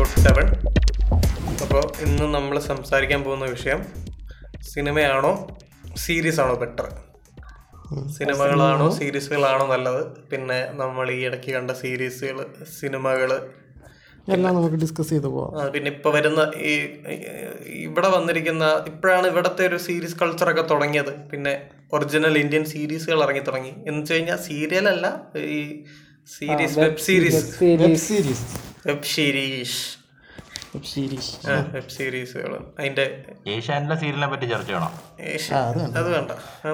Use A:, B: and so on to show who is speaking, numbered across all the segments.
A: Episode seven അപ്പോൾ ഇന്ന് നമ്മൾ സംസാരിക്കാൻ പോകുന്ന വിഷയം സിനിമയാണോ സീരീസ് ആണോ ബെറ്റർ സിനിമകളാണോ സീരീസുകളാണോ നല്ലത്? പിന്നെ നമ്മൾ ഈ ഇടയ്ക്ക് കണ്ട സീരീസുകൾ സിനിമകൾ
B: എല്ലാം നമുക്ക് ഡിസ്കസ് ചെയ്ത് പോവാം.
A: പിന്നെ ഇപ്പോൾ വരുന്ന ഈ ഈ- ഇവിടെ വന്നിരിക്കുന്ന ഇപ്പോഴാണ് ഇവിടുത്തെ ഒരു സീരീസ് കൾച്ചറൊക്കെ തുടങ്ങിയത്. പിന്നെ ഒറിജിനൽ ഇന്ത്യൻ സീരീസുകൾ ഇറങ്ങി തുടങ്ങി. എന്ന് വെച്ച് കഴിഞ്ഞാൽ സീരിയലല്ല ഈ series web series
B: web series
A: web series
B: web series
A: web സീരീസുകൾ അതിന്റെ
C: ഏഷ്യാനിലെ സീരിയലിനെ പറ്റി ചർച്ച ചെയ്യണം?
B: ആ, അത് വേണ്ട.
A: അത് വേണ്ട.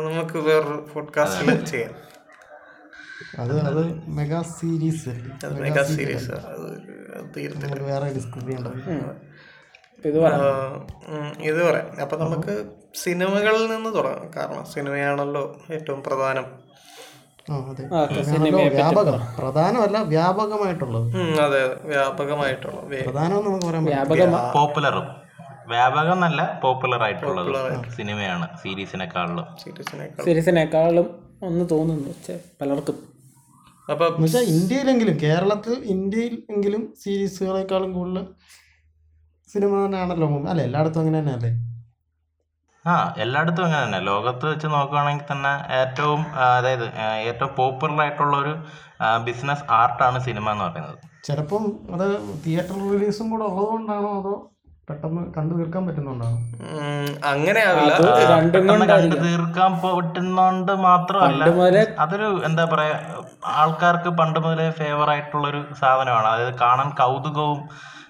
A: നമുക്ക് വേറൊരു പോഡ്കാസ്റ്റിൽ ചെയ്യാം.
B: അത് അത് മെഗാ സീരീസ്
A: മെഗാ സീരീസ് അത്
B: വേറെ ഡിസ്കസ് ചെയ്യേണ്ടത്
A: ആ, ഉം, ഇത് പറയാം. അപ്പൊ നമുക്ക് സിനിമകളിൽ നിന്ന് തുടങ്ങാം. കാരണം സിനിമയാണല്ലോ ഏറ്റവും പ്രധാനം
B: ആ അതെ അങ്ങനെയാണല്ലോ വ്യാപകം പ്രധാനമല്ല വ്യാപകമായിട്ടുള്ളത്.
A: അതെ അതെ. വ്യാപകമായിട്ടുള്ള വേ-
B: പ്രധാനമെന്ന് നമുക്ക് പറയാൻ പറ്റില്ല.
C: പോപ്പുലറും. വ്യാപകം നല്ല പോപ്പുലർ ആയിട്ടുള്ളത് സിനിമയാണ്
A: സീരീസിനെക്കാളും.
D: സീരീസിനെക്കാളും. ഒന്ന് തോന്നുന്നു പലർക്കും.
A: അപ്പൊ
B: ഇന്ത്യയിലെങ്കിലും കേരളത്തിൽ ഇന്ത്യയിൽ എങ്കിലും സീരീസുകളെക്കാളും കൂടുതൽ സിനിമ തന്നെയാണല്ലോ അല്ലെ അല്ല എല്ലായിടത്തും അങ്ങനെ തന്നെയല്ലേ?
C: ആ എല്ലായിടത്തും അങ്ങനെ തന്നെ. ലോകത്ത് വെച്ച് നോക്കുകയാണെങ്കിൽ തന്നെ ഏറ്റവും അതായത് ഏറ്റവും പോപ്പുലർ ആയിട്ടുള്ള ഒരു ബിസിനസ് ആർട്ടാണ് സിനിമ എന്ന് പറയുന്നത്.
B: ചിലപ്പം അത് തിയേറ്റർ റിലീസും കൂടെ ഉള്ളതുകൊണ്ടാണോ അതോ പെട്ടെന്ന് കണ്ടു തീർക്കാൻ
A: പറ്റുന്നുണ്ടോ അങ്ങനെ
C: കണ്ടു തീർക്കാൻ പറ്റുന്നോണ്ട് മാത്രമല്ല അതൊരു എന്താ പറയാ ആൾക്കാർക്ക് പണ്ട് മുതലേ ഫേവർ ആയിട്ടുള്ള ഒരു സാധനമാണ്. അതായത് കാണാൻ കൗതുകവും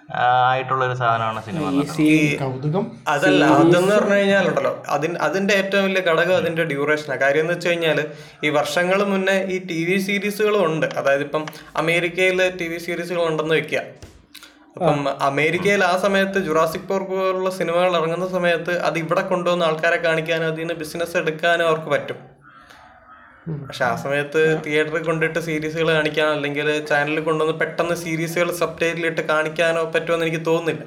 C: ആയിട്ടുള്ള ഒരു സാധനമാണ് സിനിമ
D: ഈ
B: കൗതുകം
A: അതല്ല അതെന്ന് പറഞ്ഞു കഴിഞ്ഞാലുണ്ടല്ലോ അതിന് അതിന്റെ ഏറ്റവും വലിയ ഘടകം അതിന്റെ ഡ്യൂറേഷനാണ് കാര്യം എന്ന് വെച്ച് കഴിഞ്ഞാൽ ഈ വർഷങ്ങൾ മുന്നേ ഈ ടി വി സീരീസുകളും ഉണ്ട്. അതായത് ഇപ്പം അമേരിക്കയിൽ ടി വി സീരീസുകൾ ഉണ്ടെന്ന് വെക്കുക അപ്പം അമേരിക്കയിൽ ആ സമയത്ത് ജുറാസിക് പാർക്ക് പോലുള്ള സിനിമകൾ ഇറങ്ങുന്ന സമയത്ത് അത് ഇവിടെ കൊണ്ടുവന്ന് ആൾക്കാരെ കാണിക്കാനും അതിൽ നിന്ന് ബിസിനസ് എടുക്കാനും അവർക്ക് പറ്റും. പക്ഷെ ആ സമയത്ത് തിയേറ്ററിൽ കൊണ്ടിട്ട് സീരീസുകൾ കാണിക്കാനോ അല്ലെങ്കിൽ ചാനലിൽ കൊണ്ടുവന്ന് പെട്ടെന്ന് സീരീസുകൾ സബ് ടൈറ്റിലിട്ട് കാണിക്കാനോ പറ്റുമെന്ന് എനിക്ക് തോന്നുന്നില്ല.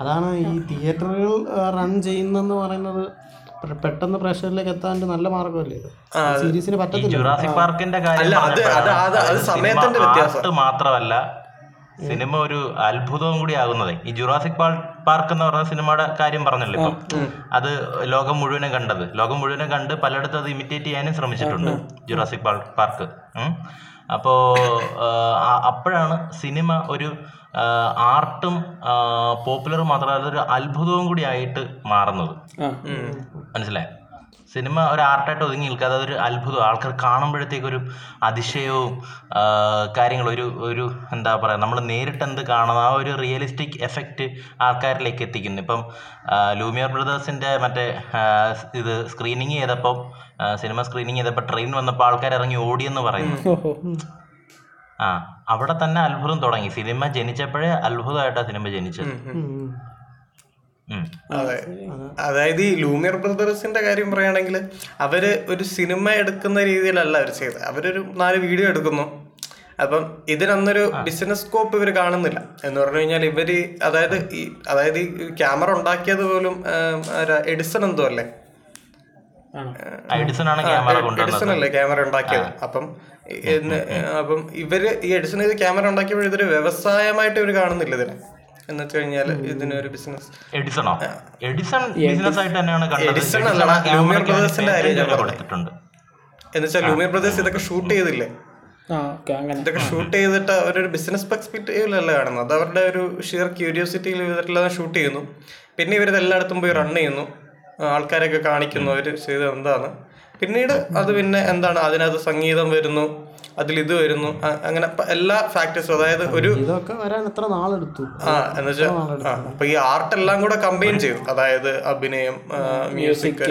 B: അതാണ് ഈ തിയേറ്ററുകൾ റൺ ചെയ്യുന്നെന്ന് പറയുന്നത് പെട്ടെന്ന് പ്രേക്ഷകരിലേക്ക് എത്താൻ നല്ല മാർഗമല്ലേ സീരീസിന് പറ്റത്തില്ല.
C: പാർക്കിന്റെ കാര്യം
A: അല്ല, അത് അത് അത് അത് സമയത്തിന്റെ വ്യത്യാസം.
C: മാത്രമല്ല സിനിമ ഒരു അത്ഭുതവും കൂടി ആകുന്നത്. ഈ ജുറാസിക് പാർക്ക് എന്ന് പറഞ്ഞ സിനിമയുടെ കാര്യം പറഞ്ഞല്ലോ ഇപ്പം. അത് ലോകം മുഴുവനും കണ്ടത്. ലോകം മുഴുവനും കണ്ട് പലയിടത്തും അത് ഇമിറ്റേറ്റ് ചെയ്യാനും ശ്രമിച്ചിട്ടുണ്ട് ജുറാസിക് പാർക്ക് അപ്പോ അപ്പോഴാണ് സിനിമ ഒരു ആർട്ടും പോപ്പുലർ മാത്രമല്ല ഒരു അത്ഭുതവും കൂടി ആയിട്ട് മാറുന്നത്.
D: മനസ്സിലായോ
C: മനസ്സിലായി? സിനിമ ഒരു ആർട്ടായിട്ട് ഒതുങ്ങി നിൽക്കാതെ അതൊരു അത്ഭുതം. ആൾക്കാർ കാണുമ്പോഴത്തേക്കൊരു അതിശയവും കാര്യങ്ങളും ഒരു ഒരു എന്താ പറയുക നമ്മൾ നേരിട്ട് എന്ത് കാണുന്ന ആ ഒരു റിയലിസ്റ്റിക് എഫക്റ്റ് ആൾക്കാരിലേക്ക് എത്തിക്കുന്നു. ഇപ്പം ലൂമിയർ ബ്രദേഴ്സിന്റെ മറ്റേ ഇത് സ്ക്രീനിങ് ചെയ്തപ്പോൾ സിനിമ സ്ക്രീനിങ് ചെയ്തപ്പോൾ ട്രെയിൻ വന്നപ്പോൾ ആൾക്കാർ ഇറങ്ങി ഓടിയെന്ന് പറയുന്നു. ആ അവിടെ തന്നെ അത്ഭുതം തുടങ്ങി. സിനിമ ജനിച്ചപ്പോഴേ അത്ഭുതമായിട്ടാണ് സിനിമ ജനിച്ചത്.
A: അതെ. അതായത് ഈ ലൂമിയർ ബ്രദേഴ്സിന്റെ കാര്യം പറയുകയാണെങ്കിൽ അവർ ഒരു സിനിമ എടുക്കുന്ന രീതിയിലല്ല അവർ ചെയ്തത്. അവരൊരു നാല് വീഡിയോ എടുക്കുന്നു. അപ്പം ഇതിനന്നൊരു ബിസിനസ് സ്കോപ്പ് ഇവർ കാണുന്നില്ല. എന്ന് പറഞ്ഞു കഴിഞ്ഞാൽ ഇവർ അതായത് ഈ അതായത് ഈ ക്യാമറ ഉണ്ടാക്കിയത് പോലും എഡിസൺ എന്തോ അല്ലേ?
C: എഡിസൺ
A: അല്ലേ ക്യാമറ ഉണ്ടാക്കിയത്? അപ്പം അപ്പം ഇവർ ഈ എഡിസൺ ചെയ്ത് ക്യാമറ ഉണ്ടാക്കിയപ്പോൾ ഇതൊരു വ്യവസായമായിട്ട് ഇവർ കാണുന്നില്ല ഇതിനെ. എന്ന് വെച്ച് കഴിഞ്ഞാൽ ഇതിനൊരു ബിസിനസ്
C: എഡിസണോ? എഡിസൺ ബിസിനസ് ആയിട്ട് തന്നെയാണ്
A: എഡിസൺ
C: ക്യാമറയ്ക്ക്
A: ലൂമിയർ ബ്രദേഴ്സിന്റെ കാര്യം.
C: കൊടുത്തിട്ടുണ്ട്.
A: എന്ന് വെച്ചാൽ ലൂമിയർ ബ്രദേഴ്സ് ഇതൊക്കെ ഷൂട്ട് ചെയ്തില്ലേ?
D: ആ ഓക്കെ അങ്ങനെ.
A: ഇതൊക്കെ ഷൂട്ട് ചെയ്തിട്ട് അവരൊരു ബിസിനസ് പെർസ്പെക്റ്റീവിലല്ല കാണുന്നത്? അത് അവരുടെ ഒരു ഷിയർ ക്യൂരിയോസിറ്റിയിൽ ഇവരെല്ലാം ഷൂട്ട് ചെയ്യുന്നു. പിന്നെ ഇവരിത് എല്ലായിടത്തും പോയി റൺ ചെയ്യുന്നു. ആൾക്കാരെയൊക്കെ കാണിക്കുന്നു. അവർ ചെയ്തത് എന്താണ് പിന്നീട് അത് പിന്നെ എന്താണ്? അതിനകത്ത് സംഗീതം വരുന്നു. അതിൽ ഇത് വരുന്നു. അങ്ങനെ എല്ലാ ഫാക്ടേഴ്സും അതായത് ഒരു
B: ഇതൊക്കെ വരാൻ എത്ര നാളെടുത്തു?
A: ആ എന്ന് വെച്ചാൽ അപ്പൊ ഈ ആർട്ട് എല്ലാം കൂടെ കമ്പൈൻ ചെയ്തു. അതായത് അഭിനയം മ്യൂസിക്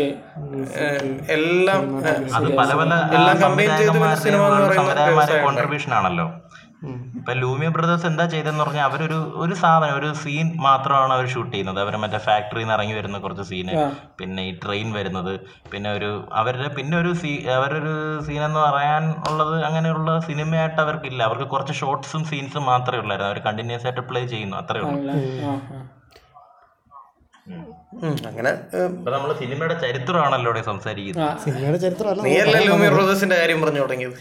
A: എല്ലാം എല്ലാം കമ്പൈൻ ചെയ്ത് സിനിമ എന്ന് പറയുന്ന
C: കോൺട്രിബ്യൂഷൻ ആണല്ലോ. ഇപ്പൊ ലൂമിയ ബ്രദേഴ്സ് എന്താ ചെയ്തെന്ന് പറഞ്ഞാൽ അവരൊരു ഒരു സാധനം ഒരു സീൻ മാത്രമാണ് അവർ ഷൂട്ട് ചെയ്യുന്നത്. അവർ മറ്റേ ഫാക്ടറിയിൽ നിന്ന് ഇറങ്ങി വരുന്ന കുറച്ച് സീന് പിന്നെ ഈ ട്രെയിൻ വരുന്നത്. പിന്നെ ഒരു അവരുടെ പിന്നെ ഒരു സീ അവരൊരു സീൻ എന്ന് പറയാൻ ഉള്ളത് അങ്ങനെയുള്ള സിനിമയായിട്ട് അവർക്കില്ല. അവർക്ക് കുറച്ച് ഷോർട്സും സീൻസും മാത്രമേ ഉള്ളായിരുന്നു. അവർ കണ്ടിന്യൂസ് ആയിട്ട് പ്ലേ ചെയ്യുന്നു. അത്രേ ഉള്ളൂ.
A: അങ്ങനെ
C: നമ്മൾ സിനിമയുടെ ചരിത്രമാണല്ലോ സംസാരിക്കുന്നത്.
B: സിനിമയുടെ ചരിത്രമല്ല
A: നീയല്ലേ ലൂമി ബ്രദേഴ്സിന്റെ കാര്യം പറഞ്ഞു തുടങ്ങിയത്?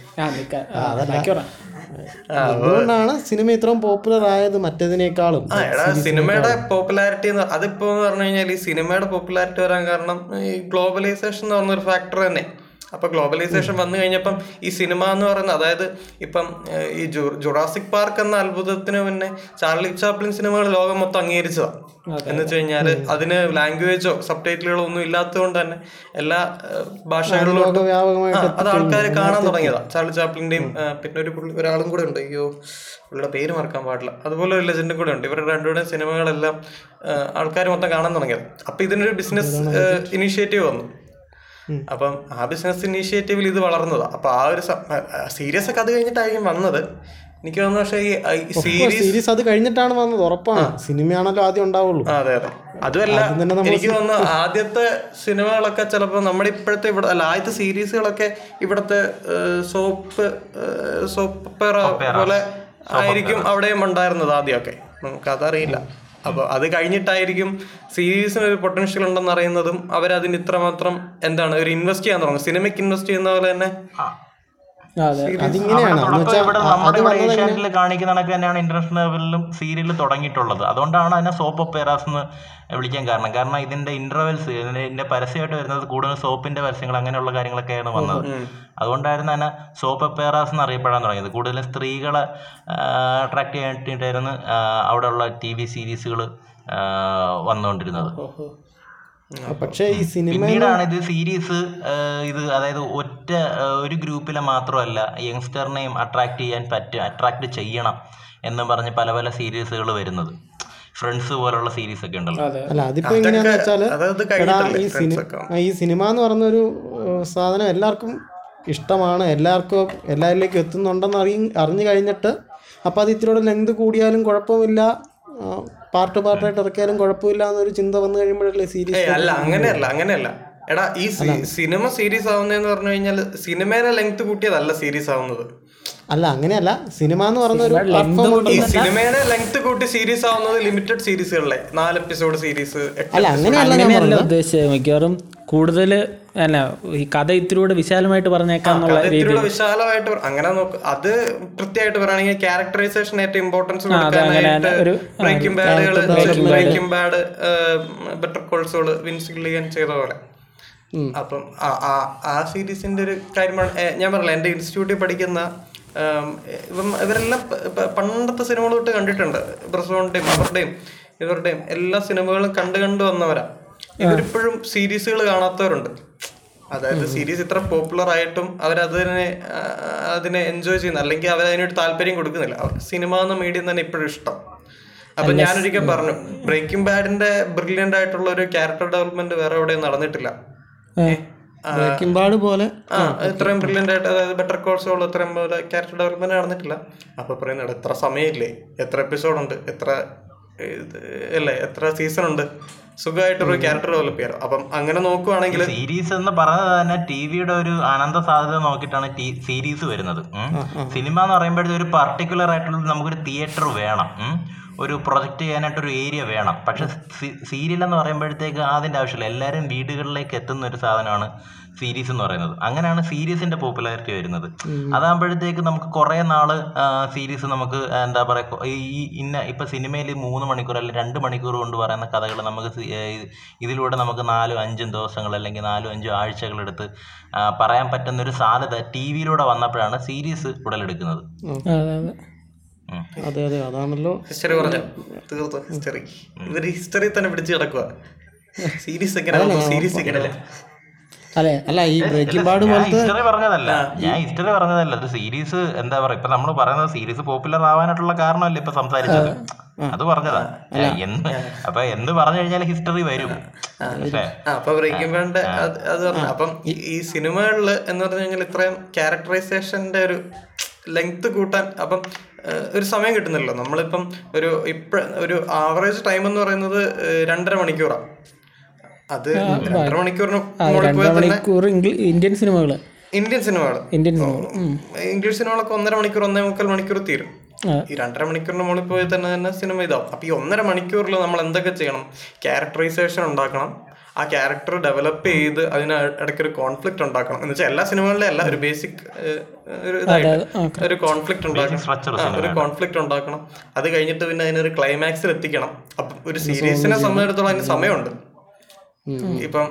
B: അതുകൊണ്ടാണ് സിനിമ ഇത്രയും പോപ്പുലർ ആയത് മറ്റേതിനേക്കാളും.
A: എടാ സിനിമയുടെ പോപ്പുലാരിറ്റി അതിപ്പോ എന്ന് പറഞ്ഞു കഴിഞ്ഞാൽ ഈ സിനിമയുടെ പോപ്പുലാരിറ്റി വരാൻ കാരണം ഈ ഗ്ലോബലൈസേഷൻ എന്ന് പറഞ്ഞ ഒരു ഫാക്ടർ തന്നെ. അപ്പൊ ഗ്ലോബലൈസേഷൻ വന്നു കഴിഞ്ഞപ്പം ഈ സിനിമ എന്ന് പറയുന്നത് അതായത് ഇപ്പം ഈ ജുറാസിക് പാർക്ക് എന്ന അത്ഭുതത്തിന് മുന്നേ ചാർലി ചാപ്ലിൻ സിനിമകൾ ലോകം മൊത്തം അംഗീകരിച്ചതാണ് എന്ന് വെച്ച് കഴിഞ്ഞാൽ അതിന് ലാംഗ്വേജോ സബ് ടൈറ്റിലുകളോ ഒന്നും ഇല്ലാത്തതുകൊണ്ട് തന്നെ എല്ലാ ഭാഷകളിലോട്ടും അത് ആൾക്കാർ കാണാൻ തുടങ്ങിയതാ. ചാർലി ചാപ്ലിന്റെയും പിന്നെ ഒരു ഒരാളും കൂടെ ഉണ്ട്. അയ്യോ പുള്ളിയുടെ പേര് മറക്കാൻ പാടില്ല. അതുപോലെ ഒരു ലെജൻഡും കൂടെ ഉണ്ട്. ഇവരുടെ രണ്ടുപേരുടെയും സിനിമകളെല്ലാം ആൾക്കാർ മൊത്തം കാണാൻ തുടങ്ങിയത്. അപ്പൊ ഇതിനൊരു ബിസിനസ് ഇനീഷ്യേറ്റീവ് വന്നു. അപ്പം ആ ബിസിനസ് ഇനീഷ്യേറ്റീവിൽ ഇത് വളർന്നതാണ് അപ്പൊ ആ ഒരു സീരിയസ് ഒക്കെ അത് കഴിഞ്ഞിട്ടായിരിക്കും വന്നത്. എനിക്ക് തോന്നുന്നു പക്ഷേ ഈ സീരീസ്
B: സീരീസ് അത് കഴിഞ്ഞിട്ടാണ് വന്നത് ഉറപ്പാണ്. സിനിമയാണല്ലോ ആദ്യം ഉണ്ടാവുള്ളൂ.
A: അതെ അതെ. അതുമല്ല എനിക്ക് തോന്നുന്നു ആദ്യത്തെ സിനിമകളൊക്കെ ചിലപ്പോൾ നമ്മുടെ ഇപ്പോഴത്തെ ഇവിടെ അല്ല ആദ്യത്തെ സീരീസുകളൊക്കെ ഇവിടുത്തെ സോപ്പ് സോപ്പ് പോലെ ആയിരിക്കും അവിടെയും ഉണ്ടായിരുന്നത് ആദ്യമൊക്കെ. നമുക്ക് അതറിയില്ല അപ്പോൾ അത് കഴിഞ്ഞിട്ടായിരിക്കും സീരീസിന് ഒരു പൊട്ടൻഷ്യൽ ഉണ്ടെന്ന് അറിയുന്നതും അവരതിന് ഇത്രമാത്രം എന്താണ് ഒരു ഇൻവെസ്റ്റ് ചെയ്യാൻ തുടങ്ങും. സിനിമയ്ക്ക് ഇൻവെസ്റ്റ് ചെയ്യുന്ന പോലെ തന്നെ
C: ഏഷ്യാനെറ്റിൽ കാണിക്കുന്ന കണക്ക് തന്നെയാണ് ഇന്റർനാഷണൽ ലെവലിലും സീരിയൽ തുടങ്ങിയിട്ടുള്ളത്. അതുകൊണ്ടാണ് അതിനെ സോപ്പ് ഒപ്പേറാസ് എന്ന് വിളിക്കാൻ കാരണം. കാരണം ഇതിന്റെ ഇന്റർവെൽസ് ഇതിന്റെ പരസ്യമായിട്ട് വരുന്നത് കൂടുതൽ സോപ്പിന്റെ പരസ്യങ്ങൾ അങ്ങനെയുള്ള കാര്യങ്ങളൊക്കെയാണ് വന്നത്. അതുകൊണ്ടായിരുന്നു അതിനെ സോപ്പ് ഒപ്പേറാസ് എന്ന് അറിയപ്പെടാൻ തുടങ്ങിയത്. കൂടുതലും സ്ത്രീകളെ അട്രാക്ട് ചെയ്യാനായിട്ടായിരുന്നു അവിടെയുള്ള ടി വി സീരീസുകൾ വന്നുകൊണ്ടിരുന്നത്.
B: പക്ഷേ ഈ സിനിമ
C: ഇത് സീരീസ് ഇത് അതായത് ഒറ്റ ഒരു ഗ്രൂപ്പിലെ മാത്രമല്ല യങ്സ്റ്ററിനെയും അട്രാക്ട് ചെയ്യാൻ പറ്റും അട്രാക്ട് ചെയ്യണം എന്ന് പറഞ്ഞ് പല പല സീരീസുകൾ വരുന്നത്. ഫ്രണ്ട്സ് പോലുള്ള സീരീസ് ഒക്കെ ഉണ്ടല്ലോ.
D: അതെ.
B: അല്ല അതിപ്പോ എങ്ങനെയാന്ന്
A: വെച്ചാൽ
B: ഈ സിനിമ
A: ഒക്കെ
B: ഈ സിനിമ എന്ന് പറഞ്ഞ ഒരു സാധനം എല്ലാവർക്കും ഇഷ്ടമാണ്. എല്ലാവർക്കും എല്ലാവരിലേക്കും എത്തുന്നുണ്ടെന്ന് അറിയ അറിഞ്ഞു കഴിഞ്ഞിട്ട് അപ്പോൾ അത് ഇത്തിരി ലെങ്ത് കൂടിയാലും കുഴപ്പമില്ല. പാർട്ട് പാർട്ടായിട്ട് ഇറക്കിയാലും കുഴപ്പമില്ല എന്നൊരു ചിന്ത വന്നു കഴിയുമ്പോഴല്ലേ സീരീസ്
A: അല്ല അങ്ങനെയല്ല അങ്ങനെയല്ല. എടാ ഈ സിനിമ സീരീസ് ആവുന്നതെന്ന് പറഞ്ഞു കഴിഞ്ഞാൽ സിനിമയുടെ ലെങ്ത് കൂട്ടിയതല്ല സീരീസ് ആവുന്നത്.
B: അല്ല അങ്ങനെയല്ല. സിനിമ എന്ന് പറഞ്ഞ ഒരു
A: സിനിമയുടെ ലെങ്ത് കൂട്ടി സീരീസ് ആവുന്നത് ലിമിറ്റഡ് സീരീസുകളിലെ നാല് എപ്പിസോഡ് സീരീസ്
B: അല്ല അങ്ങനെയല്ല ഞാൻ
D: അങ്ങനെയല്ല ഉദ്ദേശിച്ചത്. മിക്കവാറും കൂടുതൽ അല്ല ഈ കഥ ഇത്തിരി കൂടെ വിശാലമായിട്ട് പറഞ്ഞേക്കാന്നുള്ള
A: ഇത്തിരിയുടെ വിശാലമായിട്ട് അങ്ങനെ നോക്ക് അത് കൃത്യമായിട്ട് പറയുകയാണെങ്കിൽ ക്യാരക്ടറൈസേഷൻ ഏറ്റവും ഇമ്പോർട്ടൻസ്
D: അങ്ങനെ ഒരു
A: ബ്രേക്കിംഗ് ബാഡുകൾ ബ്രേക്കിംഗ് ബാഡ് ബെറ്റർ കോൾസുകൾ വിൻസ് ഗില്ലിയൻ ചെയ്ത പോലെ. അപ്പം ആ- സീരീസിന്റെ ഒരു കാര്യമാണ് ഞാൻ പറഞ്ഞില്ല എന്റെ ഇൻസ്റ്റിറ്റ്യൂട്ടിൽ പഠിക്കുന്ന ഇവം ഇവരെല്ലാം പണ്ടത്തെ സിനിമകൾ തൊട്ട് കണ്ടിട്ടുണ്ട്. ബ്രസോണിന്റെയും അവരുടെയും ഇവരുടെയും എല്ലാ സിനിമകളും കണ്ടു കണ്ടു വന്നവരാ. ഇവരിപ്പോഴും സീരീസുകൾ കാണാത്തവരുണ്ട്. അതായത് സീരീസ് ഇത്ര പോപ്പുലർ ആയിട്ടും അവരതിനെ തന്നെ അതിനെ എൻജോയ് ചെയ്യുന്ന അല്ലെങ്കിൽ അവർ അതിനൊരു താല്പര്യം കൊടുക്കുന്നില്ല. അവർക്ക് സിനിമ എന്ന മീഡിയം തന്നെ ഇപ്പോഴും ഇഷ്ടം. അപ്പൊ ഞാനൊരിക്കൽ പറഞ്ഞു ബ്രേക്കിംഗ് ബാഡിന്റെ ബ്രില്യന്റ് ആയിട്ടുള്ള ഒരു ക്യാരക്ടർ ഡെവലപ്മെന്റ് വേറെ എവിടെയും നടന്നിട്ടില്ല.
B: പോലെ
A: ആ ഇത്രയും ബ്രില്യന്റ് ആയിട്ട് അതായത് ബെറ്റർ കോഴ്സുകൾ ഇത്രയും പോലെ ക്യാരക്ടർ ഡെവലപ്മെന്റ് നടന്നിട്ടില്ല. അപ്പൊ പറയുന്നത് എത്ര സമയമില്ലേ? എത്ര എപ്പിസോഡ് ഉണ്ട്? എത്ര അല്ലേ? എത്ര സീസൺ ഉണ്ട്? സുഖമായിട്ട് ഒരു ക്യാരക്ടർ ഡെവലപ്പ് ചെയ്യാറ് അപ്പം അങ്ങനെ നോക്കുവാണെങ്കിൽ
C: സീരീസ് എന്ന് പറഞ്ഞത് തന്നെ ടി വിയുടെ ഒരു ആനന്ദ സാധ്യത നോക്കിയിട്ടാണ് ടി സീരീസ് വരുന്നത്. സിനിമ എന്ന് പറയുമ്പോഴത്തെ ഒരു പർട്ടിക്കുലർ ആയിട്ടുള്ള നമുക്കൊരു തിയേറ്റർ വേണം. ഒരു പ്രൊജക്റ്റ് ചെയ്യാനായിട്ട് ഒരു ഏരിയ വേണം. പക്ഷെ സീരിയൽ എന്ന് പറയുമ്പോഴത്തേക്ക് അതിന്റെ ആവശ്യമില്ല. എല്ലാവരും വീടുകളിലേക്ക് എത്തുന്ന ഒരു സാധനമാണ് സീരീസ് എന്ന് പറയുന്നത്. അങ്ങനെയാണ് സീരീസിന്റെ പോപ്പുലാരിറ്റി വരുന്നത്. അതാകുമ്പോഴത്തേക്ക് നമുക്ക് കുറെ നാൾ സീരീസ് നമുക്ക് എന്താ പറയുക ഈ ഇന്ന ഇപ്പൊ സിനിമയിൽ മൂന്ന് മണിക്കൂർ അല്ലെങ്കിൽ രണ്ട് മണിക്കൂർ കൊണ്ട് പറയുന്ന കഥകൾ നമുക്ക് ഇതിലൂടെ നമുക്ക് നാലും അഞ്ചും ദിവസങ്ങൾ അല്ലെങ്കിൽ നാലും അഞ്ചും ആഴ്ചകൾ എടുത്ത് പറയാൻ പറ്റുന്ന ഒരു സാധ്യത ടി വിയിലൂടെ വന്നപ്പോഴാണ് സീരീസ് ഉടലെടുക്കുന്നത്.
D: അതെ അതെ.
B: അതാണല്ലോ.
A: ഹിസ്റ്ററി പറഞ്ഞു? തീർത്തു ഹിസ്റ്ററി ഇവർ ഹിസ്റ്ററി തന്നെ പിടിച്ചു കിടക്കുക സീരീസ് ഒക്കെ സീരീസ് എങ്ങനെ
D: അതെ
B: അല്ല ഈ ബ്രേക്കിംഗ് ബാഡ് പോലത്തെ
C: ഹിസ്റ്ററി പറഞ്ഞതല്ല. ഞാൻ ഹിസ്റ്ററി പറഞ്ഞതല്ല. അത് സീരീസ് എന്താ പറയാ ഇപ്പൊ നമ്മൾ പറയുന്നത് സീരീസ് പോപ്പുലർ ആവാനായിട്ടുള്ള കാരണമല്ലേ ഇപ്പൊ സംസാരിച്ചത്? അത് പറഞ്ഞതാ. എന്ന് അപ്പൊ എന്ത് പറഞ്ഞു കഴിഞ്ഞാൽ ഹിസ്റ്ററി വരും.
A: അപ്പൊ ബ്രേക്കിംഗ് ബാഡ് അത് പറഞ്ഞു അപ്പം ഈ- സിനിമകളിൽ സിനിമകളിൽ എന്ന് പറഞ്ഞു കഴിഞ്ഞാൽ ഇത്രയും ക്യാരക്ടറൈസേഷന്റെ ഒരു ലെങ്ത് കൂട്ടാൻ അപ്പം ഒരു സമയം കിട്ടുന്നില്ലല്ലോ. നമ്മളിപ്പം ഒരു ഇപ്പഴ ഒരു ആവറേജ് ടൈം എന്ന് പറയുന്നത് രണ്ടര മണിക്കൂറാണ് അത് രണ്ടര
D: മണിക്കൂർ ഇന്ത്യൻ സിനിമകൾ
A: ഇന്ത്യൻ സിനിമകൾ
D: ഇന്ത്യൻ സിനിമകൾ
A: ഇംഗ്ലീഷ് സിനിമകളൊക്കെ ഒന്നര മണിക്കൂർ ഒന്നേ മുക്കാൽ മണിക്കൂർ തീരും. ഈ രണ്ടര മണിക്കൂറിന് മുകളിൽ പോയി തന്നെ തന്നെ സിനിമ ഇതാവും. അപ്പൊ ഈ ഒന്നര മണിക്കൂറിൽ നമ്മൾ എന്തൊക്കെ ചെയ്യണം? ക്യാരക്ടറൈസേഷൻ ഉണ്ടാക്കണം. ആ ക്യാരക്ടർ ഡെവലപ്പ് ചെയ്ത് അതിന് ഇടയ്ക്ക് ഒരു കോൺഫ്ലിക്റ്റ് ഉണ്ടാക്കണം. എന്ന് വെച്ചാൽ എല്ലാ സിനിമകളിലും അല്ല ഒരു ബേസിക് ഒരു ഇതായിട്ട് ഒരു കോൺഫ്ലിക്റ്റ് ഉണ്ടാക്കണം. ഒരു കോൺഫ്ലിക്റ്റ് ഉണ്ടാക്കണം. അത് കഴിഞ്ഞിട്ട് പിന്നെ അതിനൊരു ക്ലൈമാക്സിൽ എത്തിക്കണം. അപ്പൊ ഒരു സീരീസിനെ സംബന്ധിച്ചിടത്തോളം അതിന് സമയമുണ്ട്. ഇപ്പം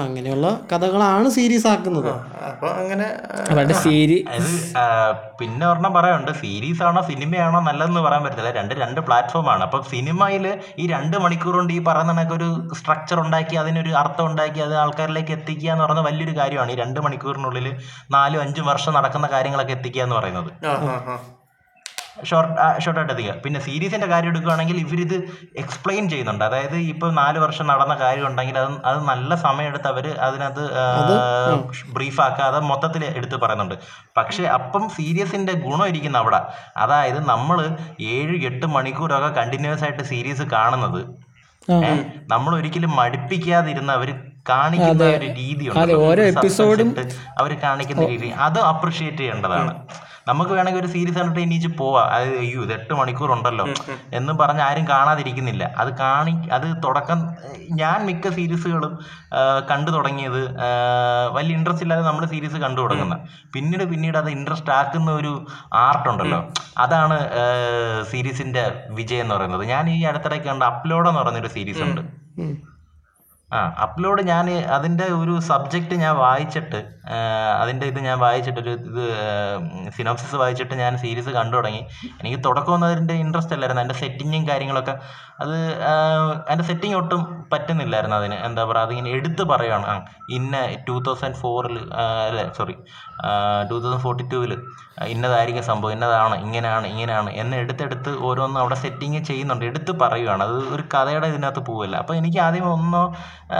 B: അങ്ങനെയുള്ള കഥകളാണ് സീരീസ് ആക്കുന്നത്.
A: അപ്പൊ അങ്ങനെ ആ,
D: അവരുടെ സീരി
C: പിന്നെ ഒരെണ്ണം പറയാനുണ്ട്. സീരീസ് ആണോ സിനിമയാണോ നല്ലതെന്ന് പറയാൻ പറ്റത്തില്ല. രണ്ട് രണ്ട് പ്ലാറ്റ്ഫോം ആണ് അപ്പൊ സിനിമയിൽ ഈ രണ്ട് മണിക്കൂർ കൊണ്ട് ഈ പറയുന്ന കണക്ക് ഒരു സ്ട്രക്ചർ ഉണ്ടാക്കി അതിനൊരു അർത്ഥം ഉണ്ടാക്കി അത് ആൾക്കാരിലേക്ക് എത്തിക്കുക എന്ന് പറയുന്നത് വലിയൊരു കാര്യമാണ് ഈ രണ്ട് മണിക്കൂറിനുള്ളിൽ നാലും അഞ്ചും വർഷം നടക്കുന്ന കാര്യങ്ങളൊക്കെ എത്തിക്കുക എന്ന് പറയുന്നത്. ഷോർട്ട് ഷോർട്ടായിട്ട് എത്തിക്കുക പിന്നെ സീരീസിന്റെ കാര്യം എടുക്കുകയാണെങ്കിൽ ഇവരിത് എക്സ്പ്ലെയിൻ ചെയ്യുന്നുണ്ട്. അതായത് ഇപ്പൊ നാല് വർഷം നടന്ന കാര്യം ഉണ്ടെങ്കിൽ അത് അത് നല്ല സമയമെടുത്ത് അവർ അതിനകത്ത് ബ്രീഫ് ആക്കാതെ മൊത്തത്തിൽ എടുത്ത് പറയുന്നുണ്ട്. പക്ഷേ അപ്പം സീരീസിന്റെ ഗുണം ഇരിക്കുന്ന അവിടെ. അതായത് നമ്മൾ ഏഴ് എട്ട് മണിക്കൂറൊക്കെ കണ്ടിന്യൂസ് ആയിട്ട് സീരീസ് കാണുന്നത് നമ്മൾ ഒരിക്കലും മടുപ്പിക്കാതിരുന്ന അവർ കാണിക്കുന്ന ഒരു
D: രീതിയുണ്ട്.
C: അവർ കാണിക്കുന്ന രീതി. അത് അപ്രിഷിയേറ്റ് ചെയ്യേണ്ടതാണ്. നമുക്ക് വേണമെങ്കിൽ ഒരു സീരീസ് കണ്ടിട്ട് എണീച്ച് പോവാം. അത് അയ്യോ ഇത് എട്ട് മണിക്കൂർ ഉണ്ടല്ലോ എന്ന് പറഞ്ഞ് ആരും കാണാതിരിക്കുന്നില്ല. അത് കാണി അത് തുടക്കം ഞാൻ മിക്ക സീരീസുകളും കണ്ടു തുടങ്ങിയത് വലിയ ഇൻട്രസ്റ്റ് ഇല്ലാതെ നമ്മൾ സീരീസ് കണ്ടു തുടങ്ങുന്ന. പിന്നീട് പിന്നീട് അത് ഇൻട്രസ്റ്റ് ആക്കുന്ന ഒരു ആർട്ട് ഉണ്ടല്ലോ. അതാണ് സീരീസിന്റെ വിജയം എന്ന് പറയുന്നത്. ഞാൻ ഈ അടുത്തിടയ്ക്ക് കണ്ട അപ്ലോഡ് എന്ന് പറയുന്നൊരു സീരീസ് ഉണ്ട്. ആ അപ്ലോഡ് ഞാൻ അതിന്റെ ഒരു സബ്ജക്റ്റ് ഞാൻ വായിച്ചിട്ട് അതിന്റെ ഇത് ഞാൻ വായിച്ചിട്ട് ഒരു ഇത് സിനോപ്സിസ് വായിച്ചിട്ട് ഞാൻ സീരീസ് കണ്ടു തുടങ്ങി. എനിക്ക് തുടക്കമൊന്നും അതിന്റെ ഇൻട്രസ്റ്റ് അല്ലായിരുന്നു. അതിന്റെ സെറ്റിങ്ങും കാര്യങ്ങളൊക്കെ അത് അതിന്റെ സെറ്റിംഗ് ഒട്ടും പറ്റുന്നില്ലായിരുന്നു അതിന്. എന്താ പറയുക അതിങ്ങനെ എടുത്ത് പറയുകയാണ് ആ ഇന്ന ടൂ തൗസൻഡ് ഫോറിൽ അല്ലേ സോറി ടൂ തൗസൻഡ് ഫോർട്ടി ടൂവിൽ ഇന്നതായിരിക്കും സംഭവം ഇന്നതാണ് ഇങ്ങനെയാണ് ഇങ്ങനെയാണ് എന്ന് എടുത്തെടുത്ത് ഓരോന്നും അവിടെ സെറ്റിങ് ചെയ്യുന്നുണ്ട്. എടുത്ത് പറയുകയാണ് അത് ഒരു കഥയുടെ ഇതിനകത്ത് പോവില്ല. അപ്പോൾ എനിക്ക് ആദ്യം ഒന്നോ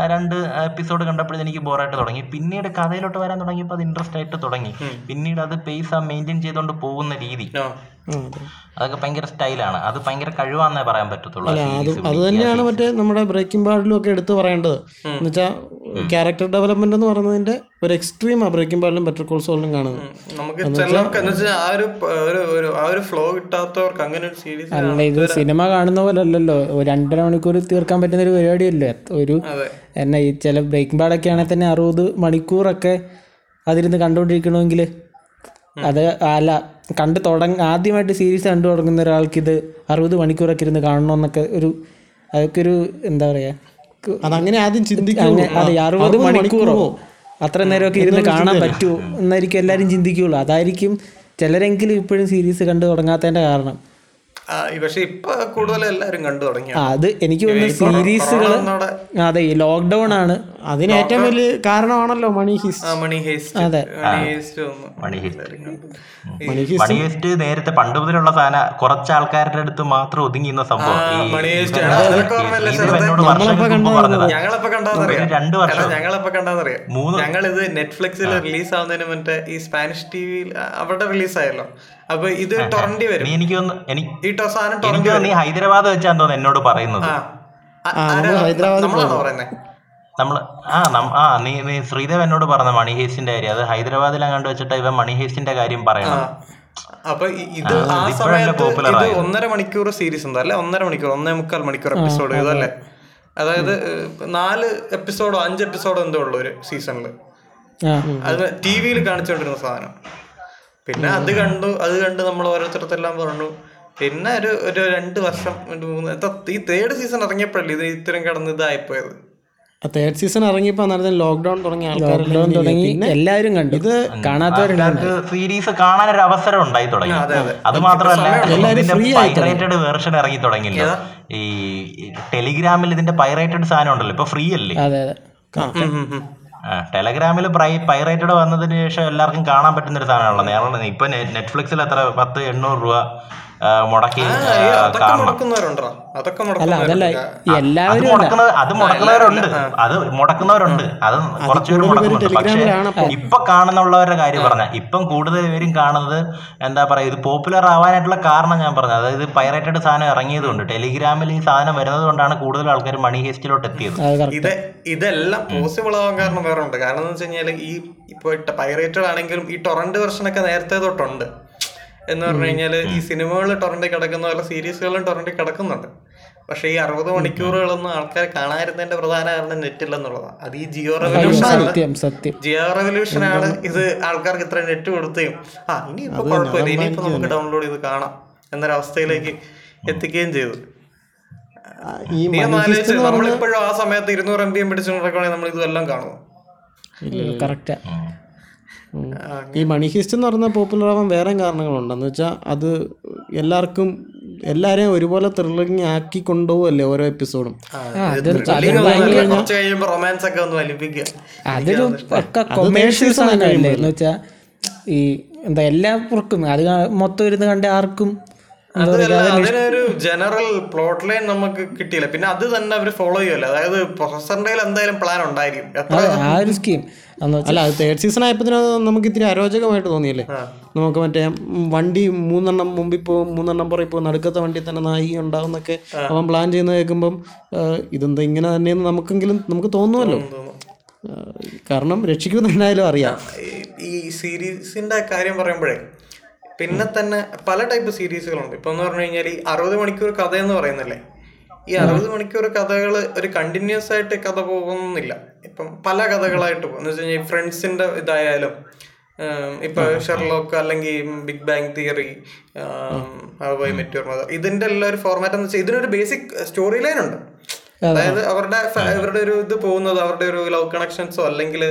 C: രണ്ട് എപ്പിസോഡ് കണ്ടപ്പോഴും എനിക്ക് ബോറായിട്ട് തുടങ്ങി. പിന്നീട് കഥയിലോട്ട് വരാൻ തുടങ്ങിയപ്പോൾ അത് ഇൻട്രസ്റ്റ് ആയിട്ട് തുടങ്ങി. പിന്നീട് അത് പേസ് ആ മെയിന്റെയിൻ ചെയ്തുകൊണ്ട് പോകുന്ന രീതി. അതൊക്കെ ഭയങ്കര സ്റ്റൈലാണ്. അത് ഭയങ്കര കഴിവാന്നേ പറയാൻ പറ്റത്തുള്ളൂ.
B: അത് തന്നെയാണ് മറ്റേ നമ്മുടെ ബ്രേക്കിംഗ് ബാഡിലും ഒക്കെ എടുത്തു പറയേണ്ടത്. എന്ന് വെച്ചാൽ ക്യാരക്ടർ ഡെവലപ്മെന്റ് എന്ന് പറയുന്നതിന്റെ ഒരു എക്സ്ട്രീം ആ ബ്രേക്കിംഗ് ബാഡിലും ബെറ്റർ കോൾ സോളിലും കാണുന്നത്.
A: നമുക്ക് ചിലർക്ക് ആ ഒരു ഒരു ആ ഒരു ഫ്ലോ കിട്ടാത്തവർക്ക് അങ്ങനെ ഒരു സീരീസ്
D: അല്ല ഇത് സിനിമ കാണുന്ന പോലെ അല്ലല്ലോ ഒരു രണ്ടര മണിക്കൂർ തീർക്കാൻ പറ്റുന്ന ഒരു പരിപാടിയല്ലേ? അല്ലേ ഒരു
A: എന്നെ
D: എന്നാ ഈ ചില ബ്രേക്കിംഗ് ബാഡൊക്കെ ആണെങ്കിൽ തന്നെ അറുപത് മണിക്കൂറൊക്കെ അതിരുന്ന് കണ്ടുകൊണ്ടിരിക്കണമെങ്കിൽ അത് അല്ല കണ്ട് തുടങ്ങ ആദ്യമായിട്ട് സീരീസ് കണ്ടു തുടങ്ങുന്ന ഒരാൾക്ക് ഇത് അറുപത് മണിക്കൂറൊക്കെ ഇരുന്ന് കാണണമെന്നൊക്കെ ഒരു അതൊക്കെ ഒരു എന്താ പറയുക
B: അതങ്ങനെ ആദ്യം ചിന്തിക്കും
D: അറുപത് മണിക്കൂറോ? അത്ര നേരമൊക്കെ ഇരുന്ന് കാണാൻ പറ്റുമോ എന്നായിരിക്കും എല്ലാവരും ചിന്തിക്കുള്ളൂ. അതായിരിക്കും ചിലരെങ്കിലും ഇപ്പോഴും സീരീസ് കണ്ടു തുടങ്ങാത്തതിന്റെ കാരണം.
A: ഈ പക്ഷെ ഇപ്പൊ കൂടുതൽ എല്ലാരും കണ്ടു തുടങ്ങി
D: അത് എനിക്ക് തോന്നുന്നു സീരീസുകൾ അതെ ഈ ലോക്ക്ഡൗൺ ആണ്.
B: അതിന് ഏറ്റവും വലിയ കാരണമാണല്ലോ മണി ഹിസ്
A: ആ മണി ഹേസ്റ്റ്. മണി ഹേസ്റ്റ് വന്നു
C: മണി ഹിസ്റ്റ്.
B: മണി
C: മണി ഹേസ്റ്റ്. നേരത്തെ പണ്ട് മുതലുള്ള സാധനം കുറച്ച് ആൾക്കാരുടെ അടുത്ത് മാത്രം ഒതുങ്ങിയിരുന്ന സംഭവം. രണ്ട് വർഷം.
A: എടാ, ഞങ്ങളെപ്പോ കണ്ടാന്നറിയാം
C: മൂന്ന്
A: ഞങ്ങൾ ഇത് നെറ്റ്ഫ്ലിക്സിൽ റിലീസ് ആവുന്നതിന് മറ്റേ ഈ സ്പാനിഷ് ടി വിയിൽ അവിടെ റിലീസ് ആയല്ലോ അപ്പൊ ഇത് ടൊറന്റി വരും.
C: എനിക്ക് ഒന്ന്
A: ഈ ടൊസാനം സാധനം
C: ഹൈദരാബാദ് വെച്ചാന്ന് തോന്നുന്നു എന്നോട് പറയുന്നത്.
A: നമ്മളാണോ പറയുന്നത്
C: നമ്മൾ ആ നം- ആ നീ നീ ശ്രീദേവ് എന്നോട് പറഞ്ഞ മണി ഹേസ്റ്റിന്റെ കാര്യം അത് ഹൈദരാബാദിൽ അങ്ങാണ്ട് വെച്ചിട്ട് ഇവ മണി ഹേസ്റ്റിന്റെ കാര്യം പറയണം.
A: അപ്പൊ ഇത് ആ സമയത്ത് ഇത്. ഒന്നര മണിക്കൂർ സീരീസ് ഉണ്ട് അല്ലെ? ഒന്നര മണിക്കൂർ ഒന്നേ മുക്കാൽ മണിക്കൂർ എപ്പിസോഡ് ഇതല്ലേ അതായത് നാല് എപ്പിസോഡോ അഞ്ച് എപ്പിസോഡോ എന്തോ ഉള്ളു ഒരു സീസണിൽ അത് ടി വിയിൽ കാണിച്ചുകൊണ്ടിരുന്ന സാധനം. പിന്നെ അത് കണ്ടു അത് കണ്ട് നമ്മൾ ഓരോരുത്തരത്തെല്ലാം പറഞ്ഞു. പിന്നെ ഒരു ഒരു രണ്ട് വർഷം മൂന്ന് ഈ തേർഡ് സീസൺ ഇറങ്ങിയപ്പോഴല്ലേ ഇത് ഇത്രയും കിടന്ന് ഇതായിപ്പോയത്?
B: തേർഡ് സീസൺ ഇറങ്ങിയപ്പോ അന്നേരം ലോക്ക്ഡൌൺ തുടങ്ങിയ
D: ലോക്ക്ഡൗൺ തുടങ്ങി. എല്ലാവരും കണ്ടു. ഇത് കാണാത്തവരുണ്ട്
C: സീരീസ് കാണാൻ ഒരു അവസരം ഉണ്ടായി തുടങ്ങി. അത് മാത്രമല്ല വേർഷൻ ഇറങ്ങി തുടങ്ങില്ല ഈ ടെലിഗ്രാമിൽ ഇതിന്റെ പൈറേറ്റഡ് സാധനം ഉണ്ടല്ലോ. ഇപ്പൊ ഫ്രീ അല്ലേ?
D: അതെ
C: ടെലഗ്രാമിൽ പൈറേറ്റഡ് വന്നതിന് ശേഷം എല്ലാവർക്കും കാണാൻ പറ്റുന്ന ഒരു സാധനമാണല്ലോ നേരെ ഇപ്പൊ നെറ്റ്ഫ്ലിക്സിൽ എത്ര? പത്ത് എണ്ണൂറ് രൂപ. മുടക്കി
A: മുടക്കുന്നവരുണ്ടോ?
C: അത്
D: എല്ലാവരും
C: മുടക്കുന്ന അത് മുടക്കുന്നവരുണ്ട്. അത് മുടക്കുന്നവരുണ്ട്. അത് കുറച്ചുപേര് മുടക്കുന്നുണ്ട്. പക്ഷേ. ഇപ്പൊ കാണുന്നുള്ളവരുടെ കാര്യം പറഞ്ഞ ഇപ്പം കൂടുതൽ പേരും കാണുന്നത് എന്താ പറയാ ഇത് പോപ്പുലർ ആവാനായിട്ടുള്ള കാരണം ഞാൻ പറഞ്ഞത്. അതായത് പൈറേറ്റഡ് സാധനം ഇറങ്ങിയത് കൊണ്ട് ടെലിഗ്രാമിൽ ഈ സാധനം വരുന്നത് കൊണ്ടാണ് കൂടുതൽ ആൾക്കാർ മണി ഹേസ്റ്റിലോട്ട് എത്തിയത്.
A: ഇത് ഇതെല്ലാം പോസിബിൾ ആവാൻ കാരണം വേറെ ഉണ്ട്. കാരണം എന്ന് വെച്ച് കഴിഞ്ഞാൽ ഈ ഇപ്പൊ പൈറേറ്റഡ് ആണെങ്കിലും ഈ ടൊറന്റ് വെർഷൻ ഒക്കെ നേരത്തെ തൊട്ടുണ്ട്. എന്ന് പറഞ്ഞു കഴിഞ്ഞാൽ ഈ സിനിമകൾ ടൊറന്റിൽ കിടക്കുന്ന പോലെ സീരീസുകളും ടൊറന്റിൽ കിടക്കുന്നുണ്ട്. പക്ഷെ ഈ അറുപത് മണിക്കൂറുകളൊന്നും ആൾക്കാർ കാണാതിരുന്നതിന്റെ പ്രധാന കാരണം നെറ്റ് ഇല്ലെന്നുള്ളതാണ് അത് ഈ ജിയോ റെവല്യൂഷൻ ജിയോ റെവല്യൂഷൻ ആണ് ഇത് ആൾക്കാർക്ക് ഇത്ര നെറ്റ് കൊടുത്തുകയും ആ ഇനിയിപ്പോ കുഴപ്പമില്ല. ഇനിയിപ്പോ നമുക്ക് ഡൗൺലോഡ് ചെയ്ത് കാണാം. എന്നൊരവസ്ഥയിലേക്ക് എത്തിക്കുകയും ചെയ്തു. നീ ആലോചിച്ച് നമ്മളിപ്പോഴും ആ സമയത്ത് ഇരുന്നൂറ് എം ബി എം പിടിച്ചു നടക്കുകയാണെങ്കിൽ നമ്മൾ ഇതെല്ലാം കാണുമോ
D: കറക്റ്റാ.
B: ഈ മണി ഹിസ്റ്റ് എന്ന് പറയുന്ന പോപ്പുലർ ആവാൻ വേറെ കാരണങ്ങളുണ്ടെന്ന് വെച്ചാൽ അത് എല്ലാവർക്കും എല്ലാരെയും ഒരുപോലെ ത്രില്ലിങ് ആക്കി കൊണ്ടുപോകല്ലേ ഓരോ എപ്പിസോഡും
D: അതൊരു പക്ക സാധനം സാധനമല്ലേ എന്ന് വെച്ചാ ഈ എന്താ എല്ലാവർക്കും അത് മൊത്തം ഇരുന്ന് കണ്ട ആർക്കും
A: അതിനൊരു ജനറൽ പ്ലോട്ട് ലൈൻ നമുക്ക് കിട്ടിയില്ല. പിന്നെ അത് തന്നെ അവർ ഫോളോ ചെയ്യുമല്ലോ അതായത് പ്രൊഫസറിന്റെ എന്തായാലും പ്ലാൻ ഉണ്ടായിരിക്കും.
D: ആ ഒരു സ്കീം വെച്ചാൽ
B: അല്ല അത് തേർഡ് സീസൺ ആയപ്പോൾ നമുക്ക് ഇത്തിരി അരോചകമായിട്ട് തോന്നിയല്ലേ? നമുക്ക് മറ്റേ വണ്ടി മൂന്നെണ്ണം മുമ്പിൽ പോകും മൂന്നെണ്ണം പുറകെ പോകും നടുക്കത്തെ വണ്ടി തന്നെ നായി ഉണ്ടാവുന്നൊക്കെ അവൻ പ്ലാൻ ചെയ്യുന്ന കേൾക്കുമ്പം ഇതെന്താ ഇങ്ങനെ തന്നെയെന്ന് നമുക്കെങ്കിലും നമുക്ക് തോന്നുമല്ലോ. കാരണം രക്ഷിക്കുമെന്ന് എന്തായാലും അറിയാം
A: ഈ- ഈ സീരീസിന്റെ കാര്യം പറയുമ്പോഴേ പിന്നെ തന്നെ പല ടൈപ്പ് സീരീസുകളുണ്ട്. ഇപ്പൊ എന്ന് പറഞ്ഞു കഴിഞ്ഞാൽ ഈ അറുപത് മണിക്കൂർ കഥ എന്ന് പറയുന്നല്ലേ? ഈ അറുപത് മണിക്കൂർ കഥകൾ ഒരു കണ്ടിന്യൂസ് ആയിട്ട് കഥ പോകുന്നില്ല. ഇപ്പം പല കഥകളായിട്ട് പോകും. എന്ന് വെച്ച് കഴിഞ്ഞാൽ ഫ്രണ്ട്സിന്റെ ഇതായാലും ഇപ്പം ഷെർലോക്ക് അല്ലെങ്കിൽ ബിഗ് ബാങ് തിയറി ബൈ മെറ്റൂർ മദർ ഇതിന്റെ എല്ലാ ഒരു ഫോർമാറ്റ് എന്ന് വെച്ചാൽ ഇതിനൊരു ബേസിക് സ്റ്റോറി ലൈൻ ഉണ്ട്. അതായത് അവരുടെ അവരുടെ ഒരു ഇത് പോകുന്നത് അവരുടെ ഒരു ലവ് കണക്ഷൻസോ അല്ലെങ്കിൽ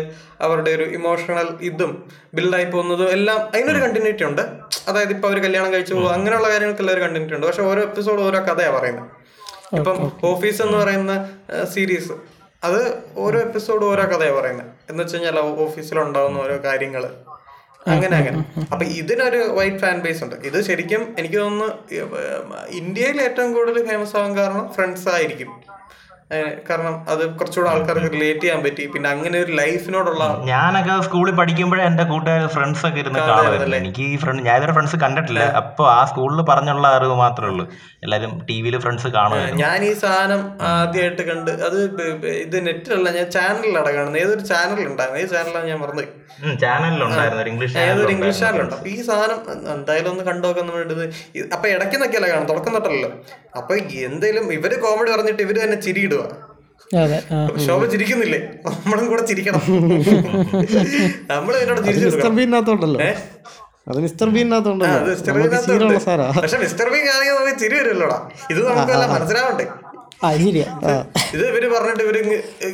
A: അവരുടെ ഒരു ഇമോഷണൽ ഇതും ബിൽഡായി പോകുന്നതും എല്ലാം അതിനൊരു കണ്ടിന്യൂറ്റി ഉണ്ട്. അതായത് ഇപ്പൊ അവർ കല്യാണം കഴിച്ചു പോകും അങ്ങനെയുള്ള കാര്യങ്ങൾക്കെല്ലാം ഒരു കണ്ടിന്യൂറ്റി ഉണ്ട്. പക്ഷെ ഓരോ എപ്പിസോഡ് ഓരോ കഥയാണ് പറയുന്നത്. ഇപ്പം ഓഫീസ് എന്ന് പറയുന്ന സീരീസ് അത് ഓരോ എപ്പിസോഡ് ഓരോ കഥയാണ് പറയുന്നത് എന്ന് വെച്ച് കഴിഞ്ഞാൽ ഓഫീസിലുണ്ടാവുന്ന ഓരോ കാര്യങ്ങൾ അങ്ങനെ അങ്ങനെ. അപ്പൊ ഇതിനൊരു വൈറ്റ് ഫാൻ ബേസ് ഉണ്ട്. ഇത് ശരിക്കും എനിക്ക് തോന്നുന്നു ഇന്ത്യയിൽ ഏറ്റവും കൂടുതൽ ഫേമസ് ആവാൻ കാരണം ഫ്രണ്ട്സ് ആയിരിക്കും. കാരണം അത് കുറച്ചുകൂടെ ആൾക്കാർക്ക് റിലേറ്റ് ചെയ്യാൻ പറ്റി. പിന്നെ അങ്ങനെ ഒരു ലൈഫിനോടുള്ള
C: ഞാനൊക്കെ സ്കൂളിൽ പഠിക്കുമ്പോഴേ എന്റെ കൂട്ടുകാർ ഫ്രണ്ട്സ് ഒക്കെ ഇരുന്ന് കാണുമായിരുന്നു. എനിക്ക് ഈ ഫ്രണ്ട് ഞാൻ ഇതുവരെ ഫ്രണ്ട്സ് കണ്ടിട്ടില്ല. അപ്പൊ ആ സ്കൂളിൽ പറഞ്ഞുള്ള അറിവ് മാത്രമേ ഉള്ളൂ. എല്ലാരും ടി വിയിൽ ഫ്രണ്ട്സ് കാണുമായിരുന്നു.
A: ഞാൻ ഈ സാധനം ആദ്യമായിട്ട് കണ്ട് അത് ഇത് നെറ്റിലല്ല ഞാൻ ചാനലിലാണ് കാണുന്നത് ഏതൊരു ചാനലുണ്ടായിരുന്നു ഏത് ചാനലാണ് ഞാൻ മറന്നു
C: ചാനലിലുണ്ടായിരുന്നു. ഇംഗ്ലീഷ്
A: ഏതൊരു ഇംഗ്ലീഷ് ചാനലുണ്ട് അപ്പൊ ഈ സാധനം എന്തായാലും ഒന്ന് കണ്ടോക്കാൻ വേണ്ടത് അപ്പൊ ഇടയ്ക്കുന്നൊക്കെയല്ല കാണും തുടക്കം തൊട്ടല്ലോ അപ്പൊ എന്തേലും ഇവർ കോമഡി പറഞ്ഞിട്ട് ഇവർ തന്നെ ചിരിയിടുക
D: അതെ ആ.
A: ശോഭ ചിരിക്കുന്നില്ലേ? നമ്മളും കൂടെ ചിരിക്കണം. നമ്മൾ ഇതിനോട് ചിരിച്ചു
B: മിസ്റ്റർ
A: കൊടുക്കണം.
B: ബീനകത്തുണ്ടല്ലോ.
A: ഏ?
B: അത് മിസ്റ്റർ ബീനകത്തുണ്ടല്ലോ. നമുക്ക്
A: പക്ഷെ മിസ്റ്റർ ബീൻ ആണെങ്കിൽ നമുക്ക് ചിരി വരുമല്ലോടാ? ഇത് നമുക്കെല്ലാം മനസ്സിലാവണ്ടേ?
D: ആ
A: ഇത് ഇവർ പറഞ്ഞിട്ട് ഇവർ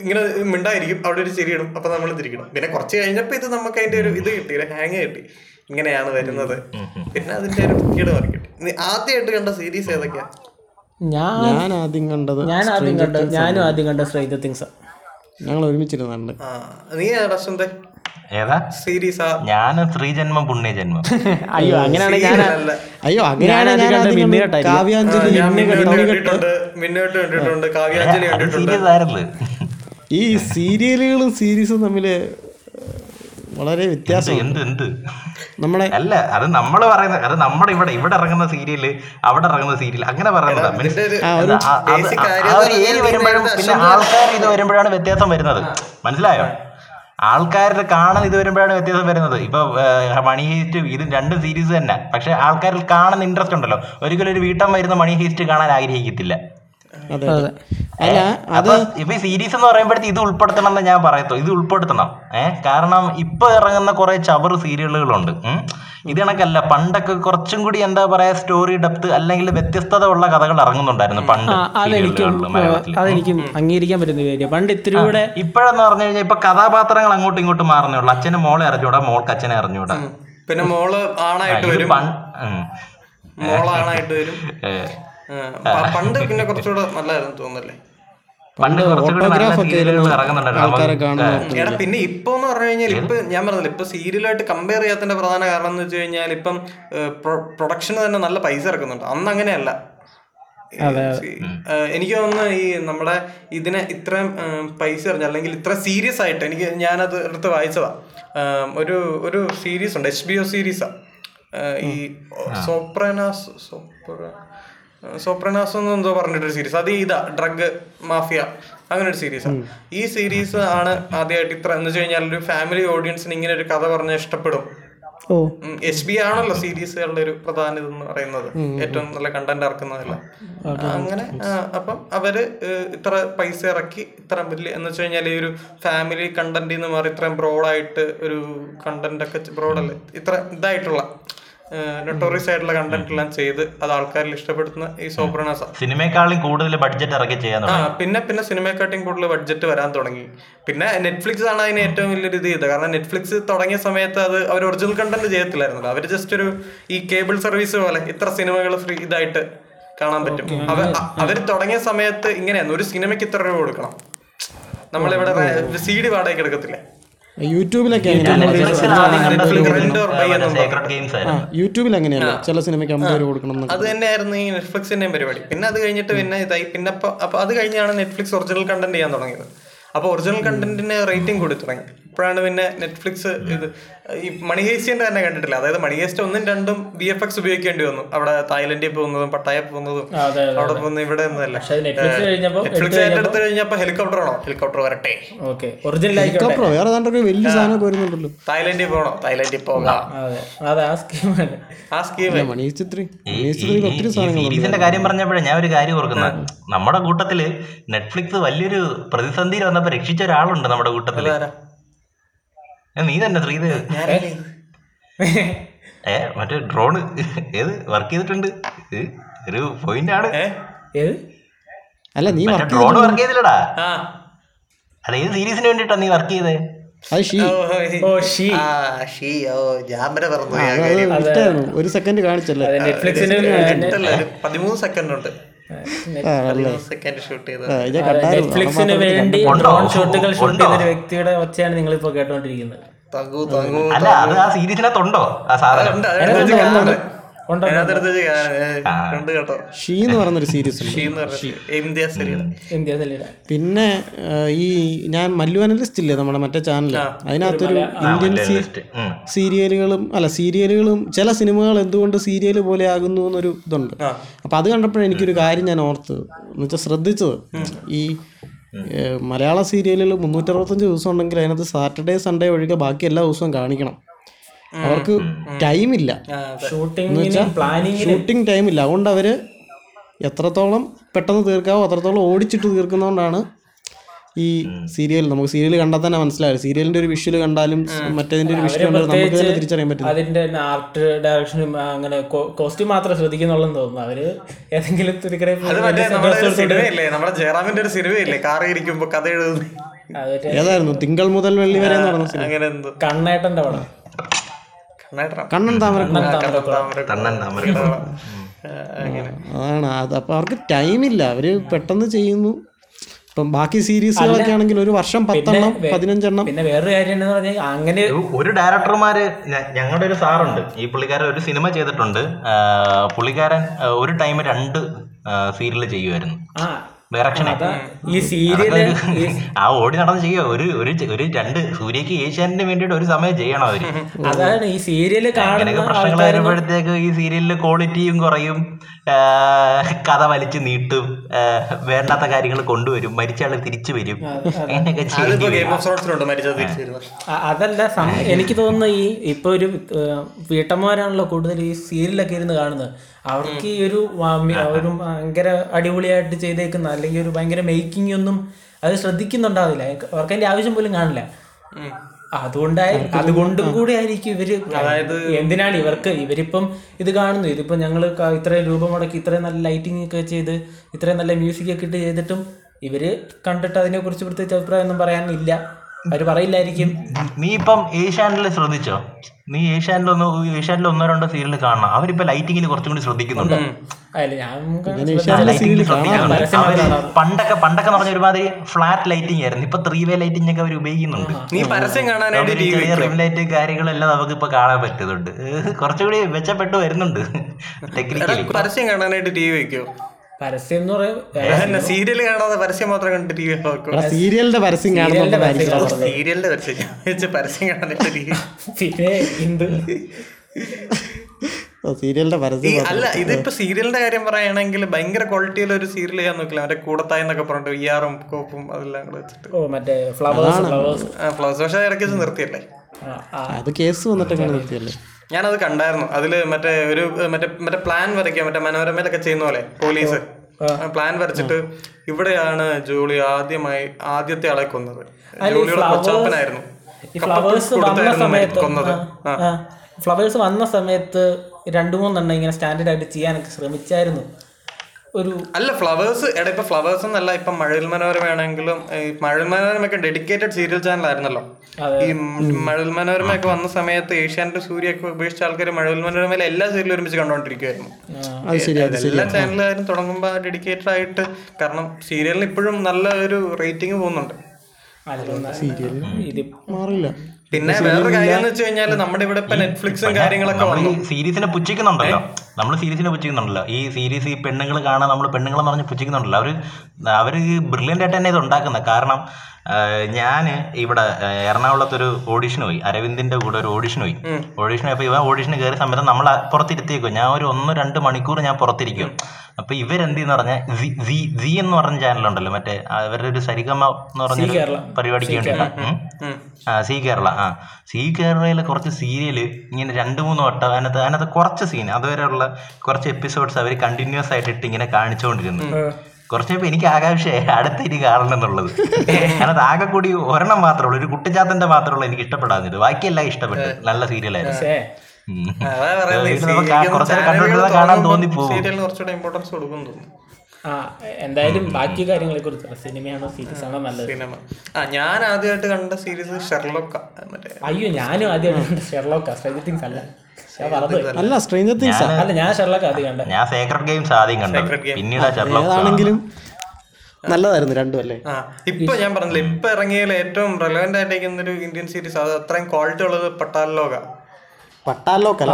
A: ഇങ്ങനെ മിണ്ടായിരിക്കും. അവിടെ ഒരു ചിരിയിടും അപ്പൊ നമ്മൾ തിരിക്കണം പിന്നെ കുറച്ച് കഴിഞ്ഞപ്പോ ഇത് നമുക്ക് അതിന്റെ ഒരു ഇത് കിട്ടി. ഹാങ് കിട്ടി. ഇങ്ങനെയാണ് വരുന്നത്. പിന്നെ അതിന്റെ ഒരു കീട് മാറി കിട്ടി. ആദ്യമായിട്ട് കണ്ട സീരീസ് ഏതൊക്കെയാ?
D: ഞാൻ
B: ആദ്യം കണ്ടത്
D: ഞാൻ ആദ്യം കണ്ട ഞാനും ആദ്യം കണ്ട സ്ട്രേഞ്ചർ തിങ്സ്
B: ഞങ്ങൾ ഒരുമിച്ചിരുന്നുണ്ട്.
A: ആ നീ ഏതാ?
C: ഏതാ
A: സീരീസാ
C: ഞാൻ സ്ത്രീജന്മം പുണ്യജന്മം.
D: അയ്യോ അങ്ങനെയാണ് ഞാൻ
B: അയ്യോ അങ്ങനെയാണ്
D: ഞാൻ കണ്ടത്. മിന്നികെട്ടായിരുന്നു.
B: കാവ്യാഞ്ജലി.
A: കണ്ടിട്ടുണ്ട്. കാവ്യാഞ്ജലി കണ്ടിട്ടുണ്ട്.
B: ഈ സീരിയലുകളും സീരീസും തമ്മിൽ വളരെ വ്യത്യാസം
C: എന്ത് എന്ത്?
B: നമ്മളെ
C: അല്ല അത് നമ്മൾ പറയുന്ന അത് നമ്മുടെ ഇവിടെ ഇവിടെ ഇറങ്ങുന്ന സീരിയൽ അവിടെ ഇറങ്ങുന്ന സീരിയൽ അങ്ങനെ പറയുന്നത്. വരുമ്പോഴും പിന്നെ ആൾക്കാർ ഇത് വരുമ്പോഴാണ് വ്യത്യാസം വരുന്നത്. മനസ്സിലായോ? ആൾക്കാരുടെ കാണാൻ ഇത് വരുമ്പോഴാണ് വ്യത്യാസം വരുന്നത്. ഇപ്പൊ മണി ഹീസ്റ്റ് ഇത് രണ്ട് സീരീസ് തന്നെ. പക്ഷെ ആൾക്കാരിൽ കാണുന്ന ഇൻട്രസ്റ്റ് ഉണ്ടല്ലോ. ഒരിക്കലും ഒരു വീട്ടം വരുന്ന മണി ഹീസ്റ്റ് കാണാൻ ആഗ്രഹിക്കത്തില്ല.
B: അല്ല അത്
C: ഇപ്പൊ ഈ സീരീസ് എന്ന് പറയുമ്പോഴത്തെ ഇത് ഉൾപ്പെടുത്തണം എന്ന് ഞാൻ പറയത്തോ. ഇത് ഉൾപ്പെടുത്തണം. ഏഹ് കാരണം ഇപ്പൊ ഇറങ്ങുന്ന കുറെ ചവർ സീരിയലുകളുണ്ട്. ഇത് കണക്കല്ല. പണ്ടൊക്കെ കുറച്ചും കൂടി എന്താ പറയാ സ്റ്റോറി ഡെപ്ത് അല്ലെങ്കിൽ വ്യത്യസ്തത ഉള്ള കഥകൾ ഇറങ്ങുന്നുണ്ടായിരുന്നു പണ്ട്
D: അതെനിക്ക്. അംഗീകരിക്കാൻ പറ്റുന്ന കാര്യം. പണ്ട് ഇത്തിരി കൂടെ
C: ഇപ്പോഴെന്ന് പറഞ്ഞു കഴിഞ്ഞാൽ ഇപ്പൊ കഥാപാത്രങ്ങൾ അങ്ങോട്ടും ഇങ്ങോട്ടും മാറുന്നേ ഉള്ളൂ. അച്ഛന് മോളെ അറിഞ്ഞൂടാ മോൾക്ക് അച്ഛനെ അറിഞ്ഞൂടാ.
A: പിന്നെ മോൾ ആണായിട്ട് വരും. മോളാണായിട്ട് വരും. പണ്ട് പിന്നെ കുറച്ചുകൂടെ നല്ലായിരുന്നു തോന്നുന്നല്ലേ?
C: പണ്ട്
A: എടാ പിന്നെ ഇപ്പൊ എന്ന് പറഞ്ഞു കഴിഞ്ഞാൽ ഇപ്പൊ ഞാൻ പറഞ്ഞില്ല ഇപ്പൊ സീരിയലായിട്ട് കമ്പയർ ചെയ്യാത്തതിന്റെ പ്രധാന കാരണം എന്ന് വെച്ച് കഴിഞ്ഞാൽ ഇപ്പം പ്രൊഡക്ഷന് തന്നെ നല്ല പൈസ ഇറക്കുന്നുണ്ട്. അന്ന് അങ്ങനെയല്ല. എനിക്ക് തോന്നുന്നു ഈ നമ്മുടെ ഇതിനെ ഇത്രയും പൈസ എറിഞ്ഞ അല്ലെങ്കിൽ ഇത്ര സീരിയസ് ആയിട്ട് എനിക്ക് ഞാനത് എടുത്ത് വായിച്ചതാ. ഒരു ഒരു സീരീസ് ഉണ്ട് എച്ച് ബി ഒ സീരീസാ ഈ സോപ്രനാസ് സോപ്ര സോപ്രനാസ് എന്തോ പറഞ്ഞിട്ടൊരു സീരീസ് അത് ഇതാ ഡ്രഗ് മാഫിയ അങ്ങനെ ഒരു സീരീസാണ് ഈ സീരീസ് ആണ് ആദ്യമായിട്ട് ഇത്ര എന്ന് വെച്ച് കഴിഞ്ഞാൽ ഒരു ഫാമിലി ഓഡിയൻസിന് ഇങ്ങനെ ഒരു കഥ പറഞ്ഞ ഇഷ്ടപ്പെടും.
D: എസ്
A: എച്ച് ബി ആണല്ലോ സീരീസുകളുടെ ഒരു പ്രധാന ഇതെന്ന് പറയുന്നത്. ഏറ്റവും നല്ല കണ്ടന്റ് ഇറക്കുന്നതല്ല. അങ്ങനെ അപ്പം അവർ ഇത്ര പൈസ ഇറക്കി ഇത്ര വലിയ എന്ന് വെച്ച് കഴിഞ്ഞാൽ ഈ ഒരു ഫാമിലി കണ്ടന്റിൽ നിന്ന് മാറി ഇത്രയും ബ്രോഡായിട്ട് ഒരു കണ്ടന്റ് ഒക്കെ ബ്രോഡല്ലേ ഇത്ര ഇതായിട്ടുള്ള നൊട്ടോറിയസ് ആയിട്ടുള്ള കണ്ടന്റ് എല്ലാം ചെയ്ത് അത് ആൾക്കാരിൽ ഇഷ്ടപ്പെടുന്ന ഈ സോപ്രണാസ
C: സിനിമയെക്കാളും കൂടുതൽ ബഡ്ജറ്റ് ഇറക്കി ചെയ്യാൻ
A: ആ പിന്നെ പിന്നെ സിനിമയെക്കാട്ടിയും കൂടുതൽ ബഡ്ജറ്റ് വരാൻ തുടങ്ങി. പിന്നെ നെറ്റ്ഫ്ലിക്സ് ആണ് അതിന് ഏറ്റവും വലിയൊരു ഇത് ചെയ്തത്. കാരണം നെറ്റ്ഫ്ലിക്സ് തുടങ്ങിയ സമയത്ത് അത് അവർ ഒറിജിനൽ കണ്ടന്റ് ചെയ്യത്തില്ലായിരുന്നല്ലോ. അവർ ജസ്റ്റ് ഒരു ഈ കേബിൾ സർവീസ് പോലെ ഇത്ര സിനിമകൾ ഫ്രീ ഇതായിട്ട് കാണാൻ പറ്റും. അവർ അവർ തുടങ്ങിയ സമയത്ത് ഇങ്ങനെയാണ് ഒരു സിനിമയ്ക്ക് ഇത്ര രൂപ കൊടുക്കണം. നമ്മളിവിടെ സി ഡി വാടകയ്ക്ക് എടുക്കത്തില്ലേ?
B: യൂട്യൂബിലൊക്കെ യൂട്യൂബിൽ അങ്ങനെയല്ല ചില സിനിമയ്ക്ക് അമ്പത് രൂപ കൊടുക്കണം
A: അത് തന്നെയായിരുന്നു ഈ നെറ്റ്ഫ്ലിക്സിന്റെയും പരിപാടി. പിന്നെ അത് കഴിഞ്ഞിട്ട് പിന്നെ ഇതായി. പിന്നെ അപ്പൊ അപ്പൊ അത് കഴിഞ്ഞാണ് നെറ്റ്ഫ്ലിക്സ് ഒറിജിനൽ കണ്ടന്റ് ചെയ്യാൻ തുടങ്ങിയത്. അപ്പൊ ഒറിജിനൽ കണ്ടന്റിന് റേറ്റിംഗ് കൂടി തുടങ്ങി. ഇപ്പോഴാണ് പിന്നെ നെറ്റ്ഫ്ലിക്സ് ഇത് ഈ മണിഹേസ്റ്റിന്റെ തന്നെ കണ്ടിട്ടില്ല. അതായത് മണിഹേസ്റ്റ് ഒന്നും രണ്ടും ബി എഫ് എക്സ് ഉപയോഗിക്കേണ്ടി വന്നു. അവിടെ തായ്ലൻഡിൽ പോകുന്നതും പട്ടായ പോകുന്നതും അവിടെ പോകുന്ന ഇവിടെ ഒന്നുമല്ല.
E: പക്ഷെ നെറ്റ്ഫ്ലിക്സ് കഴിഞ്ഞപ്പോ
A: എടുത്തു ഏറ്റെടുത്ത് കഴിഞ്ഞപ്പോ ഹെലികോപ്റ്റർ ആണോ? ഹെലികോപ്റ്റർ വരട്ടെ.
B: ഹെലികോപ്റ്റർ വേറെ വലിയ സാധനം വരുന്നുണ്ടല്ലോ.
A: തായ്ലൻഡിൽ പോകണോ? തായ്ലൻഡിൽ പോകാം.
E: ആ
A: സ്കീം
B: ഒത്തിരി സാധനങ്ങളുണ്ട്
C: കാര്യം പറഞ്ഞപ്പോഴേ ഞാൻ ഒരു കാര്യം ഓർക്കുന്ന. നമ്മുടെ കൂട്ടത്തിൽ നെറ്റ്ഫ്ലിക്സ് വലിയൊരു പ്രതിസന്ധിയിൽ വന്നപ്പോ രക്ഷിച്ച ഒരാളുണ്ട് നമ്മുടെ കൂട്ടത്തിൽ. നീ തന്നെ ശ്രീദേവ് ഏ മറ്റേ ഡ്രോണ് ഏത്? വർക്ക് ചെയ്തിട്ടുണ്ട്? ഒരു പോയിന്റ് ആണ്.
E: ഏത്?
B: അല്ല നീ വർക്ക്
C: ഡ്രോൺ വർക്ക് ചെയ്തില്ലടാ.
A: ആ.
C: അത് ഏത് സീരീസിന് വേണ്ടിട്ടാ നീ വർക്ക് ചെയ്തേ.
B: ഒരു സെക്കൻഡ് കാണിച്ചല്ലേ?
E: അതെ നെറ്റ്ഫ്ലിക്സിന്
A: ഇട്ടല്ല, പതിമൂന്ന് സെക്കൻഡ് ഉണ്ട്.
E: നെറ്റ്ഫ്ലിക്സിന് വേണ്ടി ഡ്രോൺ ഷോട്ടുകൾ ഷൂട്ട്
C: ചെയ്യുന്ന
E: ചെയ്ത ഒരു വ്യക്തിയുടെ ഒച്ചയാണ് നിങ്ങൾ ഇപ്പോൾ കേട്ടോണ്ടിരിക്കുന്നത്
C: അല്ല അത് ആ സീരീസിനകത്തുണ്ടോ? ആ സാധനം.
B: ഷീ എന്ന് പറഞ്ഞൊരു സീരീസ് പിന്നെ ഈ ഞാൻ മല്ലു അനലിസ്റ്റ് ഇല്ലേ നമ്മുടെ മറ്റേ ചാനൽ അതിനകത്തൊരു ഇന്ത്യൻ സീരിയലുകളും അല്ല സീരിയലുകളും ചില സിനിമകൾ എന്തുകൊണ്ട് സീരിയൽ പോലെ ആകുന്നു എന്നൊരു ഇതുണ്ട്. അപ്പൊ അത് കണ്ടപ്പോഴേ എനിക്കൊരു കാര്യം ഞാൻ ഓർത്തത്. എന്നുവെച്ചാൽ ശ്രദ്ധിച്ചത്. ഈ മലയാള സീരിയലുകൾ മുന്നൂറ്ററുപത്തഞ്ച് ദിവസം ഉണ്ടെങ്കിൽ അതിനകത്ത് സാറ്റർഡേ സൺഡേ ഒഴികെ ബാക്കി എല്ലാ ദിവസവും കാണിക്കണം. അവർക്ക് ടൈമില്ല.
E: ഷൂട്ടിങ്ങിന് പ്ലാനിങ്ങിന്.
B: ഷൂട്ടിംഗ് ടൈമില്ല. അതുകൊണ്ട് അവർ എത്രത്തോളം പെട്ടെന്ന് തീർക്കാവോ അത്രത്തോളം ഓടിച്ചിട്ട് തീർക്കുന്നതുകൊണ്ടാണ് ഈ സീരിയൽ നമുക്ക് സീരിയൽ കണ്ടാൽ തന്നെ മനസ്സിലായത് സീരിയലിന്റെ ഒരു വിഷ്വൽ കണ്ടാലും മറ്റേതിന്റെ ഒരു വിഷ്വൽ കണ്ടാലും നമുക്ക് തന്നെ തിരിച്ചറിയാൻ പറ്റും
E: അതിന്റെ ആർട്ട് ഡയറക്ഷനും അങ്ങനെ കോസ്റ്റ്യൂം മാത്രം ശ്രദ്ധിക്കുന്നുള്ളെന്ന് തോന്നുന്നു. അവർ ഏതെങ്കിലും
A: ജയറാമിന്റെ ഒരു സിനിമയില്ലേ? കാറി ഇരിക്കുമ്പോ കഥ എഴുതുന്നു
B: ഏതായിരുന്നു? തിങ്കൾ മുതൽ വെള്ളി വരെ നടന്നു സിനിമ.
A: അങ്ങനെ
E: കണ്ണേട്ടന്റെ പടം.
B: കണ്ണൻ താമര
C: തന്നൻ താമര
A: അങ്ങനെ.
B: അതാണ് അത് അപ്പൊ അവർക്ക് ടൈമില്ല അവർ പെട്ടെന്ന് ചെയ്യുന്നു. ഇപ്പം ബാക്കി സീരീസുകളൊക്കെ ആണെങ്കിൽ ഒരു വർഷം പത്തെണ്ണം പതിനഞ്ചെണ്ണം.
E: പിന്നെ വേറൊരു കാര്യം എന്ന് പറഞ്ഞാൽ അങ്ങനെ
C: ഒരു- ഒരു ഡയറക്ടർമാര് ഞങ്ങളുടെ ഒരു സാറുണ്ട്. ഈ പുള്ളിക്കാരൻ ഒരു സിനിമ ചെയ്തിട്ടുണ്ട്. പുള്ളിക്കാരൻ ഒരു ടൈം രണ്ട് സീരിയൽ ചെയ്യുമായിരുന്നു
E: ഈ സീരിയൽ
C: ആ ഓടി നടന്ന് ചെയ്യോ ഒരു ഒരു ഒരു രണ്ട് സൂര്യക്ക് ഏഷ്യാനിന് വേണ്ടിയിട്ട് ഒരു സമയം ചെയ്യണം അവർ.
E: അതാണ് ഈ
C: സീരിയൽ
E: കാണുന്ന
C: പ്രശ്നങ്ങൾ വരുമ്പോഴത്തേക്ക് ഈ സീരിയലിന്റെ ക്വാളിറ്റിയും കുറയും. കഥ വലിച്ചു നീട്ടും വേണ്ടാത്ത കാര്യങ്ങൾ കൊണ്ടുവരും മരിച്ച ആൾ തിരിച്ചു വരും.
E: അതല്ല എനിക്ക് തോന്നുന്നു ഈ ഇപ്പൊ ഒരു വീട്ടമ്മമാരാണല്ലോ കൂടുതൽ ഈ സീരിയലൊക്കെ ഇരുന്ന് കാണുന്നത്. അവർക്ക് ഈ ഒരു ഒരു ഭയങ്കര അടിപൊളിയായിട്ട് ചെയ്തേക്കുന്ന അല്ലെങ്കിൽ ഒരു ഭയങ്കര മേക്കിംഗ് ഒന്നും അത് ശ്രദ്ധിക്കുന്നുണ്ടാവില്ല. അവർക്ക് അതിന്റെ ആവശ്യം പോലും കാണില്ല. അതുകൊണ്ടായി അതുകൊണ്ടും കൂടി ആയിരിക്കും ഇവർ അതായത് എന്തിനാണ് ഇവർക്ക് ഇവരിപ്പം ഇത് കാണുന്നു. ഇതിപ്പോ ഞങ്ങൾ ഇത്രയും രൂപ മുടക്കി ഇത്രയും നല്ല ലൈറ്റിംഗ് ഒക്കെ ചെയ്ത് ഇത്രയും നല്ല മ്യൂസിക് ഒക്കെ ഇട്ട് ചെയ്തിട്ടും ഇവർ കണ്ടിട്ട് അതിനെ കുറിച്ച് പ്രത്യേകിച്ച് അഭിപ്രായം ഒന്നും പറയാനില്ല. അവർ പറയില്ലായിരിക്കും.
C: നീ ഇപ്പം ഏഷ്യാനിൽ ശ്രദ്ധിച്ചോ? നീ ഏഷ്യാനിൽ ഒന്ന് ഏഷ്യാനിൽ ഒന്നോ രണ്ടോ സീരിയൽ കാണണം. അവരിപ്പോ ലൈറ്റിങ്ങിൽ കുറച്ചും കൂടി ശ്രദ്ധിക്കുന്നുണ്ട്. പണ്ടൊക്കെ പണ്ടൊക്കെ പറഞ്ഞ ഒരുമാതിരി ഫ്ലാറ്റ് ലൈറ്റിംഗ് ആയിരുന്നു. ഇപ്പൊ ത്രീ വേ ലൈറ്റിംഗ് ഒക്കെ അവർ ഉപയോഗിക്കുന്നുണ്ട്.
A: നീ പരസ്യം കാണാനായിട്ട്
C: റിം ലൈറ്റ് കാര്യങ്ങളെല്ലാം നമുക്ക് ഇപ്പൊ കാണാൻ പറ്റുന്നുണ്ട്. കുറച്ചുകൂടി മെച്ചപ്പെട്ടു വരുന്നുണ്ട്. ടെക്നിക്കലി
A: പരസ്യം കാണാനായിട്ട് ടി വി വെക്കോ?
E: പരസ്യം എന്ന്
A: സീരിയൽ കാണാതെ പരസ്യം മാത്രം കണ്ടിട്ട് ടി വി
B: സീരിയലിന്റെ പരസ്യം
E: സീരിയലിന്റെ പരസ്യം
A: പരസ്യം. കാണാനായിട്ട് വി
E: പിന്നെ
B: സീരിയലിന്റെ പരസ്യം
A: അല്ല ഇതിപ്പോ സീരിയലിന്റെ കാര്യം പറയുകയാണെങ്കിൽ ഭയങ്കര ക്വാളിറ്റിയിൽ ഒരു സീരിയൽ ചെയ്യാൻ നോക്കില്ല. മറ്റേ കൂടത്തായി എന്നൊക്കെ പറഞ്ഞിട്ട് ആറും കോപ്പും അതെല്ലാം കൂടെ വെച്ചിട്ട്.
E: ഓ മറ്റേ ഫ്ലവേഴ്സ് ഫ്ലവേഴ്സ്
A: ആ ഫ്ലവേഴ്സ് പക്ഷേ ഇടയ്ക്ക് വെച്ച് നിർത്തിയല്ലേ?
B: അത് കേസ് വന്നിട്ടൊക്കെ നിർത്തിയല്ലേ?
A: ഞാനത് കണ്ടായിരുന്നു. അതിൽ മറ്റേ ഒരു മറ്റേ മറ്റേ പ്ലാൻ വരയ്ക്കുക മറ്റേ മനോരമയിലൊക്കെ ചെയ്യുന്ന പോലെ പോലീസ് പ്ലാൻ വരച്ചിട്ട് ഇവിടെയാണ് ജോളി ആദ്യമായി ആദ്യത്തെ ആളെ കൊന്നത്. ജോളിയുടെ കൊച്ചാപ്പനായിരുന്നു.
E: ഈ ഫ്ലവേഴ്സ് വന്ന
A: കൊടുത്തായിരുന്നു
E: സമയത്ത്
A: കൊന്നത്.
E: ഫ്ലവേഴ്സ് വന്ന സമയത്ത് രണ്ടു മൂന്നെണ്ണം ഇങ്ങനെ സ്റ്റാൻഡേർഡ് ആയിട്ട് ചെയ്യാനൊക്കെ ശ്രമിച്ചായിരുന്നു. ഒരു
A: അല്ല ഫ്ലവേഴ്സ് എടാ ഇപ്പൊ ഫ്ലവേഴ്സ് എന്നല്ല ഇപ്പൊ മഴവിൽ മനോരമയാണെങ്കിലും ഈ മഴവിൽ മനോരമയൊക്കെ ഡെഡിക്കേറ്റഡ് സീരിയൽ ചാനൽ ആയിരുന്നല്ലോ. ഈ മഴവിൽ മനോരമയൊക്കെ വന്ന സമയത്ത് ഏഷ്യാനെറ്റ് സൂര്യൊക്കെ ഉപേക്ഷിച്ച ആൾക്കാർ മഴവിൽ മനോരമയിലെ എല്ലാ സീരിയലും ഒരുമിച്ച്
B: അത്
A: എല്ലാ ചാനലുകാരും തുടങ്ങുമ്പോൾ ഡെഡിക്കേറ്റഡ് ആയിട്ട് കാരണം സീരിയലിന് ഇപ്പോഴും നല്ല ഒരു റേറ്റിംഗ് പോകുന്നുണ്ട്.
B: സീരിയൽ
E: ഇത്
B: മാറില്ല.
A: പിന്നെ വേറൊരു കാര്യം എന്ന് വെച്ച് കഴിഞ്ഞാൽ നമ്മുടെ ഇവിടെ ഇപ്പൊ നെറ്റ്ഫ്ലിക്സും കാര്യങ്ങളൊക്കെ വന്നു.
C: സീരീസിനെ പുച്ഛിക്കുന്നുണ്ടല്ലോ. നമ്മൾ സീരീസിനെ പുച്ഛിക്കുന്നുണ്ടല്ലോ. ഈ സീരീസ് ഈ പെണ്ണുങ്ങൾ കാണാൻ നമ്മൾ പെണ്ണുങ്ങളെന്ന് പറഞ്ഞ് പുച്ഛിക്കുന്നുണ്ടല്ലോ. അവർ അവർ ബ്രില്യന്റ് ആയിട്ട് തന്നെ ഇത് ഉണ്ടാക്കുന്നത് കാരണം ഞാൻ ഇവിടെ എറണാകുളത്ത് എറണാകുളത്തൊരു ഓഡിഷൻ പോയി. അരവിന്ദിന്റെ കൂടെ ഒരു ഓഡിഷൻ പോയി. ഓഡിഷൻ പോയപ്പോൾ ഇവൻ ഓഡിഷന് കയറിയ സമയത്ത് നമ്മൾ പുറത്തിരുത്തിയേക്കും. ഞാൻ ഒരു ഒന്ന് രണ്ട് മണിക്കൂർ ഞാൻ പുറത്തിരിക്കും. അപ്പൊ ഇവരെന്തെന്ന് പറഞ്ഞാൽ ജി എന്ന് പറഞ്ഞ ചാനലുണ്ടല്ലോ. മറ്റേ അവരുടെ ഒരു സരിഗമ എന്ന് പറഞ്ഞ. പരിപാടിക്ക് വേണ്ടിയിട്ട്. ആ സി കേരള. ആ. സി കേരളയിലെ കുറച്ച് സീരിയൽ ഇങ്ങനെ രണ്ട് മൂന്ന് വട്ടം അതിനകത്ത് അതിനകത്ത് കുറച്ച് സീൻ അതുവരെയുള്ള കുറച്ച് എപ്പിസോഡ്സ് അവർ കണ്ടിന്യൂസ് ആയിട്ട് ഇട്ട് ഇങ്ങനെ കാണിച്ചുകൊണ്ടിരുന്നു കുറച്ച് കഴിയുമ്പോൾ എനിക്ക് ആകാംക്ഷയായി അടുത്ത ഇനി കാണണം എന്നുള്ളത് അതിനകത്ത് ആകെ കൂടി ഒരെണ്ണം മാത്രമേ ഉള്ളൂ. ഒരു കുട്ടിച്ചാത്തന്റെ മാത്രമേ ഉള്ളൂ എനിക്ക് ഇഷ്ടപ്പെടാഞ്ഞത് ബാക്കിയെല്ലാം ഇഷ്ടപ്പെട്ടു. നല്ല സീരിയലായിരുന്നു. കാണാൻ
A: ഇമ്പോർട്ടൻസ് കൊടുക്കും
E: ആ എന്തായാലും ബാക്കി കാര്യങ്ങളെ കുറിച്ച്. സിനിമയാണോ സീരീസ് ആണോ നല്ലത്?
A: സിനിമ. ആ ഞാൻ ആദ്യമായിട്ട് കണ്ട സീരീസ് ഷെർലോക്ക.
E: അയ്യോ ഞാനും ആദ്യമായിട്ട് ഷെർലോക്ക. സ്ട്രേഞ്ചർ തിങ്സ് അല്ല.
B: അല്ല സ്ട്രേഞ്ചർ തിങ്സ്
E: അല്ല ഞാൻ ഷെർലോക്ക് ആദ്യം കണ്ടത്
C: ഞാൻ സേക്രഡ് ഗെയിംസ് ആദ്യം കണ്ടത് പിന്നീട്
B: ഏതാണെങ്കിലും നല്ലതായിരുന്നു രണ്ടും അല്ലേ?
A: ഇപ്പൊ ഞാൻ പറഞ്ഞില്ല ഇപ്പൊ ഇറങ്ങിയതിൽ ഏറ്റവും റെലവെന്റ് ആയിട്ടിരിക്കുന്ന ഒരു ഇന്ത്യൻ സീരീസ് അത് അത്രയും ക്വാളിറ്റി ഉള്ളത് പട്ടാൽ ലോക
B: പട്ടാലോക്കല്ല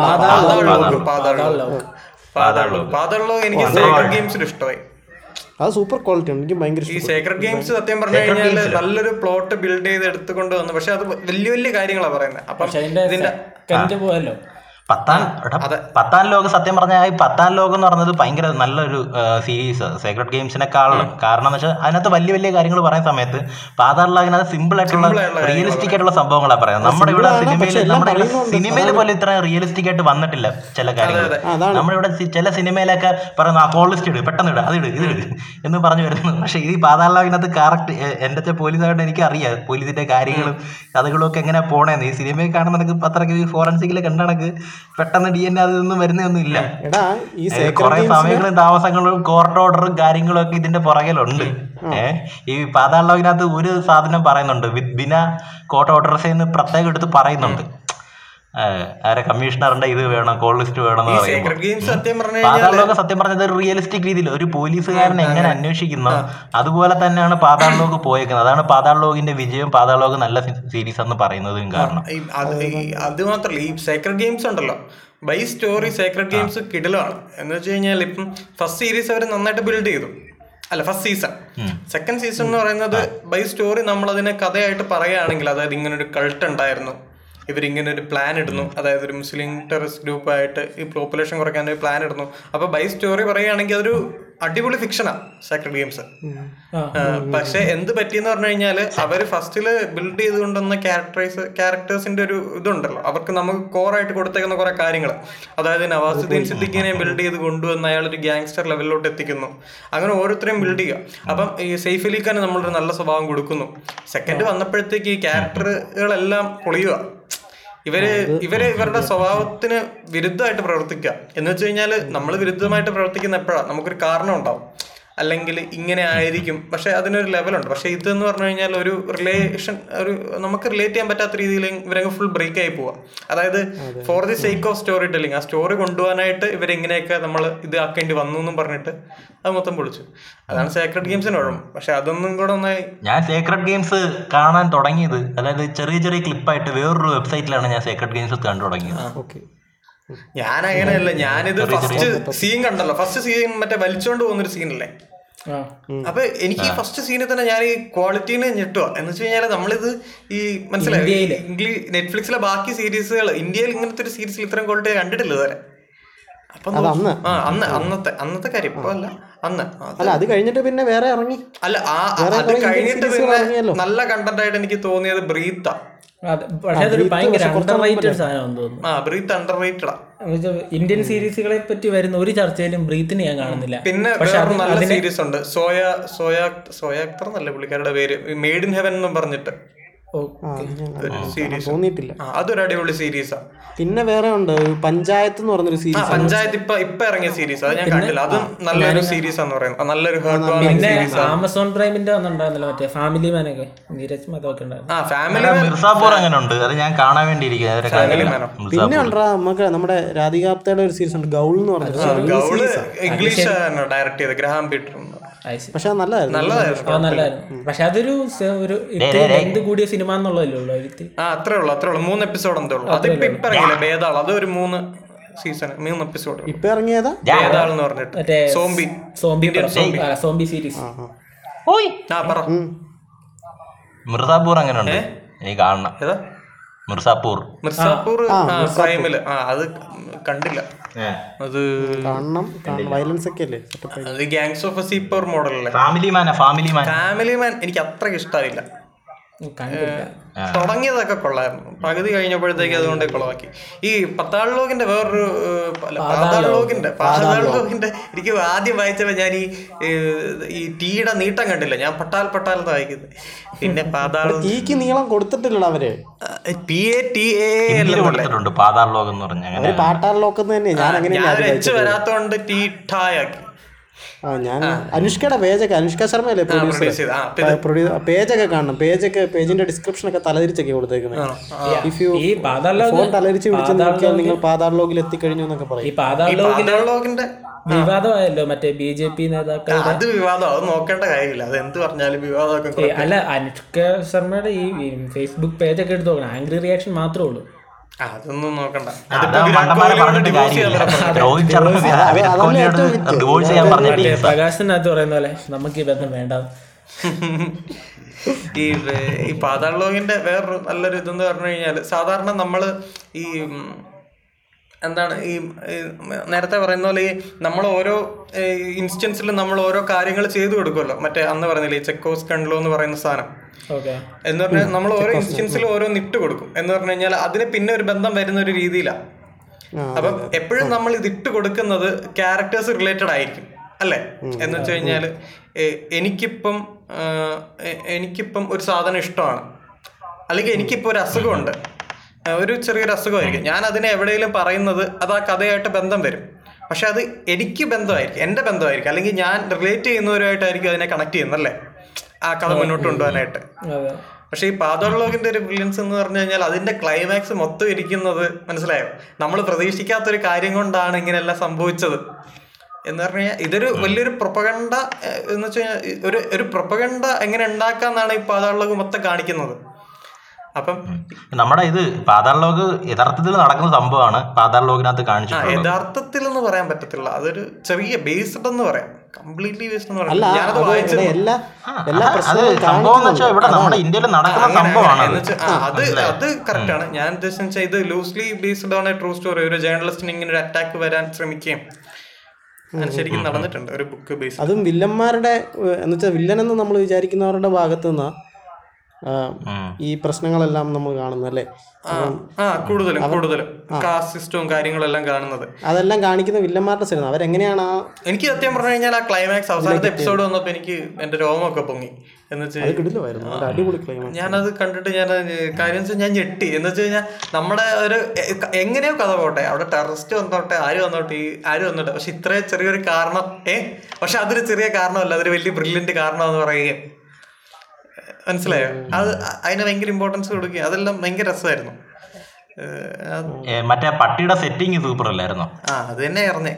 A: പാതാളോ എനിക്ക് സേക്രഡ് ഗെയിംസിൽ ഇഷ്ടമായി.
B: അത് സൂപ്പർ ക്വാളിറ്റി ആണ്. എനിക്ക് ഭയങ്കര
A: ഈ സേക്രഡ് ഗെയിംസ് സത്യം പറഞ്ഞു കഴിഞ്ഞാൽ നല്ലൊരു പ്ലോട്ട് ബിൽഡ് ചെയ്ത് എടുത്തുകൊണ്ട് വന്നു. പക്ഷെ അത് വലിയ വലിയ കാര്യങ്ങളാണ് പറയുന്നത് അപ്പൊ ഇതിന്റെ
E: പോയല്ലോ.
C: പത്താം പത്താം ലോകം സത്യം പറഞ്ഞാൽ ഈ പത്താം ലോകം എന്ന് പറഞ്ഞത് ഭയങ്കര നല്ലൊരു സീരീസ് സീക്രട്ട് ഗെയിംസിനെക്കാളും കാരണം എന്ന് വെച്ചാൽ അതിനകത്ത് വലിയ വലിയ കാര്യങ്ങൾ പറയുന്ന സമയത്ത് പാതാള അതിനകത്ത് സിമ്പിൾ ആയിട്ടുള്ള റിയലിസ്റ്റിക് ആയിട്ടുള്ള സംഭവങ്ങളാണ് പറയുന്നത്. നമ്മുടെ ഇവിടെ സിനിമയിൽ നമ്മുടെ സിനിമയിൽ പോലും ഇത്ര റിയലിസ്റ്റിക് ആയിട്ട് വന്നിട്ടില്ല ചില കാര്യങ്ങൾ. നമ്മുടെ ഇവിടെ ചില സിനിമയിലൊക്കെ പറയുന്ന ആ കോൾ ലിസ്റ്റ് ഇട് പെട്ടെന്ന് ഇട് അത് ഇട് ഇത് ഇട് എന്ന് പറഞ്ഞു വരുന്നു. പക്ഷെ ഈ പാതാള അതിനകത്ത് കറക്റ്റ് എന്റെ പോലീസായിട്ട് എനിക്ക് അറിയാം പോലീസിന്റെ കാര്യങ്ങളും കഥകളും ഒക്കെ എങ്ങനെ പോണേന്ന്. ഈ സിനിമയിൽ കാണുന്ന കണക്ക് അത്രയ്ക്ക് കണ്ടണക്ക് ഫോറൻസിക്കിലെ കണ്ട കണക്ക് പെട്ടെന്ന് ഡി എൻ അതൊന്നും വരുന്നൊന്നും ഇല്ല
B: എടാ ഈ
C: കുറെ സമയങ്ങളും താമസങ്ങളും കോർട്ട് ഓർഡറും കാര്യങ്ങളും ഒക്കെ ഇതിന്റെ പുറകിലുണ്ട്. ഏഹ് ഈ പാതാളത്തിനകത്ത് ഒരു സാധനം പറയുന്നുണ്ട്. വിത്ത് ബിന കോർട്ട് ഓർഡർസ് എന്ന് പ്രത്യേകം എടുത്ത് പറയുന്നുണ്ട്. ആരെ കമ്മീഷണറിന്റെ ഇത് വേണം കോൾ ലിസ്റ്റ് വേണം
A: സേക്രഡ് സത്യം
C: പറഞ്ഞത് ഒരു റിയലിസ്റ്റിക് രീതിയിൽ ഒരു പോലീസുകാരൻ എങ്ങനെ അന്വേഷിക്കുന്നു അതുപോലെ തന്നെയാണ് പാതാളോക്ക് പോയേക്കുന്നത്. അതാണ് പാതാളോകിന്റെ വിജയം പാതാളലോക നല്ല സീരീസ് എന്ന് പറയുന്നതും കാരണം.
A: അത് മാത്രല്ല ഈ സേക്രഡ് ഗെയിംസ് ഉണ്ടല്ലോ. ബൈ സ്റ്റോറി സേക്രഡ് ഗെയിംസ് കിടിലാണ് എന്ന് വെച്ച് കഴിഞ്ഞാൽ ഇപ്പം ഫസ്റ്റ് സീരീസ് അവർ നന്നായിട്ട് ബിൽഡ് ചെയ്തു. അല്ല ഫസ്റ്റ് സീസൺ സെക്കൻഡ് സീസൺ എന്ന് പറയുന്നത് ബൈ സ്റ്റോറി നമ്മൾ അതിനെ കഥയായിട്ട് പറയുകയാണെങ്കിൽ അതായത് ഇങ്ങനെ ഒരു കൾട്ട് ഉണ്ടായിരുന്നു. ഇവരിങ്ങനെ ഒരു പ്ലാൻ ഇടുന്നു. അതായത് ഒരു മുസ്ലിം ടെററിസ്റ്റ് ഗ്രൂപ്പായിട്ട് ഈ പോപ്പുലേഷൻ കുറയ്ക്കാൻ ഒരു പ്ലാൻ ഇടുന്നു. അപ്പൊ ബൈ സ്റ്റോറി പറയുകയാണെങ്കിൽ അതൊരു അടിപൊളി ഫിക്ഷനാ സേക്രഡ് ഗെയിംസ് പക്ഷെ എന്ത് പറ്റിയെന്ന് പറഞ്ഞു കഴിഞ്ഞാൽ അവർ ഫസ്റ്റിൽ ബിൽഡ് ചെയ്ത് കൊണ്ടുവന്ന ക്യാരക്ടേഴ്സ് ക്യാരക്ടേഴ്സിന്റെ ഒരു ഇതുണ്ടല്ലോ. അവർക്ക് നമുക്ക് കോറായിട്ട് കൊടുത്തേക്കുന്ന കുറെ കാര്യങ്ങൾ. അതായത് നവാസുദ്ദീൻ സിദ്ദിഖിനെ ബിൽഡ് ചെയ്ത് കൊണ്ടുവന്ന് അയാൾ ഒരു ഗ്യാങ്സ്റ്റർ ലെവലിലോട്ട് എത്തിക്കുന്നു. അങ്ങനെ ഓരോരുത്തരെയും ബിൽഡ് ചെയ്യുക. അപ്പം ഈ സെയ്ഫ് അലി ഖാൻ നമ്മളൊരു നല്ല സ്വഭാവം കൊടുക്കുന്നു. സെക്കൻഡ് വന്നപ്പോഴത്തേക്ക് ഈ ക്യാരക്ടറുകളെല്ലാം പൊളിയുക. ഇവർ ഇവർ ഇവരുടെ സ്വഭാവത്തിന് വിരുദ്ധമായിട്ട് പ്രവർത്തിക്കുക. എന്ന് വെച്ച് കഴിഞ്ഞാൽ നമ്മൾ വിരുദ്ധമായിട്ട് പ്രവർത്തിക്കുന്ന എപ്പോഴാണ് നമുക്കൊരു കാരണം ഉണ്ടാവും. അല്ലെങ്കിൽ ഇങ്ങനെ ആയിരിക്കും. പക്ഷെ അതിനൊരു ലെവലുണ്ട് പക്ഷെ ഇത് എന്ന് പറഞ്ഞു കഴിഞ്ഞാൽ ഒരു റിലേഷൻ ഒരു നമുക്ക് റിലേറ്റ് ചെയ്യാൻ പറ്റാത്ത രീതിയിൽ ഇവരങ്ങ് ഫുൾ ബ്രേക്ക് ആയി പോവാ. അതായത് for the sake of storytelling ആ സ്റ്റോറി കൊണ്ടുപോകാനായിട്ട് ഇവരെങ്ങനെയൊക്കെ നമ്മൾ ഇത് ആക്കേണ്ടി വന്നു എന്നും പറഞ്ഞിട്ട് അത് മൊത്തം പൊളിച്ചു. അതാണ് സേക്രഡ് ഗെയിംസിന് കുഴപ്പം പക്ഷെ അതൊന്നും കൂടെ ഒന്നായി
C: ഞാൻ സേക്രഡ് ഗെയിംസ് കാണാൻ തുടങ്ങിയത് അതായത് ചെറിയ ചെറിയ ക്ലിപ്പായിട്ട് വേറൊരു വെബ്സൈറ്റിലാണ് ഞാൻ സേക്രഡ് ഗെയിംസ് കണ്ടു തുടങ്ങിയത്.
B: ഓക്കെ
A: ഞാൻ അങ്ങനെയല്ല ഞാനിത് ഫസ്റ്റ് സീൻ കണ്ടല്ലോ. ഫസ്റ്റ് സീൻ മറ്റേ വലിച്ചോണ്ട് പോകുന്നൊരു സീനല്ലേ അപ്പൊ എനിക്ക് ഈ ഫസ്റ്റ് സീനിൽ തന്നെ ഞാൻ ഈ ക്വാളിറ്റീനെ ഞെട്ടുക എന്ന് വെച്ച് കഴിഞ്ഞാൽ നമ്മളിത് ഈ മനസ്സിലായി? ഇംഗ്ലീഷ് നെറ്റ്ഫ്ലിക്സിലെ ബാക്കി സീരീസുകൾ ഇന്ത്യയിൽ ഇങ്ങനത്തെ ഒരു സീരീസിൽ ഇത്രയും ക്വാളിറ്റി കണ്ടിട്ടില്ല വരെ അപ്പം
B: അന്ന്.
A: അന്ന് അന്നത്തെ അന്നത്തെ കാര്യം. ഇപ്പൊ അല്ല അന്ന്. അത്
B: അല്ല അത് കഴിഞ്ഞിട്ട് പിന്നെ വേറെ ഇറങ്ങി.
A: അല്ല ആ അത് കഴിഞ്ഞിട്ട്
B: series
A: പിന്നെ നല്ല കണ്ടന്റ് ആയിട്ട് എനിക്ക് തോന്നിയത് ബ്രീത്ത.
E: ഇന്ത്യൻ സീരീസുകളെ പറ്റി വരുന്ന ഒരു ചർച്ചയിലും ബ്രീത്തിന് ഞാൻ കാണുന്നില്ല.
A: പിന്നെ നല്ല സീരീസ് ഉണ്ട്. സോയ സോയ സോയാക്ടർ നല്ല എന്നല്ല പുള്ളിക്കാരുടെ പേര്. മെയ്ഡ് ഇൻ ഹെവൻ എന്നും പറഞ്ഞിട്ട്.
B: തോന്നിയിട്ടില്ല.
A: അതൊരു അടിപൊളി സീരീസാ.
B: പിന്നെ വേറെ ഉണ്ട് പഞ്ചായത്ത് എന്ന് പറഞ്ഞൊരു സീരീസ്
A: പഞ്ചായത്ത് ഇപ്പൊ ഇപ്പൊ ഇറങ്ങിയ സീരീസ്. അത് ഞാൻ കണ്ടില്ല. അത് നല്ലൊരു സീരീസ് ആണെന്ന് പറയുന്നത് നല്ലൊരു
E: പിന്നെ ആമസോൺ പ്രൈമിന്റെ മറ്റേ ഫാമിലി മാനൊക്കെ നീരജ് മതമൊക്കെ ഉണ്ടായിരുന്നു.
A: ആ ഫാമിലി
C: മിർസാപൂർ അങ്ങനെ ഉണ്ട് അത് ഞാൻ കാണാൻ വേണ്ടി
B: പിന്നെ ഉണ്ടാ നമുക്ക് നമ്മുടെ രാധികാപ്തയുടെ ഒരു സീരീസ് ഉണ്ട് ഗൗൾ എന്ന് പറഞ്ഞൊരു
A: ഗൗൾ ഇംഗ്ലീഷ് ഡയറക്ട് ചെയ്ത് ഗ്രഹാം പീറ്റർ.
B: പക്ഷെ അത് നല്ലതായിരുന്നു.
A: നല്ലതായിരുന്നു.
E: പക്ഷെ അതൊരു ഒരു എന്ത് കൂടിയ സിനിമ എന്നുള്ളതല്ലേ ഉള്ളൂ
A: ആ അത്രേ ഉള്ളൂ അത്രേ ഉള്ളൂ. മൂന്ന് എപ്പിസോഡ് എന്തേ ഉള്ളൂ. അതിപ്പോ ഇപ്പൊ ഇറങ്ങിയില്ല? ഭേദാൾ അതൊരു മൂന്ന് സീസൺ മൂന്ന് എപ്പിസോഡ്
B: ഇപ്പൊ ഇറങ്ങിയതാ?
A: ഭേദാൾ എന്ന് പറഞ്ഞിട്ട്. സോംബി.
E: Zombie zombie. സീരീസ്
A: ആ പറ.
C: മിർസാപൂർ അങ്ങനെ ഉണ്ട് എനിക്ക് കാണണം.
A: ഏതാ?
C: മിർസാപൂർ.
A: മിർസാപൂർ ആ. പ്രൈമിൽ. ആ അത് കണ്ടില്ല. അത്
B: കാണണം. വയലൻസ് ഒക്കെ അല്ലേ?
A: അത് gangs of Wasseypur മോഡലല്ലേ
C: family man family man
A: family man എനിക്ക് അത്രയ്ക്ക് ഇഷ്ടമായില്ല തുടങ്ങിയതൊക്കെ കൊള്ളായിരുന്നു. പകുതി കഴിഞ്ഞപ്പോഴത്തേക്ക് അതുകൊണ്ട് കൊളവാക്കി. ഈ പത്താൾ ലോകിന്റെ വേറൊരു പാതാൾ ലോകിന്റെ പാതാൾ ലോകിന്റെ എനിക്ക് ആദ്യം വായിച്ചപ്പോ ഞാൻ ഈ ഈ ടീയുടെ നീട്ടം കണ്ടില്ല. ഞാൻ പട്ടാൽ പട്ടാൽ വായിക്കുന്നത് പിന്നെ പാതാൾ
B: ടീക്ക് നീളം കൊടുത്തിട്ടില്ല അവർ.
A: P A T A
C: Paatal ലോകം എന്ന് പറഞ്ഞ അങ്ങനെ.
B: അവർ പാട്ടാർ ലോക്കെന്ന് തന്നെ ഞാൻ
A: എച്ച് വരാത്തോണ്ട് ടീ ഠായാക്കി.
B: ആ ഞാൻ അനുഷ്കയുടെ പേജൊക്കെ അനുഷ്ക ശർമ്മയല്ലേ പ്രൊഡ്യൂസർ പേജൊക്കെ കാണണം. പേജൊക്കെ പേജിന്റെ ഡിസ്ക്രിപ്ഷൻ ഒക്കെ തലതിരിച്ചൊക്കെ കൊടുത്തേക്കുന്നത് ഇഫ് യു
E: ഈ പാതാൾ ലോക
B: ഫോൺ തലതിരിച്ച് വിളിച്ച് നോക്കിയാൽ നിങ്ങൾ പാതാൾ ലോകിൽ എത്തിക്കഴിഞ്ഞു എന്നൊക്കെ പറയും.
E: വിവാദമായല്ലോ മറ്റേ ബി ജെ പി നേതാക്കൾ
A: അത് വിവാദം. അത് നോക്കേണ്ട കാര്യമില്ല. അത് എന്ത് പറഞ്ഞാലും വിവാദമൊക്കെ
E: അല്ല അനുഷ്ക ശർമ്മയുടെ ഈ ഫേസ്ബുക്ക് പേജൊക്കെ എടുത്ത് നോക്കണം. ആംഗ്രി റിയാക്ഷൻ മാത്രമേ ഉള്ളൂ.
A: അതൊന്നും നോക്കണ്ട.
C: അത് പറഞ്ഞ
E: പ്രകാശനകത്ത് പറയുന്ന പോലെ നമുക്ക് ഈ ബന്ധം വേണ്ട.
A: ഈ ഈ പാതാൾ ലോകിന്റെ വേറൊരു നല്ലൊരു ഇതെന്ന് പറഞ്ഞു കഴിഞ്ഞാൽ സാധാരണ നമ്മൾ ഈ എന്താണ് ഈ നേരത്തെ പറയുന്ന പോലെ ഈ നമ്മൾ ഓരോ ഇൻസ്റ്റൻസിലും നമ്മൾ ഓരോ കാര്യങ്ങൾ ചെയ്തു കൊടുക്കുമല്ലോ മറ്റേ അന്ന് പറഞ്ഞില്ലേ ഈ ചെക്കോസ് കൺലോ എന്ന് പറയുന്ന സാധനം. എന്ന് പറഞ്ഞാൽ നമ്മൾ ഓരോ ഇൻസ്റ്റൻസിൽ ഓരോ നിട്ട് കൊടുക്കും. എന്ന് പറഞ്ഞു കഴിഞ്ഞാൽ അതിന് പിന്നെ ഒരു ബന്ധം വരുന്ന ഒരു രീതിയിലാണ് അപ്പം എപ്പോഴും നമ്മൾ ഇത് ഇട്ട് കൊടുക്കുന്നത് ക്യാരക്ടേഴ്സ് റിലേറ്റഡ് ആയിരിക്കും. അല്ലേ? എന്ന് വെച്ച് കഴിഞ്ഞാൽ എനിക്കിപ്പം എനിക്കിപ്പം ഒരു സാധനം ഇഷ്ടമാണ്. അല്ലെങ്കിൽ എനിക്കിപ്പോൾ ഒരു അസുഖമുണ്ട്. ഒരു ചെറിയൊരു അസുഖമായിരിക്കും. ഞാൻ അതിനെ എവിടെയെങ്കിലും പറയുന്നത് അത് ആ കഥയായിട്ട് ബന്ധം വരും. പക്ഷെ അത് എനിക്ക് ബന്ധമായിരിക്കും. എന്റെ ബന്ധമായിരിക്കും. അല്ലെങ്കിൽ ഞാൻ റിലേറ്റ് ചെയ്യുന്നവരുമായിട്ടായിരിക്കും അതിനെ കണക്ട് ചെയ്യുന്നല്ലേ ആ കഥ മുന്നോട്ട് കൊണ്ടുപോകാനായിട്ട്. പക്ഷെ ഈ പാതോളോകിന്റെ ഒരു ബ്രില്യൻസ് എന്ന് പറഞ്ഞു കഴിഞ്ഞാൽ അതിന്റെ ക്ലൈമാക്സ് മൊത്തം ഇരിക്കുന്നത് മനസ്സിലായോ? നമ്മൾ പ്രതീക്ഷിക്കാത്തൊരു കാര്യം കൊണ്ടാണ് ഇങ്ങനെയെല്ലാം സംഭവിച്ചത്. എന്ന് പറഞ്ഞു കഴിഞ്ഞാൽ ഇതൊരു വലിയൊരു പ്രൊപ്പഗണ്ട എന്ന് വെച്ച് കഴിഞ്ഞാൽ ഒരു ഒരു പ്രൊപ്പഗണ്ട എങ്ങനെ ഉണ്ടാക്കാന്നാണ് ഈ പാതാളോകം മൊത്തം കാണിക്കുന്നത്. അപ്പം
C: നമ്മുടെ ഇത് പാതാൾ യഥാർത്ഥത്തിൽ നടക്കുന്ന സംഭവമാണ് പാതാൾ ലോകിനകത്ത് കാണിച്ചിട്ടുള്ളത്.
A: യഥാർത്ഥത്തിൽ എന്ന് പറയാൻ പറ്റത്തില്ല. അതൊരു ചെറിയ ബേസ്ഡ് എന്ന് പറയാം. കംപ്ലീറ്റ്ലി
B: അല്ല എല്ലാ എല്ലാ പ്രശ്നവും
C: സംഭവം എന്ന് വെച്ചാൽ ഇവിടെ നമ്മുടെ ഇന്ത്യയിൽ നടക്കുന്ന സംഭവമാണ്.
A: അത് അത് കറക്റ്റ് ആണ്. ഞാൻ ഉദ്ദേശം വെച്ചാൽ ഇത് loosely based on a true story ഒരു ജേർണലിസ്റ്റിന് ഇങ്ങനെ ഒരു അറ്റാക്ക് വരാൻ ശ്രമിക്കുകയും ശരിക്കും നടന്നിട്ടുണ്ട്. ഒരു ബുക്ക് ബേസ്
B: അതും വില്ലന്മാരുടെ എന്ന് വെച്ചാൽ വില്ലൻ എന്ന് നമ്മൾ വിചാരിക്കുന്നവരുടെ ഭാഗത്തു. ഈ പ്രശ്നങ്ങളെല്ലാം നമ്മൾ കാണുന്നത് അല്ലേ?
A: കൂടുതലും കൂടുതലും. കാസ്റ്റ് സിസ്റ്റവും കാര്യങ്ങളെല്ലാം കാണുന്നത്.
B: അതെല്ലാം കാണിക്കുന്ന വില്ലന്മാരുടെ സിനിമ അവരെങ്ങനെയാണ്
A: എനിക്ക് സത്യം പറഞ്ഞു കഴിഞ്ഞാൽ ആ ക്ലൈമാക്സ് അവസാനത്തെ എപ്പിസോഡ് വന്നപ്പോൾ എനിക്ക് എന്റെ രോമമൊക്കെ പൊങ്ങി. ഞാനത് കണ്ടിട്ട് ഞാൻ കാര്യം വെച്ചാൽ ഞാൻ ഞെട്ടി. എന്ന് വെച്ച് കഴിഞ്ഞാൽ നമ്മുടെ ഒരു എങ്ങനെയോ കഥ പോട്ടെ. അവിടെ ടെററിസ്റ്റ് വന്നോട്ടെ ആര് വന്നോട്ടെ ഈ ആര് വന്നോട്ടെ? പക്ഷെ ഇത്രയും ചെറിയൊരു കാരണം ഏ? പക്ഷെ അതൊരു ചെറിയ കാരണമല്ല. അതൊരു വലിയ ബ്രില്യന്റ് കാരണം എന്ന് പറയുകയും മനസ്സിലായോ? അത് അതിന് ഭയങ്കര ഇമ്പോർട്ടൻസ് കൊടുക്കുക. അതെല്ലാം ഭയങ്കര രസമായിരുന്നു.
C: മറ്റേ പട്ടിയുടെ സെറ്റിങ് സൂപ്പർ അല്ലായിരുന്നു?
A: ആ അത് തന്നെ
C: ഇറങ്ങേ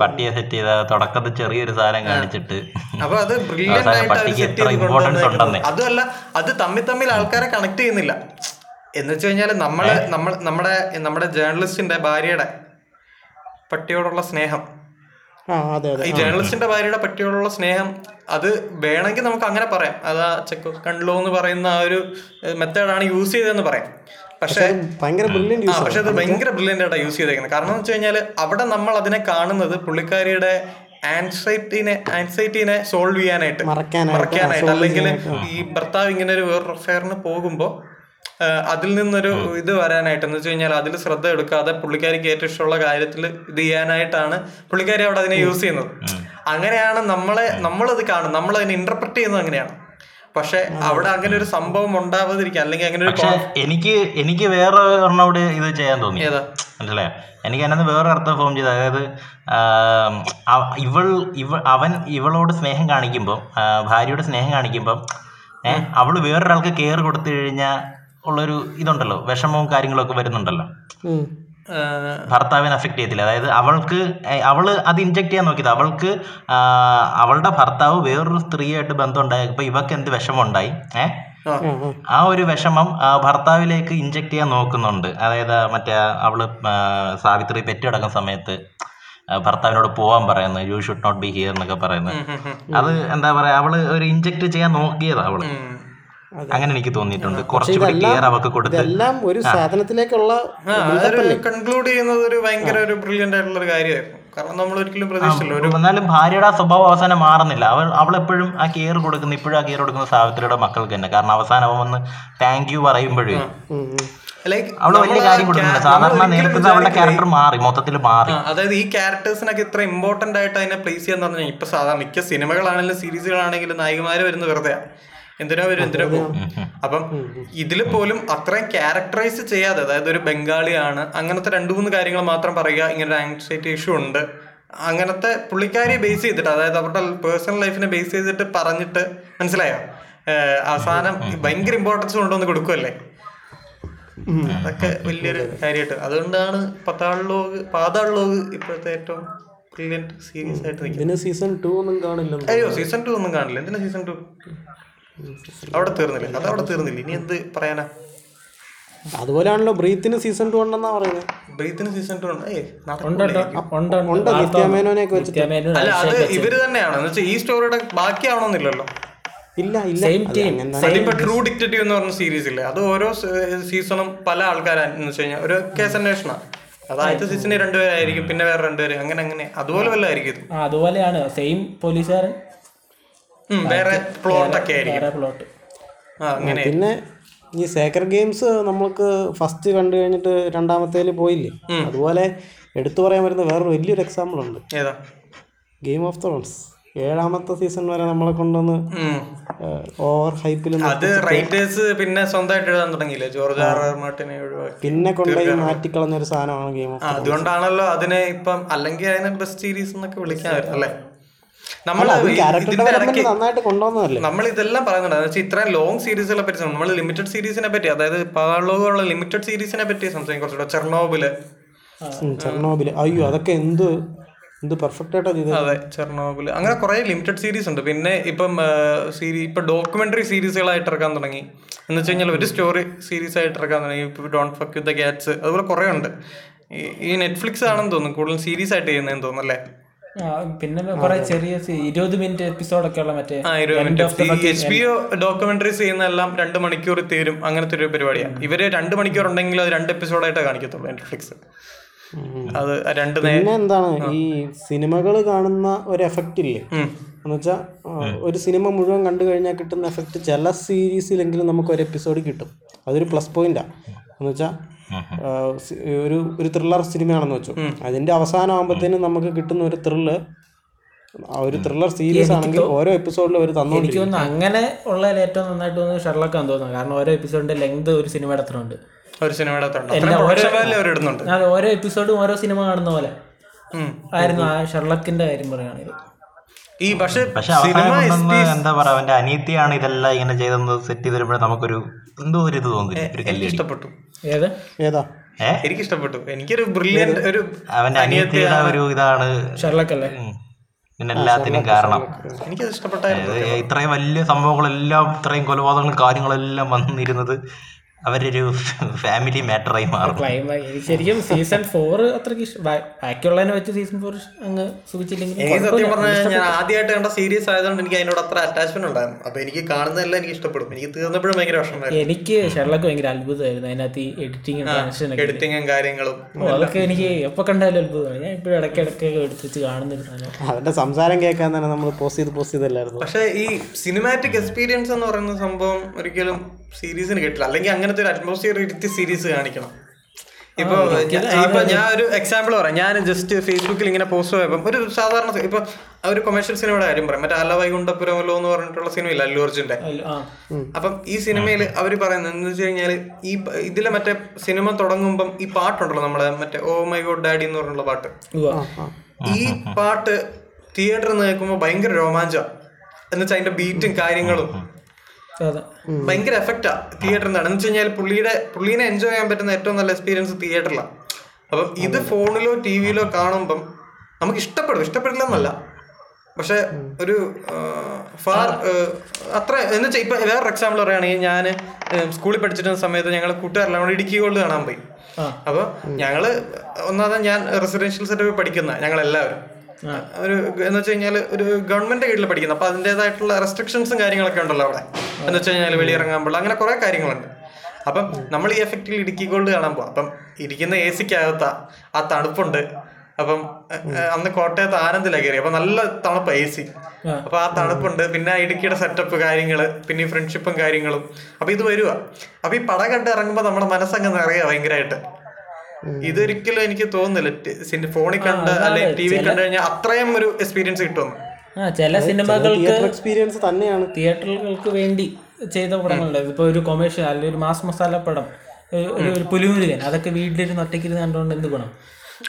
C: പട്ടിയെ സെറ്റ് ചെയ്ത തുടക്കത്തിൽ ചെറിയൊരു സാധനം കാണിച്ചിട്ട്
A: അപ്പൊ അത്
C: പട്ടിക്ക് എത്ര ഇമ്പോർട്ടൻസ് ഉണ്ടെന്നേ.
A: അതുമല്ല അത് തമ്മിൽ തമ്മിൽ ആൾക്കാരെ കണക്ട് ചെയ്യുന്നില്ല. എന്ന് വെച്ച് കഴിഞ്ഞാൽ നമ്മൾ നമ്മൾ നമ്മുടെ നമ്മുടെ ജേർണലിസ്റ്റിന്റെ ഭാര്യയുടെ പട്ടിയോടുള്ള സ്നേഹം. ഈ ജേർണലിസ്റ്റിന്റെ ഭാര്യയുടെ പറ്റിയുള്ള സ്നേഹം അത് വേണമെങ്കിൽ നമുക്ക് അങ്ങനെ പറയാം. അതാ ചെക്ക് കണ്ടല്ലോ എന്ന് പറയുന്ന ആ ഒരു മെത്തേഡാണ് യൂസ് ചെയ്തതെന്ന് പറയാം. പക്ഷേ ആ പക്ഷെ അത് ഭയങ്കര ബ്രില്യന്റ് ആയിട്ടാണ് യൂസ് ചെയ്തേക്കുന്നത് കാരണം എന്ന് വെച്ച് കഴിഞ്ഞാൽ അവിടെ നമ്മൾ അതിനെ കാണുന്നത് പുള്ളിക്കാരിയുടെ ആൻസൈറ്റിനെ ആൻസൈറ്റിനെ സോൾവ് ചെയ്യാനായിട്ട്
B: മറക്കാനായിട്ട്,
A: മറക്കാനായിട്ട് അല്ലെങ്കിൽ ഈ ഭർത്താവ് ഇങ്ങനെ ഒരു വേറൊരു അഫയറിന് പോകുമ്പോൾ അതിൽ നിന്നൊരു ഇത് വരാനായിട്ട് എന്ന് വെച്ച് കഴിഞ്ഞാൽ അതിൽ ശ്രദ്ധ എടുക്കാതെ പുള്ളിക്കാരിക്ക് ഏറ്റവും ഇഷ്ടമുള്ള കാര്യത്തിൽ ഇത് ചെയ്യാനായിട്ടാണ് പുള്ളിക്കാരി അവിടെ അതിനെ യൂസ് ചെയ്യുന്നത്. അങ്ങനെയാണ് നമ്മളെ നമ്മളത് കാണും നമ്മൾ അതിനെ ഇന്റർപ്രറ്റ് ചെയ്യുന്നത് അങ്ങനെയാണ്. പക്ഷെ അവിടെ അങ്ങനെ ഒരു സംഭവം ഉണ്ടാവാതിരിക്കാം അല്ലെങ്കിൽ അങ്ങനെ ഒരു
C: എനിക്ക് എനിക്ക് വേറെ അവിടെ ഇത് ചെയ്യാൻ തോന്നി. മനസ്സിലായോ? എനിക്ക് അതിനകത്ത് വേറെ അർത്ഥം ഫോം ചെയ്ത് അതായത് ഇവൾ ഇവ അവൻ ഇവളോട് സ്നേഹം കാണിക്കുമ്പോൾ ഭാര്യയോട് സ്നേഹം കാണിക്കുമ്പോൾ ഏഹ് അവൾ വേറൊരാൾക്ക് കെയർ കൊടുത്തു കഴിഞ്ഞാൽ ഉള്ളൊരു ഇതുണ്ടല്ലോ വിഷമവും കാര്യങ്ങളൊക്കെ വരുന്നുണ്ടല്ലോ. ഭർത്താവിനെ അഫക്റ്റ് ചെയ്യത്തില്ല. അതായത് അവൾക്ക് അവൾ അത് ഇൻജെക്ട് ചെയ്യാൻ നോക്കിയത്. അവൾക്ക് അവളുടെ ഭർത്താവ് വേറൊരു സ്ത്രീയായിട്ട് ബന്ധം ഉണ്ടായപ്പോൾ ഇവക്ക് എന്ത് വിഷമം ഉണ്ടായി ഏഹ്
A: ആ.
C: ഒരു വിഷമം ഭർത്താവിലേക്ക് ഇൻജെക്ട് ചെയ്യാൻ നോക്കുന്നുണ്ട്. അതായത് മറ്റേ അവൾ സാവിത്രി പെറ്റ് കിടക്കുന്ന സമയത്ത് ഭർത്താവിനോട് പോവാൻ പറയുന്നത് you should not be here എന്നൊക്കെ പറയുന്നത് അത് എന്താ പറയാ അവൾ ഒരു ഇൻജെക്ട് ചെയ്യാൻ നോക്കിയതാ അവൾ. അങ്ങനെ എനിക്ക് തോന്നിയിട്ടുണ്ട്. കുറച്ചുകൂടി ക്ലിയർ അവർക്ക് കൊടുത്ത്
B: എല്ലാം ഒരു സാധനത്തിലേക്കുള്ള
A: കൺക്ലൂഡ് ചെയ്യുന്നത് ഒരു ഭയങ്കര ഒരു ബ്രില്യന്റ് ആയിട്ടുള്ള ഒരു കാര്യമായിരുന്നു. കാരണം നമ്മൾ ഒരിക്കലും പ്രതീക്ഷിച്ചില്ല. ഒരു
C: എന്നാലും ഭാര്യയുടെ ആ സ്വഭാവം അവസാനം മാറുന്നില്ല. അവൾ അവളെപ്പോഴും ആ കെയർ കൊടുക്കുന്ന ഇപ്പോഴും ആ കെയർ കൊടുക്കുന്ന സാവിത്രിയുടെ മക്കൾക്ക് തന്നെ. കാരണം അവസാനം അവൻ വന്ന് താങ്ക് യു പറയുമ്പോഴേ അവൾ വലിയ കാര്യം കൊടുക്കുന്നില്ല. സാധാരണ നേരത്തെ അവളുടെ ക്യാരക്ടർ മാറി മൊത്തത്തിൽ മാറി.
A: അതായത് ഈ ക്യാരക്ടേഴ്സിനൊക്കെ ഇത്ര ഇമ്പോർട്ടന്റ് ആയിട്ട് അതിനെ പ്ലേസ് ചെയ്യാന്ന് പറഞ്ഞാൽ ഇപ്പൊ സാധാരണ മിക്ക സിനിമകളാണെങ്കിലും സീരീസുകളാണെങ്കിലും നായികമാര് വരുന്ന വെറുതെ എന്തിനോ വരും എന്തിനാ പോകും? അപ്പം ഇതിൽ പോലും അത്രയും ക്യാരക്ടറൈസ് ചെയ്യാതെ അതായത് ഒരു ബംഗാളിയാണ് അങ്ങനത്തെ രണ്ടു മൂന്ന് കാര്യങ്ങൾ മാത്രം പറയുക ഇങ്ങനെ ഒരു ആങ്സൈറ്റി ഇഷ്യൂ ഉണ്ട്. അങ്ങനത്തെ പുള്ളിക്കാരിയെ ബേസ് ചെയ്തിട്ട് അതായത് അവരുടെ പേഴ്സണൽ ലൈഫിനെ ബേസ് ചെയ്തിട്ട് പറഞ്ഞിട്ട് മനസ്സിലായോ? അവസാനം ഭയങ്കര ഇമ്പോർട്ടൻസ് കൊണ്ടുവന്ന് കൊടുക്കുമല്ലേ അതൊക്കെ വലിയൊരു കാര്യമായിട്ട്. അതുകൊണ്ടാണ് പത്താളിലോക് ലോഗ് ഇപ്പോഴത്തെ ഏറ്റവും ബ്രില്യന്റ് സീരീസ് ആയിട്ട്
B: സീസൺ ടു ഒന്നും കാണില്ല
A: അയ്യോ സീസൺ ടു ഒന്നും കാണില്ല. എന്തിനാ സീസൺ ടു അവിടെ തീർന്നില്ല? അത് അവിടെ തീർന്നില്ല? ഇനി എന്ത് പറയാനാ?
B: അതുപോലെയാണല്ലോ ബ്രീത്തിന് സീസൺ ടു ഉണ്ടെന്നാ പറയുന്നത്
A: ബ്രീത്തിന് സീസൺ ടു ഉണ്ട്.
B: വെച്ചിട്ട്?
A: അല്ല അത് ഇവർ തന്നെയാണ്? എന്ന് വെച്ചാൽ ഈ സ്റ്റോറിയുടെ ബാക്കിയാവണമെന്നില്ലല്ലോ
B: ഇല്ല ഇല്ല.
A: ട്രൂ ഡിക്റ്റേറ്റീവ് എന്ന് പറഞ്ഞ സീരീസ് ഇല്ലേ? അത് ഓരോ സീസണും പല ആൾക്കാരെന്ന് വെച്ച് കഴിഞ്ഞാൽ ഒരു കേസ് അന്വേഷണ. അത് ആദ്യത്തെ സീസണിൽ രണ്ടുപേരായിരിക്കും പിന്നെ വേറെ രണ്ടുപേര് അങ്ങനെ അങ്ങനെ. അതുപോലെ വല്ലതായിരിക്കും
E: ആ അതുപോലെയാണ്. സെയിം പോലീസുകാരൻ
A: വേറെ പ്ലോട്ടൊക്കെ ആയിരിക്കും.
E: പ്ലോട്ട്
B: പിന്നെ ഈ സേക്കർ ഗെയിംസ് നമ്മൾക്ക് ഫസ്റ്റ് കണ്ടു കഴിഞ്ഞിട്ട് രണ്ടാമത്തേൽ പോയില്ലേ? അതുപോലെ എടുത്തു പറയാൻ വരുന്ന വേറൊരു വലിയൊരു എക്സാമ്പിൾ ഉണ്ട്. ഗെയിം ഓഫ് ത്രോൺസ് ഏഴാമത്തെ സീസൺ വരെ നമ്മളെ കൊണ്ടുവന്ന് ഓവർ ഹൈപ്പിൽ
A: അത് റൈറ്റേഴ്സ് പിന്നെ സ്വന്തമായിട്ട് എഴുതാൻ തുടങ്ങിയില്ലേ? ജോർജ് ആർ ആർ മാർട്ടിനെ
B: പിന്നെ കൊണ്ടുപോയി മാറ്റിക്കളഞ്ഞ ഒരു സാധനമാണ് ഗെയിം
A: അതുകൊണ്ടാണല്ലോ അതിനെ ഇപ്പം അല്ലെങ്കിൽ അതിനെ ബെസ്റ്റ് സീരീസ് എന്നൊക്കെ വിളിക്കാൻ അല്ലേ? നമ്മൾ നമ്മൾ ഇതെല്ലാം പറയുന്നുണ്ട്. എന്ന് വെച്ചാൽ ഇത്രയും ലോങ് സീരീസുകളെ പറ്റി നമ്മൾ ലിമിറ്റഡ് സീരീസിനെ പറ്റി അതായത് പാലോകമുള്ള ലിമിറ്റഡ് സീരീസിനെ പറ്റി സംസാരിക്കും കുറച്ചുകൂടെ. ചെർണോബിൽ.
B: ചെർണോബിൽ. അയ്യോ അതൊക്കെ എന്ത് എന്ത് പെർഫെക്റ്റ് ആയിട്ടാ ചെയ്തത്.
A: അതെ ചെർണോബിൽ. അങ്ങനെ കുറെ ലിമിറ്റഡ് സീരീസ് ഉണ്ട്. പിന്നെ ഇപ്പം സീരീ ഇപ്പൊ ഡോക്യുമെന്ററി സീരീസുകളായിട്ട് ഇറക്കാൻ തുടങ്ങി. എന്ന് വെച്ച് കഴിഞ്ഞാൽ ഒരു സ്റ്റോറി സീരീസ് ആയിട്ട് ഇറക്കാൻ തുടങ്ങി. Don't fuck with the cats അതുപോലെ കുറെ ഉണ്ട്. ഈ- നെറ്റ്ഫ്ലിക്സ് ആണെന്ന് തോന്നുന്നു. കൂടുതൽ സീരീസ് ആയിട്ട് ചെയ്യുന്നതെന്ന് തോന്നുന്നു അല്ലേ?
E: പിന്നെ കുറെ ചെറിയ ഇരുപത് മിനിറ്റ് എപ്പിസോഡൊക്കെ ഉള്ള മറ്റേ
A: എച്ച് ബി ഒ ഡോക്യുമെന്ററീസ് ചെയ്യുന്നതെല്ലാം രണ്ട് മണിക്കൂർ തീരും. അങ്ങനത്തെ ഒരു പരിപാടിയാണ് ഇവർ രണ്ട് മണിക്കൂർ ഉണ്ടെങ്കിൽ അത് രണ്ട് എപ്പിസോഡായിട്ടേ കാണിക്കത്തുള്ളൂ നെറ്റ്ഫ്ലിക്സ് അത് രണ്ട് നേ
B: പിന്നെ എന്താണ്? ഈ സിനിമകൾ കാണുന്ന ഒരു എഫക്റ്റ് ഇല്ലേ?
A: ഉം.
B: എന്ന് വെച്ചാൽ ഒരു സിനിമ മുഴുവൻ കണ്ടു കഴിഞ്ഞാൽ കിട്ടുന്ന എഫക്റ്റ് ചില സീരീസിലെങ്കിലും നമുക്ക് ഒരു എപ്പിസോഡ് കിട്ടും. അതൊരു പ്ലസ് പോയിന്റാ എന്ന് വെച്ചാൽ ഒരു ഒരു ത്രില്ലർ സിനിമയാണെന്ന് വെച്ചു. അതിന്റെ അവസാനം ആകുമ്പോഴത്തേനും നമുക്ക് കിട്ടുന്ന ഒരു ത്രില്ല് ഒരു ത്രില്ലർ സീരീസ് ആണെങ്കിൽ ഓരോ എപ്പിസോഡിലും അവർ
E: എനിക്ക്
B: തന്നോണ്ടിരിക്കും
E: തോന്നുന്നു അങ്ങനെ ഉള്ള ഏറ്റവും നന്നായിട്ട് തോന്നുന്നത് ഷെർലക്കാന്ന് തോന്നുന്നു. കാരണം ഓരോ എപ്പിസോഡിന്റെ ലെങ്ത് ഒരു സിനിമയുടെ അത്ര ഉണ്ട്
A: ഒരു സിനിമയുടെ
E: ഓരോ എപ്പിസോഡും ഓരോ സിനിമ കാണുന്ന പോലെ. ആയിരുന്നു ആ ഷെർലക്കിന്റെ കാര്യം പറയുകയാണെങ്കിൽ.
A: ഈ പക്ഷേ
C: പക്ഷെ അവസാനം എന്താ പറയാ അവന്റെ അനീതിയാണ് ഇതെല്ലാം ഇങ്ങനെ ചെയ്തെന്ന് സെറ്റ് ചെയ്ത് വരുമ്പോഴേ നമുക്കൊരു എന്തോ ഒരു ഇത് തോന്നി ഒരു കല്ല്
A: ഇഷ്ടപ്പെട്ടു.
E: ഏത്?
B: ഏതാ?
A: എനിക്ക് ഇഷ്ടപ്പെട്ടു എനിക്കൊരു ബ്രില്യന്റ് ഒരു
C: അവന്റെ അനിയത്തിയുടെ ഒരു ഇതാണ്. പിന്നെ എല്ലാത്തിനും കാരണം.
A: എനിക്കത് ഇഷ്ടപ്പെട്ടായിരുന്നു.
C: ഇത് ഇത്രയും വലിയ സംഭവങ്ങളെല്ലാം ഇത്രയും കൊലപാതകങ്ങളും കാര്യങ്ങളെല്ലാം വന്നിരുന്നത് അവരൊരു ഫാമിലി മാറ്ററായി മാറും
E: ശരിക്കും സീസൺ ഫോർ ബാ- ബാക്കിയുള്ളതിനെ വെച്ച് സീസൺ ഫോർ അങ്ങ് സൂചിച്ചില്ലെങ്കിൽ
A: എനിക്ക് സത്യം പറഞ്ഞാൽ ഞാൻ ആദ്യമായിട്ട് കണ്ട സീരീസ് ആയതുകൊണ്ട് എനിക്ക് അതിനോട് അത്ര അറ്റാച്ച്മെന്റ് ഉണ്ടായിരുന്നു. അപ്പൊ എനിക്ക് കാണുന്നതെല്ലാം എനിക്ക് ഇഷ്ടപ്പെടും. എനിക്ക് തീർന്നപ്പോഴും ഭയങ്കര വിഷമമായിരുന്നു.
E: എനിക്ക് ഷെർലക്ക് ഭയങ്കര അത്ഭുതമായിരുന്നു. അതിനകത്ത് ഈ എഡിറ്റിംഗ് എഡിറ്റിംഗും
A: എഡിറ്റിങ്ങും കാര്യങ്ങളും
E: അതൊക്കെ എനിക്ക് എപ്പോ കണ്ടാലും അത്ഭുതമാണ്. ഞാൻ ഇപ്പോഴും ഇടയ്ക്ക് ഇടയ്ക്ക് എടുത്തിട്ട് കാണുന്നൊരു
B: അവന്റെ സംസാരം കേൾക്കാൻ തന്നെ നമ്മൾ പോസ്റ്റ് ചെയ്ത് പോസ്റ്റ് ചെയ്തല്ലായിരുന്നു?
A: പക്ഷേ ഈ സിനിമാറ്റിക് എക്സ്പീരിയൻസ് എന്ന് പറയുന്ന സംഭവം ഒരിക്കലും സീരീസിന് കിട്ടില്ല. അല്ലെങ്കിൽ അങ്ങനത്തെ ഒരു അറ്റ്മോസ്ഫിയർ ഇരുത്തി സീരീസ് കാണിക്കണം. ഇപ്പൊ ഞാൻ- ഇപ്പൊ ഞാൻ ഒരു എക്സാമ്പിൾ പറയാം. ഞാൻ ജസ്റ്റ് ഫേസ്ബുക്കിൽ ഇങ്ങനെ പോസ്റ്റ് പോയപ്പോൾ ഒരു സാധാരണ ഇപ്പൊ ഒരു കൊമേഴ്ഷ്യൽ സിനിമയുടെ കാര്യം പറയാം. മറ്റേ അല്ല വൈകുണ്ടപുരമല്ലോ എന്ന് പറഞ്ഞിട്ടുള്ള സിനിമയില്ല അല്ലു അർജുന്റെ അപ്പം ഈ സിനിമയിൽ അവർ പറയുന്നത് എന്ന് വെച്ച് കഴിഞ്ഞാൽ ഈ ഇതിലെ മറ്റേ സിനിമ തുടങ്ങുമ്പം ഈ പാട്ടുണ്ടല്ലോ നമ്മളെ മറ്റേ ഓ മൈ ഗോഡ് ഡാഡി എന്ന് പറഞ്ഞുള്ള പാട്ട്. ഈ പാട്ട് തിയേറ്ററിൽ നിന്ന് കേൾക്കുമ്പോൾ ഭയങ്കര രോമാഞ്ചം. എന്നുവെച്ചാൽ അതിന്റെ ബീറ്റും കാര്യങ്ങളും. ഭയങ്കര എഫക്റ്റാ തിയേറ്ററിൽ നിന്നാണ് എന്ന് വെച്ച് കഴിഞ്ഞാൽ പുള്ളിയുടെ പുള്ളീനെ എൻജോയ് ചെയ്യാൻ പറ്റുന്ന ഏറ്റവും നല്ല എക്സ്പീരിയൻസ് തിയേറ്ററിലാണ് അപ്പം ഇത് ഫോണിലോ ടി വിയിലോ കാണുമ്പം നമുക്ക് ഇഷ്ടപ്പെടും. ഇഷ്ടപ്പെടില്ല എന്നല്ല പക്ഷെ ഒരു ഫാർ അത്ര എന്ന് വെച്ചാൽ ഇപ്പൊ വേറൊരു എക്സാമ്പിൾ പറയുകയാണെങ്കിൽ ഞാൻ സ്കൂളിൽ പഠിച്ചിരുന്ന സമയത്ത് ഞങ്ങൾ കൂട്ടുകാരെല്ലാം കൂടെ ഇടുക്കി ഗോൾഡ് കാണാൻ പോയി.
E: അപ്പോൾ
A: അപ്പൊ ഞങ്ങൾ ഒന്നാമത് ഞാൻ റെസിഡൻഷ്യൽ സെറ്റ് പഠിക്കുന്ന ഞങ്ങൾ എല്ലാവരും ഒരു എന്ന് വെച്ച് കഴിഞ്ഞാൽ ഒരു ഗവൺമെന്റ് കീഴിൽ പഠിക്കുന്നു. അപ്പൊ അതിന്റെതായിട്ടുള്ള റെസ്ട്രിക്ഷൻസും കാര്യങ്ങളൊക്കെ ഉണ്ടല്ലോ അവിടെ. എന്ന് വെച്ച് കഴിഞ്ഞാൽ വെളിയിറങ്ങാൻ പാടില്ല അങ്ങനെ കുറെ കാര്യങ്ങളുണ്ട്. അപ്പം നമ്മൾ ഈ എഫക്റ്റിൽ ഇടുക്കി ഗോൾഡ് കാണാൻ പോകും അപ്പം ഇരിക്കുന്ന എ സിക്കകത്ത ആ തണുപ്പുണ്ട്. അപ്പം അന്ന് കോട്ടയത്ത് ആനന്ദിലാണ് കയറി അപ്പൊ നല്ല തണുപ്പ് എ സി അപ്പൊ ആ തണുപ്പുണ്ട്. പിന്നെ ഇടുക്കിയുടെ സെറ്റപ്പ് കാര്യങ്ങൾ പിന്നെ ഈ ഫ്രണ്ട്ഷിപ്പും കാര്യങ്ങളും. അപ്പൊ ഇത് വരുക അപ്പൊ ഈ പടം കണ്ട് ഇറങ്ങുമ്പോ നമ്മുടെ മനസ്സങ്ങ് നിറയുക ഭയങ്കരമായിട്ട് ഇതൊരിക്കലും എനിക്ക് തോന്നുന്നില്ല. ഫോണിൽ കണ്ട് അല്ലെങ്കിൽ ടി വി കണ്ടു കഴിഞ്ഞാൽ അത്രയും ഒരു എക്സ്പീരിയൻസ് കിട്ടുമെന്ന്.
E: ആ ചില സിനിമകൾക്ക്
B: തിയേറ്റർ എക്സ്പീരിയൻസ് തന്നെയാണ്.
E: തിയേറ്ററുകൾക്ക് വേണ്ടി ചെയ്ത പടങ്ങളുണ്ട്. ഇപ്പോൾ ഒരു കൊമേഴ്ഷ്യൽ അല്ലെങ്കിൽ ഒരു മാസ് മസാല പടം ഒരു പുലിമുരുകൻ അതൊക്കെ വീട്ടിലിരുന്ന് ഒറ്റയ്ക്കിരുന്ന് കണ്ടുകൊണ്ട് എന്ത് ഗുണം?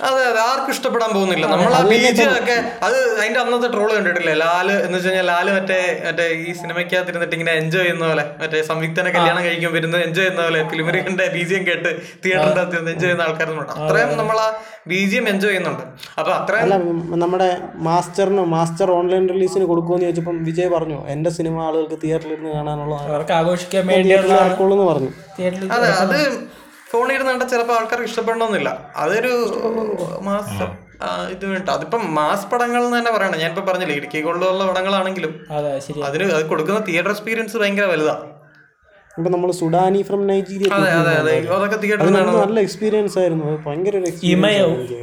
A: അതെ അതെ ആർക്കും ഇഷ്ടപ്പെടാൻ പോകുന്നില്ല. നമ്മൾ ആ ബീജ് ഒക്കെ അത് അതിന്റെ അന്നത്തെ ട്രോൾ കണ്ടിട്ടില്ലേ? ലാൽ എന്ന് വെച്ച് കഴിഞ്ഞാൽ ലാൽ മറ്റേ മറ്റേ ഈ സിനിമയ്ക്കകത്ത് ഇരുന്നിട്ട് ഇങ്ങനെ എൻജോയ് ചെയ്യുന്ന പോലെ മറ്റേ സംയുക്തനെ കല്യാണം കഴിക്കുമ്പോൾ ഇരുന്ന് എൻജോയ് ചെയ്യുന്ന പോലെ ഫിലിമറിന്റെ ബീജിയം കേട്ട് തിയേറ്ററിന്റെ അകത്ത് എൻജോയ് ചെയ്യുന്ന ആൾക്കാരുണ്ട് അത്രയും നമ്മൾ ആ ബീജിയം എൻജോയ് ചെയ്യുന്നുണ്ട്. അപ്പൊ അത്രയും
B: നമ്മുടെ മാസ്റ്ററിന് മാസ്റ്റർ ഓൺലൈൻ റിലീസിന് കൊടുക്കുമെന്ന് ചോദിച്ചപ്പോൾ വിജയ് പറഞ്ഞു എന്റെ സിനിമ ആളുകൾക്ക് തിയേറ്ററിൽ ഇരുന്ന് കാണാനുള്ള
E: അവർക്ക് ആഘോഷിക്കാൻ
B: വേണ്ടി പറഞ്ഞു.
E: തിയേറ്ററിൽ
A: അതെ അത് ഫോണിൽ ഇരുന്ന് ചിലപ്പോൾ ആൾക്കാർക്ക് ഇഷ്ടപ്പെടണമെന്നില്ല അതൊരു മാസ ഇത് വേണ്ട. അതിപ്പം മാസ് പടങ്ങൾ എന്ന് തന്നെ പറയണം. ഞാനിപ്പോ പറഞ്ഞില്ലേ ഇടുക്കി കൊണ്ടുള്ള പടങ്ങളാണെങ്കിലും
E: അതെ ശരി
A: അതിന് അത് കൊടുക്കുന്ന തിയേറ്റർ എക്സ്പീരിയൻസ് ഭയങ്കര വലുതാ.
B: ഇപ്പൊ നമ്മൾ സുഡാനി ഫ്രം നൈജീരിയ
A: അതെ അതെ അതെ. അതൊക്കെ തിയേറ്ററിൽ
B: നല്ല എക്സ്പീരിയൻസ് ആയിരുന്നു. ഭയങ്കര ഒരു. എക്സ്പീരിയൻസ്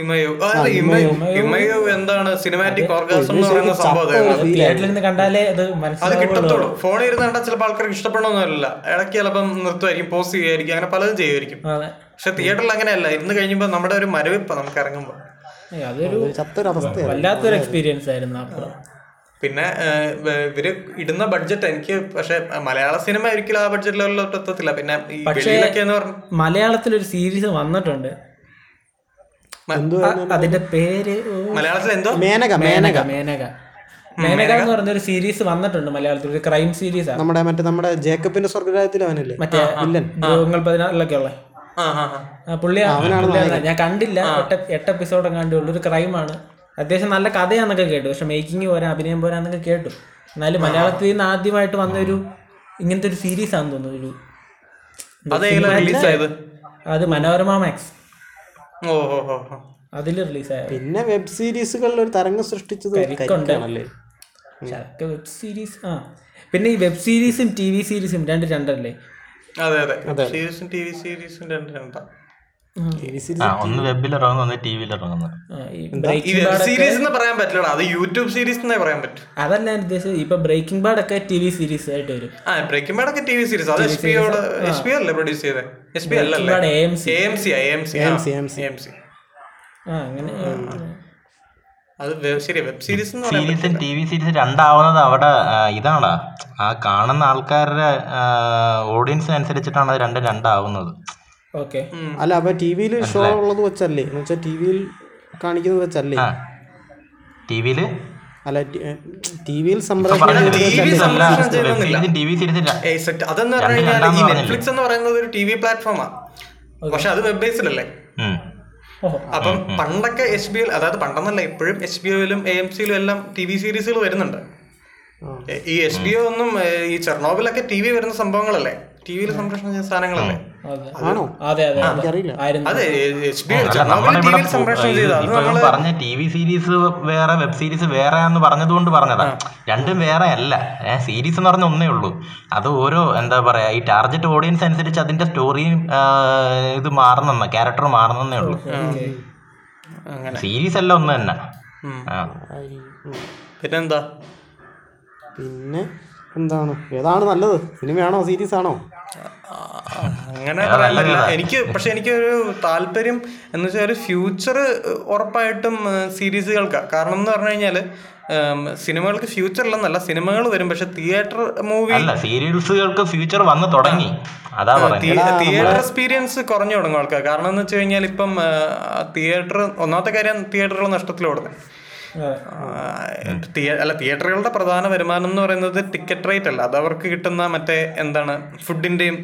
A: ഇമയോ. അതെ ഇമയോ ഇമയോ എന്താണ് സിനിമാറ്റിക് ഓർഗാസം എന്ന് പറയുന്ന സംഭവം അതായിരുന്നു.
E: തിയേറ്ററിൽ നിന്ന് കണ്ടാലേ അത്
A: കിട്ടത്തുള്ളൂ ഫോണിൽ ഇരുന്ന് കണ്ടാൽ ചിലപ്പോൾ ആൾക്കാർക്ക് ഇഷ്ടപ്പെടണമെന്നല്ല ഇടയ്ക്ക് ചിലപ്പം നിർത്തുമായിരിക്കും പോസ്റ്റ് ചെയ്യുമായിരിക്കും അങ്ങനെ പലതും ചെയ്യുമായിരിക്കും. പക്ഷെ തിയേറ്ററിൽ അങ്ങനെയല്ല. ഇരുന്ന് കഴിയുമ്പോൾ നമ്മുടെ ഒരു മരവിപ്പ് നമുക്ക് ഇറങ്ങുമ്പോൾ.
E: അതൊരു വല്ലാത്തൊരു എക്സ്പീരിയൻസ് ആയിരുന്നു അപ്പോൾ
A: പിന്നെ ഇവർ ഇടുന്ന ബഡ്ജറ്റ് എനിക്ക് പക്ഷെ മലയാള സിനിമ ഒരിക്കലും ആ ബഡ്ജറ്റ് ലെവലിലോട്ട് എത്തത്തില്ല. പിന്നെ മലയാളത്തിൽ ഒരു എന്ന് പറഞ്ഞു
E: മലയാളത്തിലൊരു സീരീസ് വന്നിട്ടുണ്ട്. അതിന്റെ പേര്
A: മലയാളത്തിൽ എന്തോ
B: മേനക മേനക
E: മേനക. മേനക. എന്ന് പറഞ്ഞ ഒരു സീരീസ് വന്നിട്ടുണ്ട് മലയാളത്തിൽ. ഒരു ക്രൈം സീരീസ് ആണ്
B: നമ്മുടെ മറ്റേ നമ്മുടെ ജേക്കബിന്റെ സ്വർഗരാജ്യത്തിൽ അവനല്ലേ?
E: മറ്റേ ഇല്ല പതിനാറിലൊക്കെ ഉള്ള.
A: ആ ആ ആ.
E: പുള്ളി. ഞാൻ കണ്ടില്ല. എട്ട് എട്ട് എപ്പിസോഡ് കണ്ടുള്ളൂ. ഒരു ക്രൈമാണ് അത്യാവശ്യം നല്ല കഥയാന്നൊക്കെ കേട്ടു. പക്ഷെ മേക്കിംഗ് പോരാ അഭിനയം പോരാന്നൊക്കെ കേട്ടു. എന്നാലും മലയാളത്തിൽ നിന്ന് ആദ്യമായിട്ട് വന്നൊരു ഇങ്ങനത്തെ ഒരു സീരീസ് ആണെന്ന് തോന്നുന്നു. ഒരു അത് മനോരമ മാക്സ്. അതിൽ റിലീസായ
B: പിന്നെ വെബ് സീരീസുകളിൽ ഒരു തരംഗം സൃഷ്ടിച്ചത്. കരിക്കാണല്ലേ?
E: വെബ് സീരീസ് ആ. പിന്നെ ഈ വെബ് സീരീസും ടി വി സീരീസും രണ്ട് രണ്ടല്ലേ?
A: അതെ അതെ. സീരീസും ടി വി സീരീസും രണ്ട് രണ്ടാ.
B: ടി വി
C: ആ ഒന്ന് വെബിൽ ഇറങ്ങുന്നു ഒന്ന് ടി വിയിൽ ഇറങ്ങുന്നു
A: സീരീസ് എന്ന് പറയാൻ പറ്റില്ലടാ അത് യൂട്യൂബ് സീരീസ് എന്നേ പറയാൻ പറ്റും.
E: അതല്ല ഞാൻ ഉദ്ദേശിച്ചത് ഇപ്പൊ ബ്രേക്കിംഗ് ബാഡ് ഒക്കെ ടി വി സീരീസ് ആയിട്ട് വരും.
A: ആ ബ്രേക്കിംഗ് ബാഡ് ഒക്കെ ടി വി സീരീസ് അത് എസ് പി എസ് പി അല്ലേ പ്രൊഡ്യൂസ് ചെയ്തത് എസ് പി
E: അല്ല
A: അല്ലല്ലേ?
E: A M C
A: M C M C M C
E: ആ അങ്ങനെ
A: അത് ശരി വെബ് സീരീസ്
C: സീരീസും ടി വി സീരീസും രണ്ടാവുന്നത് അവിടെ ഇതാണ്. ആ കാണുന്ന ആൾക്കാരുടെ ഓഡിയൻസിനനുസരിച്ചിട്ടാണ് അത് രണ്ടും രണ്ടാവുന്നത്.
B: അല്ല അപ്പൊ ടി വിയിൽ ഷോ ഉള്ളത് വെച്ചല്ലേ? എന്ന് വെച്ചാൽ ടി വിയിൽ കാണിക്കുന്നത് വെച്ചല്ലേ?
C: ടി വിയിൽ
B: അല്ല ടി വിയിൽ
A: അതെന്ന് പറഞ്ഞു കഴിഞ്ഞാൽ ഈ നെറ്റ്ഫ്ലിക്സ് എന്ന് പറയുന്നത് ഒരു ടി വി പ്ലാറ്റ്ഫോമാണ് പക്ഷെ അത് വെബ് ബേസ്ഡ്
E: അല്ലേ
A: അപ്പം പണ്ടൊക്കെ എച്ച് ബി എൽ അതായത് പണ്ടെന്നല്ല ഇപ്പോഴും എച്ച് ബി ഒയിലും എ എം സിയിലും എല്ലാം ടി വി സീരീസുകൾ വരുന്നുണ്ട്. ഈ എച്ച് ബി ഒ ഒന്നും ഈ ചെർണോബിലൊക്കെ ടി വി വരുന്ന സംഭവങ്ങളല്ലേ? ടി വിയിൽ സംപ്രേഷണം ചെയ്യുന്ന സാധനങ്ങളല്ലേ?
B: ആണോ? എനിക്കറിയില്ല.
C: പറഞ്ഞ ടി വി സീരീസ് വേറെ വെബ് സീരീസ് വേറെ എന്ന് പറഞ്ഞതുകൊണ്ട് പറഞ്ഞതാ. രണ്ടും വേറെ അല്ല. സീരീസ് എന്ന് പറഞ്ഞ ഒന്നേ ഉള്ളൂ. അത് ഓരോ എന്താ പറയാ ഈ ടാർജറ്റ് ഓഡിയൻസ് അനുസരിച്ച് അതിന്റെ സ്റ്റോറിയും ഇത് മാറുന്ന ക്യാരക്ടർ മാറുന്നേ ഉള്ളൂ.
A: അങ്ങനെ.
C: സീരീസ് അല്ല ഒന്ന് തന്നെ.
A: പിന്നെന്താ?
B: പിന്നെ എന്താണ്? ഏതാണ് നല്ലത്? സിനിമയാണോ സീരീസ് ആണോ?
A: അങ്ങനെ പറയാൻ പറ്റില്ല. എനിക്ക് പക്ഷെ എനിക്കൊരു താല്പര്യം എന്ന് വെച്ചാൽ ഒരു ഫ്യൂച്ചർ ഉറപ്പായിട്ടും സീരീസുകൾക്ക്. കാരണം എന്ന് പറഞ്ഞു കഴിഞ്ഞാൽ സിനിമകൾക്ക് ഫ്യൂച്ചർ ഇല്ലെന്നല്ല സിനിമകൾ വരും. പക്ഷെ തിയേറ്റർ മൂവി
C: അല്ല സീരീസുകൾക്ക് ഫ്യൂച്ചർ വന്നു തുടങ്ങി.
A: തിയേറ്റർ എക്സ്പീരിയൻസ് കുറഞ്ഞു തുടങ്ങും ആൾക്കാർ കാരണം എന്ന് വെച്ച് കഴിഞ്ഞാൽ ഇപ്പം തിയേറ്റർ ഒന്നാമത്തെ കാര്യം തിയേറ്ററുകൾ തിയേ- അല്ല തിയേറ്ററുകളുടെ പ്രധാന വരുമാനം എന്ന് പറയുന്നത് ടിക്കറ്റ് റേറ്റ് അല്ല. അത് അവർക്ക് കിട്ടുന്ന മറ്റേ എന്താണ് ഫുഡിന്റെയും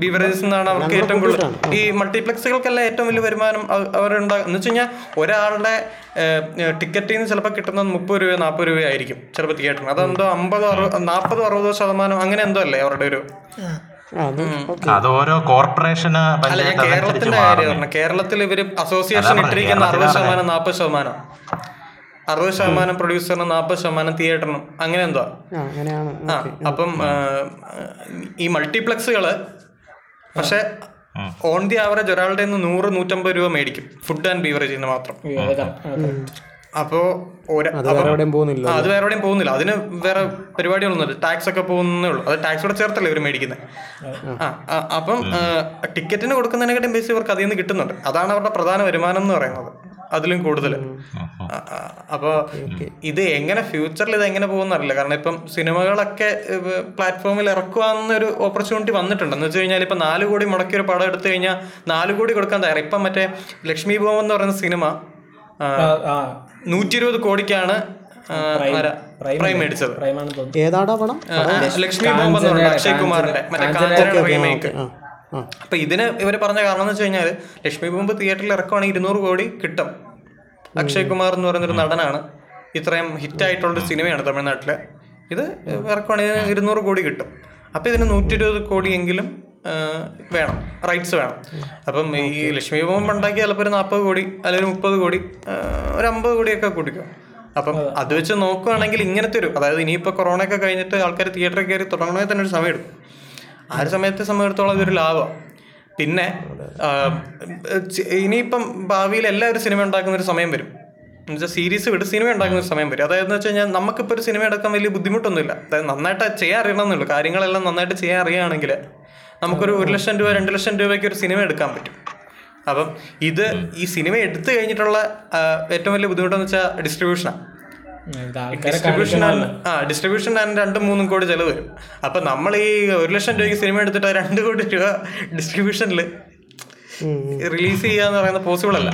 A: ബീവറേജസ് എന്നാണ് അവർക്ക് ഏറ്റവും കൂടുതൽ ഈ മൾട്ടിപ്ലക്സുകൾക്കെല്ലാം ഏറ്റവും വലിയ വരുമാനം അവരുണ്ടാകും എന്ന് വെച്ച് കഴിഞ്ഞാൽ ഒരാളുടെ ടിക്കറ്റിൽ നിന്ന് ചിലപ്പോൾ കിട്ടുന്നത് മുപ്പത് രൂപ നാൽപ്പത് രൂപ ആയിരിക്കും ചിലപ്പോൾ തിയേറ്ററിന് അതെന്തോ അമ്പതോ അറുപത് നാൽപ്പതോ അറുപതോ ശതമാനം അങ്ങനെ എന്തോ അല്ലേ അവരുടെ ഒരു
B: അത്
C: ഓരോ കോർപ്പറേഷന്
A: കേരളത്തിന്റെ കാര്യം കേരളത്തിൽ ഇവർ അസോസിയേഷൻ ഇട്ടിരിക്കുന്ന അറുപത് ശതമാനം നാൽപ്പത് ശതമാനം. അറുപത് ശതമാനം പ്രൊഡ്യൂസറിനും നാൽപ്പത് ശതമാനം തിയേറ്ററിനും അങ്ങനെ എന്തോ
B: ആ
A: അപ്പം ഈ മൾട്ടിപ്ലക്സുകൾ പക്ഷെ ഓൺ ദി ആവറേജ് ഒരാളുടെ നിന്ന് നൂറ് നൂറ്റമ്പത് രൂപ മേടിക്കും. ഫുഡ് ആൻഡ് ബീവറേജിന് മാത്രം. അപ്പോ
B: അത് വേറെ എവിടെയും പോകുന്നില്ല
A: ആ, അത് വേറെ എവിടെയും പോകുന്നില്ല. അതിന് വേറെ പരിപാടികളൊന്നുമില്ല. ടാക്സ് ഒക്കെ പോകുന്നേ ഉള്ളൂ. അത് ടാക്സ് കൂടെ ചേർത്തല്ലേ ഇവർ മേടിക്കുന്നത് ആ അപ്പം ടിക്കറ്റിന് കൊടുക്കുന്നതിനെക്കാട്ടും ബേസ് ഇവർക്ക് അതിൽ നിന്ന് കിട്ടുന്നുണ്ട്. അതാണ് അവരുടെ പ്രധാന വരുമാനം എന്ന് പറയുന്നത്. അതിലും കൂടുതൽ അപ്പോൾ ഇത് എങ്ങനെ ഫ്യൂച്ചറിൽ ഇത് എങ്ങനെ പോകുന്ന അറിയില്ല. കാരണം ഇപ്പം സിനിമകളൊക്കെ പ്ലാറ്റ്ഫോമിൽ ഇറക്കുവാന്നൊരു ഓപ്പർച്യൂണിറ്റി വന്നിട്ടുണ്ട്. എന്ന് വെച്ച് കഴിഞ്ഞാൽ ഇപ്പം നാല് കോടി മുടക്കി ഒരു പടം എടുത്തു കഴിഞ്ഞാൽ നാല് കോടി കൊടുക്കാൻ തയ്യാറ്. ഇപ്പം മറ്റേ ലക്ഷ്മി ഭവം എന്ന് പറയുന്ന സിനിമ ആ, നൂറ്റി ഇരുപത് കോടിക്കാണ്? പ്രൈം മേടിച്ചത്.
B: ഏതാടാ
A: പണം ലക്ഷ്മി ബോംബ് എന്ന് പറഞ്ഞ അക്ഷയ് കുമാറിന്റെ മറ്റേ കാഞ്ചന റീമേക്ക്
B: ആ ആ.
A: അപ്പൊ ഇതിന് ഇവർ പറഞ്ഞ കാരണം എന്ന് വെച്ച് കഴിഞ്ഞാൽ ലക്ഷ്മി ബോംബ് തിയേറ്ററിൽ ഇറക്കുവാണെങ്കിൽ ഇരുന്നൂറ് കോടി കിട്ടും. അക്ഷയ് കുമാർ എന്ന് പറയുന്നൊരു നടനാണ്. ഇത്രയും ഹിറ്റ് ആയിട്ടുള്ള സിനിമയാണ് തമിഴ്നാട്ടിലെ. ഇത് ഇറക്കുവാണെങ്കിൽ ഇരുന്നൂറ് കോടി കിട്ടും. അപ്പൊ ഇതിന് നൂറ്റി ഇരുപത് കോടിയെങ്കിലും വേണം. റൈറ്റ്സ് വേണം. അപ്പം ഈ ലക്ഷ്മി ഭവൻ ഉണ്ടാക്കി ചിലപ്പോൾ ഒരു നാൽപ്പത് കോടി അല്ലെങ്കിൽ മുപ്പത് കോടി ഒരു അമ്പത് കോടിയൊക്കെ കൂട്ടിക്കും അപ്പം അത്. വെച്ച് നോക്കുകയാണെങ്കിൽ ഇങ്ങനത്തെ ഒരു അതായത് ഇനിയിപ്പോൾ കൊറോണ ഒക്കെ കഴിഞ്ഞിട്ട് ആൾക്കാർ തിയേറ്ററിൽ കയറി തുടങ്ങണമെങ്കിൽ തന്നെ ഒരു സമയം എടുക്കും. ആ ഒരു സമയത്തെ സമയത്തോളം അതൊരു ലാഭമാണ്. പിന്നെ ഇനിയിപ്പം ഭാവിയിൽ എല്ലാവരും സിനിമ ഉണ്ടാക്കുന്ന ഒരു സമയം വരും. എന്നുവെച്ചാൽ സീരീസ് വിട്ട് സിനിമ ഉണ്ടാക്കുന്ന ഒരു സമയം വരും. അതായത് എന്ന് വെച്ച് കഴിഞ്ഞാൽ നമുക്കിപ്പോൾ ഒരു സിനിമ എടുക്കാൻ വലിയ ബുദ്ധിമുട്ടൊന്നുമില്ല. അതായത് നന്നായിട്ട് ചെയ്യാൻ അറിയണമെന്നുള്ളൂ. കാര്യങ്ങളെല്ലാം നന്നായിട്ട് ചെയ്യാൻ അറിയുകയാണെങ്കിൽ നമുക്കൊരു ഒരു ലക്ഷം രൂപ രണ്ട് ലക്ഷം രൂപയ്ക്ക് ഒരു സിനിമ എടുക്കാൻ പറ്റും. അപ്പം ഇത് ഈ സിനിമ എടുത്തു കഴിഞ്ഞിട്ടുള്ള ഏറ്റവും വലിയ ബുദ്ധിമുട്ടെന്ന് വെച്ചാൽ ഡിസ്ട്രിബ്യൂഷനാണ് ഡിസ്ട്രിബ്യൂഷൻ ആ ഡിസ്ട്രിബ്യൂഷൻ രണ്ടും മൂന്നും കോടി ചെലവ്. വരും അപ്പൊ നമ്മൾ ഈ ഒരു ലക്ഷം രൂപയ്ക്ക് സിനിമ എടുത്തിട്ട് രണ്ട് കോടി രൂപ ഡിസ്ട്രിബ്യൂഷനിൽ റിലീസ് ചെയ്യുക എന്ന് പറയുന്നത് പോസിബിൾ അല്ല.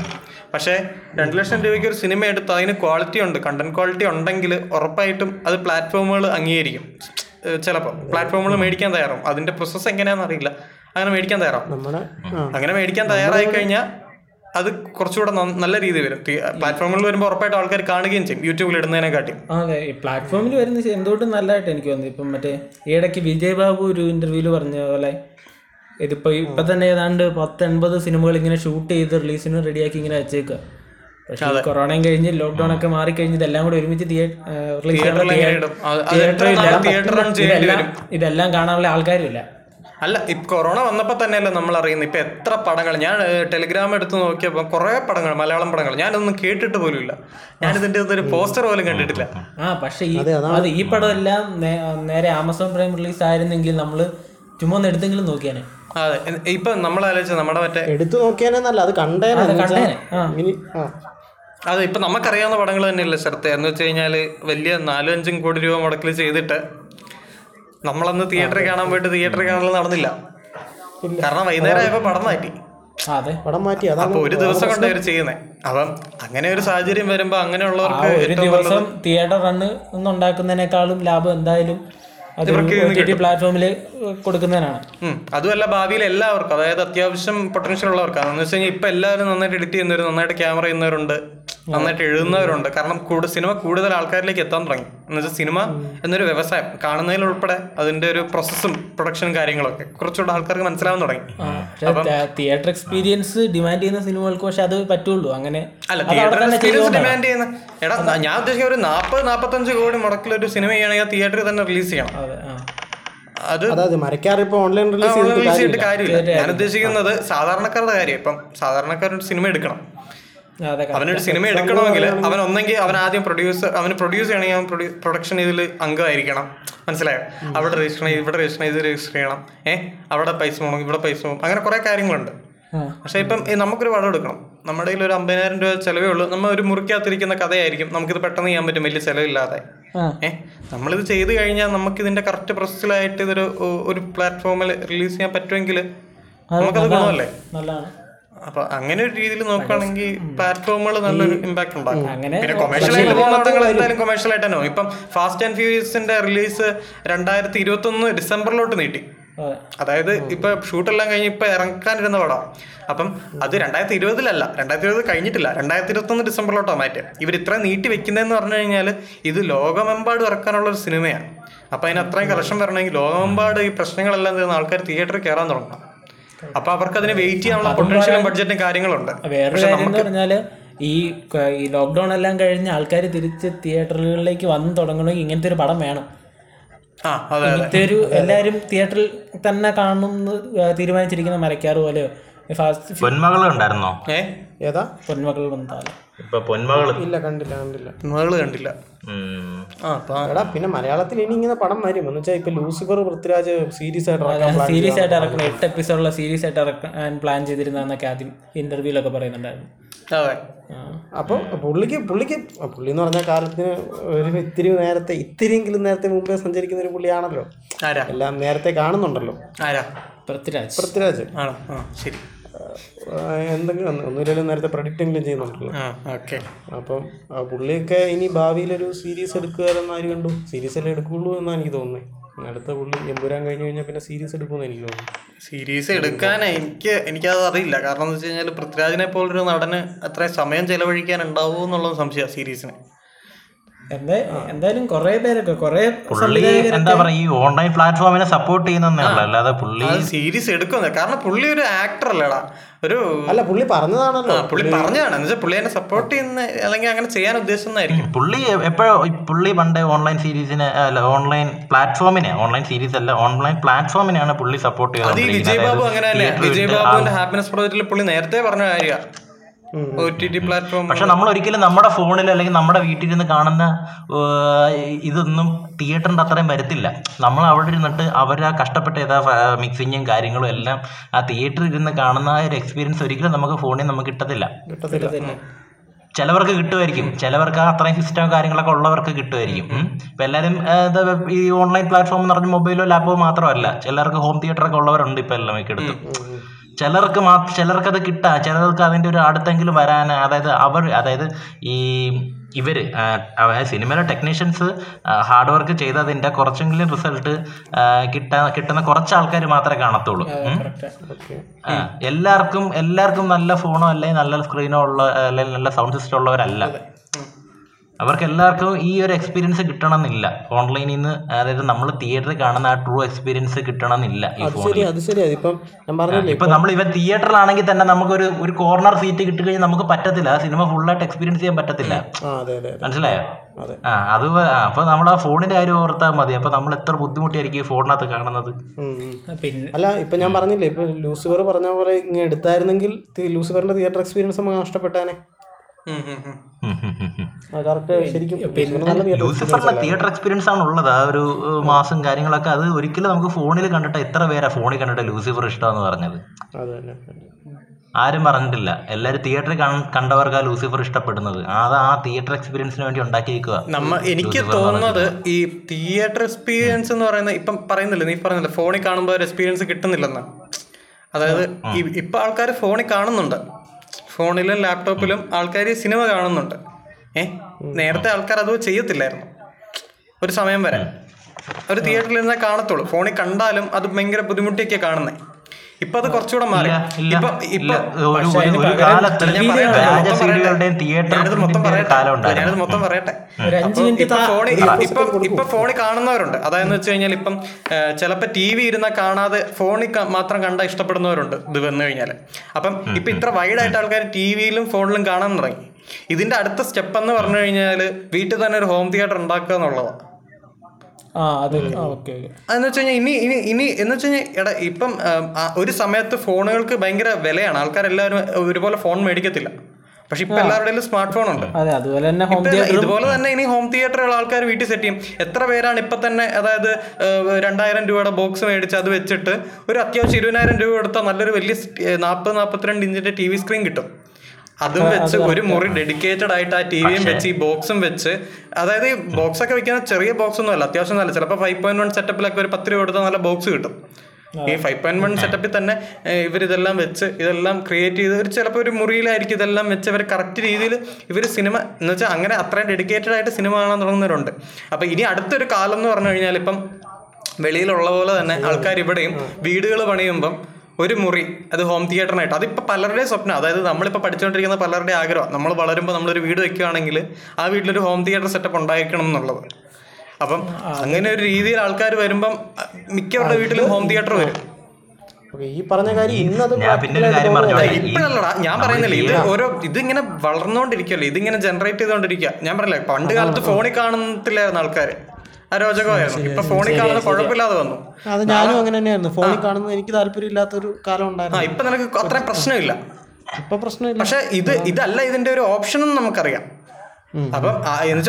A: പക്ഷേ രണ്ട് ലക്ഷം രൂപയ്ക്ക് ഒരു സിനിമ എടുത്ത് അതിന് ക്വാളിറ്റി ഉണ്ട് കണ്ടന്റ് ക്വാളിറ്റി ഉണ്ടെങ്കിൽ ഉറപ്പായിട്ടും അത് പ്ലാറ്റ്ഫോമുകൾ അംഗീകരിക്കും. ചിലപ്പോൾ പ്ലാറ്റ്ഫോമുകൾ മേടിക്കാൻ തയ്യാറാവും. അതിന്റെ പ്രോസസ്സ് എങ്ങനെയാണെന്ന് അറിയില്ല. അങ്ങനെ മേടിക്കാൻ തയ്യാറാവും. അങ്ങനെ മേടിക്കാൻ തയ്യാറായി കഴിഞ്ഞാൽ അത് കുറച്ചുകൂടെ നല്ല രീതിയിൽ വരും. പ്ലാറ്റ്ഫോമിൽ വരുമ്പോൾ ഉറപ്പായിട്ട് ആൾക്കാർ കാണുകയും ചെയ്യും. യൂട്യൂബിൽ ഇടുന്നതിനെക്കാട്ടിയും
E: അതെ. ഈ പ്ലാറ്റ്ഫോമിൽ വരുന്ന എന്തുകൊണ്ടും നല്ലതായിട്ട് എനിക്ക് തോന്നുന്നു. ഇപ്പം മറ്റേ ഈ ഇടയ്ക്ക് വിജയ് ബാബു ഒരു ഇന്റർവ്യൂവിൽ പറഞ്ഞ പോലെ ഇതിപ്പോ ഇപ്പൊ തന്നെ ഏതാണ്ട് പത്ത് എൺപത് സിനിമകൾ ഇങ്ങനെ ഷൂട്ട് ചെയ്ത് റിലീസിന് റെഡിയാക്കി ഇങ്ങനെ വെച്ചേക്കുക പക്ഷേ കൊറോണയും കഴിഞ്ഞ് ലോക്ക്ഡൌൺ ഒക്കെ മാറി കഴിഞ്ഞ് ഇതെല്ലാം കൂടെ ഒരുമിച്ച് ഇതെല്ലാം കാണാനുള്ള ആൾക്കാരുമില്ല.
A: അല്ല ഇപ്പൊ കൊറോണ വന്നപ്പോ തന്നെയല്ലേ നമ്മൾ അറിയുന്നത് ഇപ്പൊ എത്ര പടങ്ങൾ ഞാൻ ടെലിഗ്രാം എടുത്ത് നോക്കിയപ്പോ കുറെ പടങ്ങൾ മലയാളം പടങ്ങൾ. ഞാനൊന്നും കേട്ടിട്ട് പോലും ഇല്ല. ഞാൻ ഇതിന്റെ ഒരു പോസ്റ്റർ പോലും കണ്ടിട്ടില്ല.
E: ആ പക്ഷേ ഈ അത് ഈ പടം എല്ലാം നേരെ ആമസോൺ പ്രൈം റിലീസ് ആയിരുന്നെങ്കിൽ നമ്മൾ ചുമ്മാ ഒന്ന് എടുത്തെങ്കിലും നോക്കിയാനെ.
A: അതെ. ഇപ്പൊ നമ്മൾ ആലോചിച്ച നമ്മുടെ മറ്റേ
B: എടുത്തു നോക്കിയാലെന്നല്ല അത് കണ്ടേനെ
E: കണ്ടേനെ, ആ.
A: അത് ഇപ്പൊ നമുക്കറിയാവുന്ന പടങ്ങൾ തന്നെയല്ലേ ശ്രദ്ധ എന്ന് വെച്ച് കഴിഞ്ഞാൽ വലിയ നാലും അഞ്ചും കോടി രൂപ മുടക്കിൽ ചെയ്തിട്ട് നമ്മളന്ന് തിയേറ്ററിൽ കാണാൻ പോയിട്ട് തിയേറ്ററിൽ കാണാൻ നടന്നില്ല. കാരണം വൈകുന്നേരം ആയപ്പോ പടം മാറ്റി.
E: അതെ.
B: പടം മാറ്റി.
A: അപ്പൊ ഒരു ദിവസം കൊണ്ട് അവർ ചെയ്യുന്നത് അപ്പം അങ്ങനെ ഒരു സാഹചര്യം വരുമ്പോ അങ്ങനെയുള്ളവർക്ക്
E: ഒരു ദിവസം തിയേറ്റർ റണ്ണ് ഉണ്ടാക്കുന്നതിനേക്കാളും ലാഭം എന്തായാലും അത് പ്ലാറ്റ്ഫോമിൽ കൊടുക്കുന്നതിനാണ്.
A: അതുമല്ല ഭാവിയിൽ എല്ലാവർക്കും അതായത് അത്യാവശ്യം പൊട്ടൻഷ്യൽ ഉള്ളവർക്കാണ്. എന്ന് വെച്ച് കഴിഞ്ഞാൽ ഇപ്പൊ എല്ലാവരും നന്നായിട്ട് എഡിറ്റ് ചെയ്യുന്നവർ നന്നായിട്ട് ക്യാമറ ചെയ്യുന്നവരുണ്ട്. നന്നായിട്ട് എഴുതുന്നവരുണ്ട്. കാരണം കൂടുതൽ സിനിമ കൂടുതൽ ആൾക്കാരിലേക്ക് എത്താൻ തുടങ്ങി. എന്നുവെച്ചാൽ സിനിമ എന്നൊരു വ്യവസായം. കാണുന്നതിലുൾപ്പെടെ അതിന്റെ ഒരു പ്രോസസ്സും പ്രൊഡക്ഷൻ കാര്യങ്ങളൊക്കെ കുറച്ചുകൂടെ ആൾക്കാർക്ക് മനസ്സിലാവാൻ തുടങ്ങി.
E: തിയേറ്റർ എക്സ്പീരിയൻസ് ഡിമാൻഡ് ചെയ്യുന്ന സിനിമകൾക്ക് പക്ഷെ അത് പറ്റുള്ളൂ. അങ്ങനെ
A: അല്ല തിയേറ്റർ എക്സ്പീരിയൻസ് ഡിമാൻഡ് ചെയ്യുന്ന എടാ ഞാൻ ഉദ്ദേശിക്കുന്ന ഒരു നാൽപ്പത് നാൽപ്പത്തഞ്ച് കോടി മുടക്കിൽ ഒരു സിനിമ ചെയ്യണമെങ്കിൽ തിയേറ്ററിൽ തന്നെ റിലീസ് ചെയ്യണം.
E: അതെ
B: മരക്കാർ ഓൺലൈൻ റിലീസ് ചെയ്തിട്ട് കാര്യമില്ല.
A: ഞാൻ ഉദ്ദേശിക്കുന്നത് സാധാരണക്കാരുടെ കാര്യം. ഇപ്പം സാധാരണക്കാരൊരു സിനിമ എടുക്കണം. അവനൊരു സിനിമ എടുക്കണമെങ്കിൽ അവൻ ഒന്നെങ്കിൽ അവൻ ആദ്യം പ്രൊഡ്യൂസർ അവന് പ്രൊഡ്യൂസ് ചെയ്യണമെങ്കിൽ അവൻ പ്രൊഡക്ഷൻ ഇതിൽ അംഗമായിരിക്കണം. മനസ്സിലായോ? അവിടെ രജിസ്റ്റർ ഇവിടെ രജിസ്റ്റർ ചെയ്ത് രജിസ്റ്റർ ചെയ്യണം. ഏഹ് അവിടെ പൈസ പോകണം ഇവിടെ പൈസ പോകും അങ്ങനെ കുറെ കാര്യങ്ങളുണ്ട്. പക്ഷെ ഇപ്പം നമുക്കൊരു വളം എടുക്കണം. നമ്മുടെ കയ്യിൽ ഒരു അമ്പതിനായിരം രൂപ ചിലവേ ഉള്ളൂ. നമ്മൾ ഒരു മുറിക്കകത്തിരിക്കുന്ന കഥയായിരിക്കും. നമുക്കിത് പെട്ടെന്ന് ചെയ്യാൻ പറ്റും. വലിയ ചിലവില്ലാതെ. ഏഹ് നമ്മളിത് ചെയ്ത് കഴിഞ്ഞാൽ നമുക്ക് ഇതിന്റെ കറക്റ്റ് പ്രോസസ്സിലായിട്ട് ഇതൊരു ഒരു പ്ലാറ്റ്ഫോമിൽ റിലീസ് ചെയ്യാൻ പറ്റുമെങ്കിൽ നമുക്കത് ഗുണമല്ലേ?
E: നല്ലതാണ്.
A: അപ്പൊ അങ്ങനെ ഒരു രീതിയിൽ നോക്കുകയാണെങ്കിൽ പ്ലാറ്റ്ഫോമുകൾ നല്ലൊരു ഇമ്പാക്ട് ഉണ്ടാക്കും. പിന്നെ പടങ്ങൾ എന്തായാലും കൊമേഴ്ഷ്യൽ ആയിട്ട് തന്നെ ഇപ്പം ഫാസ്റ്റ് ആൻഡ് ഫ്യൂസിന്റെ റിലീസ് രണ്ടായിരത്തി ഇരുപത്തി ഒന്ന് ഡിസംബറിലോട്ട് നീട്ടി. അതായത് ഇപ്പൊ ഷൂട്ടെല്ലാം കഴിഞ്ഞ് ഇപ്പൊ ഇറക്കാനിരുന്ന പടം. അപ്പം അത് രണ്ടായിരത്തി ഇരുപതിലല്ല രണ്ടായിരത്തി ഇരുപത് കഴിഞ്ഞിട്ടില്ല. രണ്ടായിരത്തി ഇരുപത്തി ഒന്ന് ഡിസംബറിലോട്ടാണ് മാറ്റിയത്. ഇവർ ഇത്ര നീട്ടി വെക്കുന്നതെന്ന് പറഞ്ഞു കഴിഞ്ഞാൽ ഇത് ലോകമെമ്പാട് ഇറക്കാനുള്ള ഒരു സിനിമയാണ്. അപ്പൊ അതിന് അത്രയും കളക്ഷൻ വരണമെങ്കിൽ ലോകമെമ്പാട് ഈ പ്രശ്നങ്ങളെല്ലാം തീർന്ന ആൾക്കാർ തിയേറ്ററിൽ കയറാൻ തുടങ്ങണം. അപ്പൊ അവർക്ക് അതിന് വെയിറ്റ് ചെയ്യാനുള്ള പൊട്ടൻഷ്യലും ബഡ്ജറ്റും കാര്യങ്ങളുണ്ട്.
E: വേറെ കാര്യം എന്ന് പറഞ്ഞാൽ ഈ ഈ ലോക്ക്ഡൗൺ എല്ലാം കഴിഞ്ഞ് ആൾക്കാർ തിരിച്ച് തിയേറ്ററുകളിലേക്ക് വന്ന് തുടങ്ങണമെങ്കിൽ ഇങ്ങനത്തെ ഒരു പടം വേണം.
A: ആ അതെ അതെ.
E: ഇങ്ങനത്തെ ഒരു എല്ലാവരും തിയേറ്ററിൽ തന്നെ കാണുന്നു തീരുമാനിച്ചിരിക്കുന്ന മരക്കാർ പോലെയോ? ഫാസ്റ്റ്
C: പൊന്മകൾ ഉണ്ടായിരുന്നോ?
A: ഏ?
B: ഏതാ?
E: പൊന്മകൾ വന്നാലും
C: ഇപ്പൊ പൊന്മകൾ
B: ഇല്ല കണ്ടില്ല കണ്ടില്ല.
A: അപ്പൊ
B: എടാ പിന്നെ മലയാളത്തിൽ ഇനി ഇങ്ങനെ പടം വരും. എന്ന് വെച്ചാൽ ഇപ്പൊ ലൂസിഫർ പൃഥ്വിരാജ് സീരീസ് ആയിട്ട്
E: സീരീസ് ആയിട്ട് ഇറക്കണം എട്ട് എപ്പിസോഡുള്ള സീരീസ് ആയിട്ട് ഇറക്കാൻ പ്ലാൻ ചെയ്തിരുന്നൊക്കെ ആദ്യം ഇന്റർവ്യൂലൊക്കെ പറയുന്നുണ്ടായിരുന്നു.
A: അതെ.
B: അപ്പോൾ പുള്ളിക്ക് പുള്ളിക്ക് പുള്ളി എന്ന് പറഞ്ഞ കാലത്തിന് ഒരു ഇത്തിരി നേരത്തെ ഇത്തിരിയെങ്കിലും നേരത്തെ മുമ്പേ സഞ്ചരിക്കുന്ന ഒരു പുള്ളിയാണല്ലോ.
A: ആരാ?
B: എല്ലാം നേരത്തെ കാണുന്നുണ്ടല്ലോ.
A: ആരാ?
E: പൃഥ്വിരാജ്.
B: പൃഥ്വിരാജ്.
A: ആണോ? ആ ശരി.
B: എന്തെങ്കിലും ഒന്ന് ഒന്നുമില്ലെങ്കിലും നേരത്തെ പ്രൊഡിക്റ്റെങ്കിലും ചെയ്യുന്നുണ്ടല്ലോ. അപ്പം ആ പുള്ളിയൊക്കെ ഇനി ഭാവിയിലൊരു സീരീസ് എടുക്കുകയെന്ന് ആര് കണ്ടു? സീരീസ് അല്ലേ എടുക്കുള്ളൂ എന്നാണ് എനിക്ക് തോന്നുന്നത് അടുത്ത പുള്ളി എമ്പുരാൻ കഴിഞ്ഞ് കഴിഞ്ഞാൽ പിന്നെ സീരീസ് എടുക്കുമെന്ന് എനിക്ക് തോന്നുന്നു.
A: സീരീസ് എടുക്കാൻ എനിക്ക് എനിക്കത് അറിയില്ല. കാരണം എന്ന് വെച്ച് കഴിഞ്ഞാൽ പൃഥ്വിരാജിനെ പോലൊരു നടന് അത്രയും സമയം ചെലവഴിക്കാൻ ഉണ്ടാവുമോ എന്നുള്ളത് സംശയമാണ് സീരീസിന്
E: എന്തായാലും കുറെ പേരൊക്കെ കുറെ
C: പുള്ളി എന്താ പറയാ ഈ ഓൺലൈൻ പ്ലാറ്റ്ഫോമിനെ സപ്പോർട്ട് ചെയ്യുന്നേ അല്ലാതെ പുള്ളി
A: സീരീസ് എടുക്കുന്നത് കാരണം പുള്ളി ഒരു ആക്ടർ അല്ലേടാ. ഒരു
B: അല്ല പുള്ളി പറഞ്ഞതാണല്ലോ.
A: പുള്ളി പറഞ്ഞതാണ്. എന്ന് വെച്ചാൽ പുള്ളി എന്നെ സപ്പോർട്ട് ചെയ്യുന്ന അല്ലെങ്കിൽ അങ്ങനെ ചെയ്യാൻ ഉദ്ദേശിക്കുന്നതായിരിക്കും
C: പുള്ളി എപ്പോഴും പുള്ളി പണ്ട് ഓൺലൈൻ സീരീസിനെ അല്ല ഓൺലൈൻ പ്ലാറ്റ്ഫോമിനെ ഓൺലൈൻ സീരീസ് അല്ല ഓൺലൈൻ പ്ലാറ്റ്ഫോമിനെയാണ് പുള്ളി സപ്പോർട്ട്
A: ചെയ്യുന്നത് വിജയ് ബാബു അങ്ങനെ അല്ലേ വിജയ് ബാബുവിന്റെ ഹാപ്പിനെസ് പ്രോജക്റ്റിൽ പുള്ളി നേരത്തെ പറഞ്ഞ കാര്യമാണ്
C: പക്ഷെ നമ്മൾ ഒരിക്കലും നമ്മുടെ ഫോണിൽ അല്ലെങ്കിൽ നമ്മുടെ വീട്ടിൽ വീട്ടിലിരുന്ന് കാണുന്ന ഇതൊന്നും തിയേറ്ററിന്റെ അത്രയും വരത്തില്ല. നമ്മൾ അവിടെ ഇരുന്നിട്ട് അവർ ആ കഷ്ടപ്പെട്ട ഏതാ മിക്സിങ്ങും കാര്യങ്ങളും എല്ലാം ആ തിയേറ്ററിൽ ഇരുന്ന് കാണുന്ന ആ ഒരു എക്സ്പീരിയൻസ് ഒരിക്കലും നമുക്ക് ഫോണിൽ നമുക്ക് കിട്ടത്തില്ല. ചിലവർക്ക് കിട്ടുമായിരിക്കും. ചിലവർക്ക് ആ അത്രയും സിസ്റ്റം കാര്യങ്ങളൊക്കെ ഉള്ളവർക്ക് കിട്ടുമായിരിക്കും. ഇപ്പം എല്ലാവരും എന്താ ഈ ഓൺലൈൻ പ്ലാറ്റ്ഫോം എന്ന് പറഞ്ഞ മൊബൈലോ ലാപ്പോ മാത്രമല്ല. ചിലർക്ക് ഹോം തിയേറ്റർ ഒക്കെ ഉള്ളവരുണ്ട് ഇപ്പം എല്ലാം മിക്കടുത്തും ചിലർക്ക് മാ ചിലർക്കത് കിട്ടാ ചിലർക്ക് അതിന്റെ ഒരു അടുത്തെങ്കിലും വരാൻ അതായത് അവർ അതായത് ഈ ഇവർ സിനിമയിലെ ടെക്നീഷ്യൻസ് ഹാർഡ് വർക്ക് ചെയ്തതിന്റെ കുറച്ചെങ്കിലും റിസൾട്ട് കിട്ടാ കിട്ടുന്ന കുറച്ച് ആൾക്കാർ മാത്രമേ കാണത്തുള്ളൂ. എല്ലാവർക്കും എല്ലാവർക്കും നല്ല ഫോണോ അല്ലെങ്കിൽ നല്ല സ്ക്രീനോ ഉള്ള അല്ലെങ്കിൽ നല്ല സൗണ്ട് സിസ്റ്റം ഉള്ളവരല്ല. അവർക്ക് എല്ലാവർക്കും ഈ ഒരു എക്സ്പീരിയൻസ് കിട്ടണമെന്നില്ല. ഓൺലൈനിൽ നിന്ന് അതായത് നമ്മൾ തിയേറ്ററിൽ കാണുന്ന ആ ട്രൂ എക്സ്പീരിയൻസ് കിട്ടണമെന്നില്ല ഈ ഫോണിൽ
B: ശരി അത് അതിപ്പം ഞാൻ പറഞ്ഞില്ലേ
C: ഇപ്പൊ നമ്മൾ ഇവ തിയേറ്ററിലാണെങ്കിൽ തന്നെ നമുക്കൊരു ഒരു കോർണർ സീറ്റ് കിട്ടിക്കഴിഞ്ഞാൽ നമുക്ക് പറ്റത്തില്ല. ആ സിനിമ ഫുള്ളായിട്ട് എക്സ്പീരിയൻസ് ചെയ്യാൻ പറ്റത്തില്ല.
B: അതെ അതെ അതെ.
C: മനസ്സിലായോ?
B: അതെ.
C: ആ അത് അപ്പൊ നമ്മൾ ആ ഫോണിന്റെ കാര്യം ഓർത്താൽ മതി. അപ്പൊ നമ്മൾ എത്ര ബുദ്ധിമുട്ടിയായിരിക്കും ഈ ഫോണിനകത്ത് കാണുന്നത്?
B: അല്ല ഇപ്പൊ ഞാൻ പറഞ്ഞില്ലേ ഇപ്പൊ ലൂസിഫർ പറഞ്ഞ പോലെ ഇങ്ങനെ എടുത്തായിരുന്നെങ്കിൽ ലൂസിഫറിന്റെ തിയേറ്റർ എക്സ്പീരിയൻസ് നമുക്ക് നഷ്ടപ്പെട്ടാനെ. തിയേറ്റർ
C: എക്സ്പീരിയൻസ് ആണ് ഉള്ളത്. ആ ഒരു മാസം കാര്യങ്ങളൊക്കെ അത് ഒരിക്കലും നമുക്ക് ഫോണിൽ കണ്ടിട്ട് എത്ര പേരാ ഫോണിൽ കണ്ടിട്ട് ലൂസിഫർ ഇഷ്ടമെന്ന് പറഞ്ഞത്? ആരും പറഞ്ഞിട്ടില്ല. എല്ലാരും തിയേറ്ററിൽ കണ്ടവർക്ക് ആ ലൂസിഫർ ഇഷ്ടപ്പെടുന്നത് അത് ആ തിയേറ്റർ എക്സ്പീരിയൻസിന് വേണ്ടി ഉണ്ടാക്കിയിരിക്കുക
A: നമ്മ എനിക്ക് തോന്നുന്നത് ഈ തിയേറ്റർ എക്സ്പീരിയൻസ് എന്ന് പറയുന്നത് ഇപ്പം പറയുന്നില്ല നീ പറഞ്ഞില്ല ഫോണിൽ കാണുമ്പോൾ ഒരു എക്സ്പീരിയൻസ് കിട്ടുന്നില്ലെന്ന്? അതായത് ഇപ്പൊ ആൾക്കാർ ഫോണിൽ കാണുന്നുണ്ട്. ഫോണിലും ലാപ്ടോപ്പിലും ആൾക്കാർ സിനിമ കാണുന്നുണ്ട്. ഏ? നേരത്തെ ആൾക്കാർ അത് ചെയ്യത്തില്ലായിരുന്നു. ഒരു സമയം വരെ. ഒരു തിയേറ്ററിൽ ഇരുന്നാൽ കാണത്തുള്ളൂ. ഫോണിൽ കണ്ടാലും അത് ഭയങ്കര ബുദ്ധിമുട്ടിയൊക്കെ കാണുന്നത് ഇപ്പൊ അത് കുറച്ചുകൂടെ മാറി. ഇപ്പൊ ഇപ്പൊ മൊത്തം പറയട്ടെ. മൊത്തം ഞാനിത് പറയട്ടെ. ഇപ്പൊ ഫോണിൽ ഇപ്പൊ ഇപ്പൊ ഫോണിൽ കാണുന്നവരുണ്ട്. അതായത് വെച്ച് കഴിഞ്ഞാൽ ഇപ്പം ചിലപ്പോ ടി വി ഇരുന്ന കാണാതെ ഫോണിൽ മാത്രം കണ്ട ഇഷ്ടപ്പെടുന്നവരുണ്ട് ഇത് വന്നു കഴിഞ്ഞാൽ അപ്പം ഇപ്പൊ ഇത്ര വൈഡായിട്ട് ആൾക്കാർ ടി വിയിലും ഫോണിലും കാണാൻ തുടങ്ങി. ഇതിന്റെ അടുത്ത സ്റ്റെപ്പ് എന്ന് പറഞ്ഞു കഴിഞ്ഞാൽ വീട്ടിൽ തന്നെ ഒരു ഹോം തിയേറ്റർ ഉണ്ടാക്കുക എന്നുള്ളതാണ് അതെന്ന് വെച്ച് കഴിഞ്ഞാൽ ഇനി ഇനി ഇനി എന്ന് വെച്ച് കഴിഞ്ഞാൽ എടാ ഇപ്പം ഒരു സമയത്ത് ഫോണുകൾക്ക് ഭയങ്കര വിലയാണ്. ആൾക്കാരെല്ലാവരും ഒരുപോലെ ഫോൺ മേടിക്കത്തില്ല. പക്ഷെ ഇപ്പൊ എല്ലാവരുടെയും സ്മാർട്ട് ഫോൺ ഉണ്ട്. ഇതുപോലെ തന്നെ ഇനി ഹോം തിയേറ്ററുകൾ ആൾക്കാർ വീട്ടിൽ സെറ്റ് ചെയ്യും. എത്ര പേരാണ് ഇപ്പൊ തന്നെ അതായത് രണ്ടായിരം രൂപയുടെ ബോക്സ് മേടിച്ച് അത് വെച്ചിട്ട് ഒരു അത്യാവശ്യം ഇരുപതിനായിരം രൂപ കൊടുത്താൽ നല്ലൊരു വലിയ നാൽപ്പത് നാൽപ്പത്തിരണ്ട് ഇഞ്ചിന്റെ ടി വി സ്ക്രീൻ കിട്ടും. അതും വെച്ച് ഒരു മുറി ഡെഡിക്കേറ്റഡ് ആയിട്ട് ആ ടി വിയും വെച്ച് ഈ ബോക്സും വെച്ച് അതായത് ഈ ബോക്സ് ഒക്കെ വെക്കുന്ന ചെറിയ ബോക്സ് ഒന്നും അല്ല അത്യാവശ്യം നല്ല ചിലപ്പോൾ ഫൈവ് പോയിന്റ് വൺ സെറ്റപ്പിലൊക്കെ ഒരു പത്ത് രൂപ കൊടുത്താൽ നല്ല ബോക്സ് കിട്ടും. ഈ ഫൈവ് പോയിന്റ് വൺ സെറ്റപ്പിൽ തന്നെ ഇവർ ഇതെല്ലാം വെച്ച് ഇതെല്ലാം ക്രിയേറ്റ് ചെയ്ത് ഒരു ചിലപ്പോൾ ഒരു മുറിയിലായിരിക്കും ഇതെല്ലാം വെച്ച് അവർ കറക്റ്റ് രീതിയിൽ ഇവർ സിനിമ എന്ന് വെച്ചാൽ അങ്ങനെ അത്രയും ഡെഡിക്കേറ്റഡ് ആയിട്ട് സിനിമ കാണാൻ തുടങ്ങുന്നവരുണ്ട്. അപ്പോൾ ഇനി അടുത്തൊരു കാലം എന്ന് പറഞ്ഞു കഴിഞ്ഞാൽ ഇപ്പം വെളിയിലുള്ള പോലെ തന്നെ ആൾക്കാർ ഇവിടെയും വീടുകൾ പണിയുമ്പം ഒരു മുറി അത് ഹോം തിയേറ്ററിനായിട്ട് അതിപ്പോൾ പലരുടെയും സ്വപ്നം അതായത് നമ്മളിപ്പോൾ പഠിച്ചുകൊണ്ടിരിക്കുന്ന പലരുടെ ആഗ്രഹം. നമ്മൾ വളരുമ്പോൾ നമ്മളൊരു വീട് വെക്കുകയാണെങ്കിൽ ആ വീട്ടിലൊരു ഹോം തിയേറ്റർ സെറ്റപ്പ് ഉണ്ടായിരിക്കണം എന്നുള്ളത്. അപ്പം അങ്ങനെ ഒരു രീതിയിൽ ആൾക്കാർ വരുമ്പം മിക്കവരുടെ വീട്ടിലും ഹോം തിയേറ്റർ വരും.
B: ഓക്കെ ഈ പറഞ്ഞ കാര്യം ഇന്നത്
C: ഞാൻ
A: ഇപ്പോഴല്ലടാ പറയുന്നില്ല. ഇത് ഓരോ ഇതിങ്ങനെ വളർന്നുകൊണ്ടിരിക്കുകയല്ലേ? ഇതിങ്ങനെ ജനറേറ്റ് ചെയ്തുകൊണ്ടിരിക്കുക. ഞാൻ പറഞ്ഞില്ലേ പണ്ട് കാലത്ത് ഫോണിൽ കാണത്തില്ലായിരുന്നു ആൾക്കാർ അരോചകമായിരുന്നു ഇപ്പൊ ഫോണിൽ കാണുന്നത് കുഴപ്പമില്ലാതെ വന്നു.
B: അത് ഞാനും അങ്ങനെ തന്നെയായിരുന്നു. ഫോണിൽ കാണുന്നത് എനിക്ക് താല്പര്യമില്ലാത്തൊരു കാലം
A: ആ
B: ഉണ്ടായിരുന്നു
A: ഇപ്പൊ നിനക്ക് അത്ര പ്രശ്നമില്ല.
B: ഇപ്പൊ പ്രശ്നമില്ല.
A: പക്ഷെ ഇത് ഇതല്ല ഇതിന്റെ ഒരു ഓപ്ഷൻ എന്ന് നമുക്കറിയാം. അപ്പം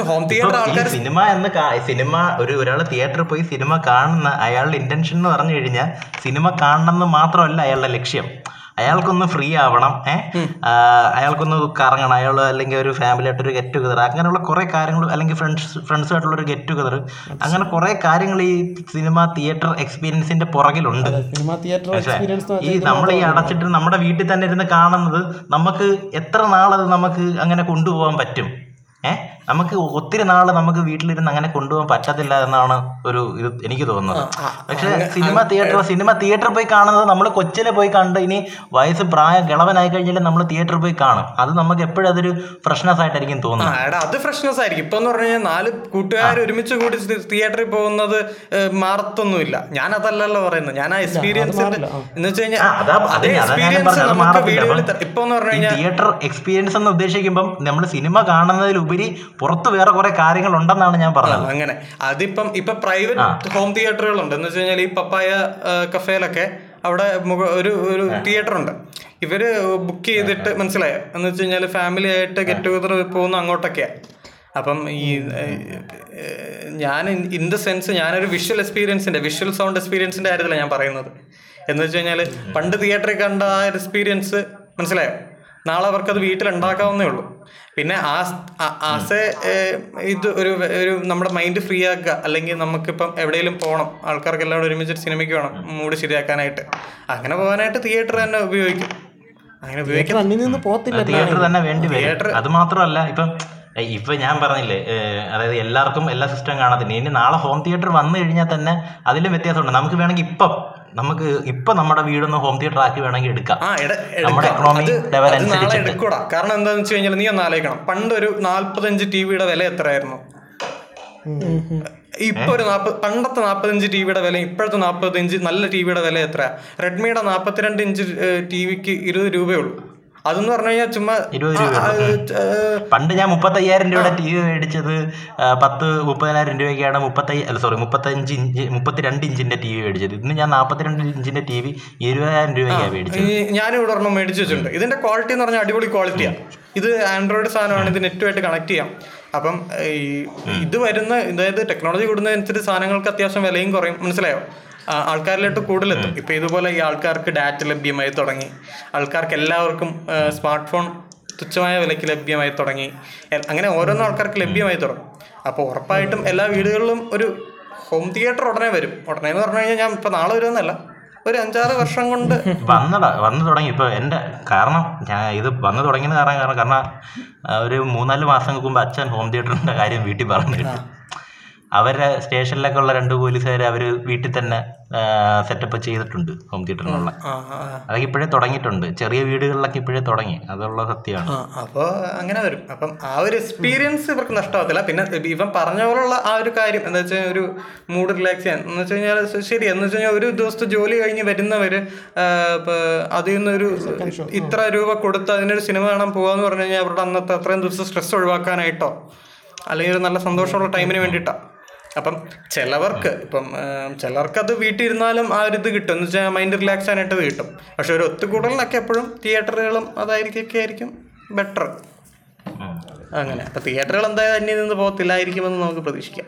A: ഹോം തിയേറ്റർ ആൾക്കാർ
C: സിനിമ എന്ന് സിനിമ ഒരു ഒരാൾ തിയേറ്ററിൽ പോയി സിനിമ കാണുന്ന അയാളുടെ ഇന്റൻഷൻ എന്ന് പറഞ്ഞു കഴിഞ്ഞാൽ സിനിമ കാണണം എന്ന് മാത്രമല്ല അയാളുടെ ലക്ഷ്യം. അയാൾക്കൊന്ന് ഫ്രീ ആവണം ഏഹ് അയാൾക്കൊന്ന് കറങ്ങണം. അയാൾ അല്ലെങ്കിൽ ഒരു ഫാമിലി ആയിട്ട് ഒരു ഗെറ്റ് ടുഗദർ അങ്ങനെയുള്ള കുറെ കാര്യങ്ങൾ അല്ലെങ്കിൽ ഫ്രണ്ട്സ് ഫ്രണ്ട്സുമായിട്ടുള്ള ഒരു ഗെറ്റ് ടുഗദർ അങ്ങനെ കുറെ കാര്യങ്ങൾ ഈ സിനിമ തിയേറ്റർ എക്സ്പീരിയൻസിന്റെ പുറകിലുണ്ട്. ഈ നമ്മൾ ഈ അടച്ചിട്ട് നമ്മുടെ വീട്ടിൽ തന്നെ ഇരുന്ന് കാണുന്നത് നമുക്ക് എത്ര നാളത് നമുക്ക് അങ്ങനെ കൊണ്ടുപോകാൻ പറ്റും? ഏഹ് നമുക്ക് ഒത്തിരി നാൾ നമുക്ക് വീട്ടിലിരുന്ന് അങ്ങനെ കൊണ്ടുപോകാൻ പറ്റത്തില്ല എന്നാണ് ഒരു ഇത് എനിക്ക് തോന്നുന്നത്. പക്ഷെ സിനിമ തിയേറ്റർ സിനിമ തിയേറ്ററിൽ പോയി കാണുന്നത് നമ്മൾ കൊച്ചിലെ പോയി കണ്ട് ഇനി വയസ്സ് പ്രായം കിളവനായി കഴിഞ്ഞാൽ നമ്മൾ തിയേറ്ററിൽ പോയി കാണും. അത് നമുക്ക് എപ്പോഴും അതൊരു ഫ്രഷ്നെസ് ആയിട്ടായിരിക്കും തോന്നുന്നത്.
A: അത് ഫ്രഷ്നെസ് ആയിരിക്കും. ഇപ്പൊ എന്ന് പറഞ്ഞു കഴിഞ്ഞാൽ നാല് കൂട്ടുകാർ ഒരുമിച്ച് കൂടി തിയേറ്ററിൽ പോകുന്നത് മാറത്തൊന്നുമില്ല. ഞാൻ അതല്ലല്ലോ പറയുന്നത്. ഞാൻ ആ എക്സ്പീരിയൻസ് എന്ന് വെച്ച് കഴിഞ്ഞാൽ
C: തിയേറ്റർ എക്സ്പീരിയൻസ് എന്ന് ഉദ്ദേശിക്കുമ്പോൾ നമ്മൾ സിനിമ കാണുന്നതിലുപരി പുറത്ത് വേറെ കുറെ കാര്യങ്ങൾ ഉണ്ടെന്നാണ് ഞാൻ പറഞ്ഞത്.
A: അങ്ങനെ. അതിപ്പം ഇപ്പൊ പ്രൈവറ്റ് ഹോം തിയേറ്ററുകൾ ഉണ്ട് എന്ന് വെച്ച് കഴിഞ്ഞാൽ ഈ പപ്പായ കഫേലൊക്കെ അവിടെ ഒരു ഒരു തിയേറ്റർ ഉണ്ട് ഇവർ ബുക്ക് ചെയ്തിട്ട് മനസ്സിലായോ? എന്ന് വെച്ച് കഴിഞ്ഞാൽ ഫാമിലി ആയിട്ട് ഗെറ്റ് ടുഗദർ പോകുന്ന അങ്ങോട്ടൊക്കെയാ. അപ്പം ഈ ഞാൻ ഇൻ ദ സെൻസ് ഞാനൊരു വിഷ്വൽ എക്സ്പീരിയൻസിന്റെ വിഷ്വൽ സൗണ്ട് എക്സ്പീരിയൻസിന്റെ കാര്യത്തിലാണ് ഞാൻ പറയുന്നത്. എന്ന് വെച്ച് കഴിഞ്ഞാൽ പണ്ട് തിയേറ്ററിൽ കണ്ട ആ എക്സ്പീരിയൻസ് മനസ്സിലായോ? നാളെ അവർക്കത് വീട്ടിൽ ഉണ്ടാക്കാവുന്നേ ഉള്ളൂ. പിന്നെ ആ ആസ് എ ഇത് ഒരു ഒരു നമ്മുടെ മൈൻഡ് ഫ്രീ ആക്കുക. അല്ലെങ്കിൽ നമുക്കിപ്പം എവിടെയെങ്കിലും പോകണം. ആൾക്കാർക്ക് എല്ലാവരും ഒരുമിച്ചൊരു ഒരുമിച്ച് സിനിമയ്ക്ക് വേണം മൂഡ് ശരിയാക്കാനായിട്ട്. അങ്ങനെ പോകാനായിട്ട് തിയേറ്റർ തന്നെ ഉപയോഗിക്കും. അങ്ങനെ
B: ഉപയോഗിക്കാൻ നിന്ന് പോത്തില്ല
C: തിയേറ്റർ തന്നെ വേണ്ടി വരും. അത് മാത്രമല്ല ഇപ്പം ഇപ്പൊ ഞാൻ പറഞ്ഞില്ലേ അതായത് എല്ലാവർക്കും എല്ലാ സിസ്റ്റം കാണത്തില്ല. ഇനി നാളെ ഹോം തിയേറ്റർ വന്നു കഴിഞ്ഞാൽ തന്നെ അതിലും വ്യത്യാസമുണ്ട്. നമുക്ക് വേണമെങ്കിൽ ഇപ്പം നമുക്ക് ഇപ്പൊ നമ്മുടെ വീടൊന്ന് ഹോം തിയേറ്റർ ആക്കി വേണമെങ്കിൽ എടുക്കാം. നമ്മുടെ
A: കാരണം എന്താണെന്ന് വെച്ച് കഴിഞ്ഞാൽ നീ ഒന്ന് ആലോചിക്കണം. പണ്ട് ഒരു നാല്പത്തഞ്ച് ടി വിയുടെ വില എത്രയായിരുന്നു? ഇപ്പൊ ഒരു നാപ്പ പണ്ടത്തെ നാപ്പത്തഞ്ച് ടി വിയുടെ വില ഇപ്പോഴത്തെ നാപ്പത്തഞ്ച് നല്ല ടി വിയുടെ വില എത്രയാ? റെഡ്മിയുടെ നാപ്പത്തിരണ്ട് ഇഞ്ച് ടി വിക്ക് ഇരുപത് രൂപയേ ഉള്ളൂ. അതെന്ന് പറഞ്ഞു കഴിഞ്ഞാൽ ചുമ്മാ
C: പണ്ട് ഞാൻ മുപ്പത്തയ്യായിരം രൂപയുടെ ടി വി മേടിച്ചത് പത്ത് മുപ്പതിനായിരം രൂപയ്ക്കാണ് മുപ്പത്തയ്യ അല്ല സോറി മുപ്പത്തഞ്ച് ഇഞ്ച് മുപ്പത്തിരണ്ട് ഇഞ്ചിന്റെ ടി വി മേടിച്ചത്. ഇന്ന് ഞാൻ നാൽപ്പത്തിരണ്ട് ഇഞ്ചിന്റെ ടി വി ഇരുപതിനായിരം രൂപയ്ക്കാണ് മേടിച്ചത്.
A: ഞാനിവിടെ ഒരെണ്ണം മേടിച്ചു വെച്ചിട്ടുണ്ട്. ഇതിന്റെ ക്വാളിറ്റി എന്ന് പറഞ്ഞാൽ അടിപൊളി ക്വാളിറ്റിയാണ് ഇത് ആൻഡ്രോയിഡ് സാധനമാണ്. ഇത് നെറ്റുമായിട്ട് കണക്ട് ചെയ്യാം. അപ്പം ഈ ഇത് വരുന്ന അതായത് ടെക്നോളജി കൂടുന്നതനുസരിച്ച് സാധനങ്ങൾക്ക് അത്യാവശ്യം വിലയും കുറയും. മനസ്സിലായോ? ആൾക്കാരിലോട്ട് കൂടുതലെത്തും. ഇപ്പം ഇതുപോലെ ഈ ആൾക്കാർക്ക് ഡാറ്റ ലഭ്യമായി തുടങ്ങി. ആൾക്കാർക്ക് എല്ലാവർക്കും സ്മാർട്ട് ഫോൺ തുച്ഛമായ വിലയ്ക്ക് ലഭ്യമായി തുടങ്ങി. അങ്ങനെ ഓരോന്നും ആൾക്കാർക്ക് ലഭ്യമായി തുടങ്ങും. അപ്പോൾ ഉറപ്പായിട്ടും എല്ലാ വീടുകളിലും ഒരു ഹോം തിയേറ്റർ ഉടനെ വരും. ഉടനെ എന്ന് പറഞ്ഞു കഴിഞ്ഞാൽ ഞാൻ ഇപ്പം നാളെ വരുമെന്നല്ല. ഒരു അഞ്ചാറ് വർഷം കൊണ്ട്
C: വന്നടാ വന്നു തുടങ്ങി. ഇപ്പോൾ എന്റെ കാരണം ഞാൻ ഇത് വന്നു തുടങ്ങിയത് കാരണം കാരണം കാരണം ഒരു മൂന്നാൽ മാസങ്ങൾക്ക് മുമ്പ് അച്ഛൻ ഹോം തിയേറ്ററിന്റെ കാര്യം വീട്ടിൽ പറഞ്ഞു കേട്ടു അവരെ സ്റ്റേഷനിലൊക്കെ ഉള്ള രണ്ട് പോലീസുകാർ അവർ വീട്ടിൽ തന്നെ സെറ്റപ്പ് ചെയ്തിട്ടുണ്ട് ഹോം തിയേറ്ററിനുള്ള അതൊക്കെ ഇപ്പോഴേ തുടങ്ങിയിട്ടുണ്ട്. ചെറിയ വീടുകളിലൊക്കെ ഇപ്പോഴേ തുടങ്ങി. അതുള്ള സത്യമാണ്.
A: അപ്പോൾ അങ്ങനെ വരും. അപ്പം ആ ഒരു എക്സ്പീരിയൻസ് ഇവർക്ക് നഷ്ടമാകത്തില്ല. പിന്നെ ഇവൻ പറഞ്ഞ പോലുള്ള ആ ഒരു കാര്യം എന്താ വെച്ചാൽ ഒരു മൂഡ് റിലാക്സ് ചെയ്യാൻ. എന്ന് വെച്ച് കഴിഞ്ഞാൽ ശരി. എന്ന് വെച്ച് കഴിഞ്ഞാൽ ഒരു ദിവസത്തെ ജോലി കഴിഞ്ഞ് വരുന്നവർ അതിൽ നിന്നൊരു ഇത്ര രൂപ കൊടുത്ത് അതിനൊരു സിനിമ കാണാൻ പോകാന്ന് പറഞ്ഞു കഴിഞ്ഞാൽ അവരുടെ അന്നത്തെ അത്രയും ദിവസം സ്ട്രെസ് ഒഴിവാക്കാനായിട്ടോ? അല്ലെങ്കിൽ ഒരു നല്ല സന്തോഷമുള്ള ടൈമിന് വേണ്ടിയിട്ടാ. അപ്പം ചിലവർക്ക് ഇപ്പം ആ, ചിലർക്ക് അത് വീട്ടിൽ ഇരുന്നാലും ആ ഒരു ഇത് കിട്ടും. എന്ന് വെച്ചാൽ മൈൻഡ് റിലാക്സ് ആയിട്ട് കിട്ടും. പക്ഷെ ഒരു ഒത്തുകൂടലിനൊക്കെ എപ്പോഴും തിയേറ്ററുകളും അതായിരിക്കൊക്കെ ആയിരിക്കും ബെറ്റർ അങ്ങനെ. അപ്പൊ തിയേറ്ററുകൾ എന്തായാലും അന്യം നിന്ന് പോകത്തില്ലായിരിക്കുമെന്ന് നമുക്ക് പ്രതീക്ഷിക്കാം.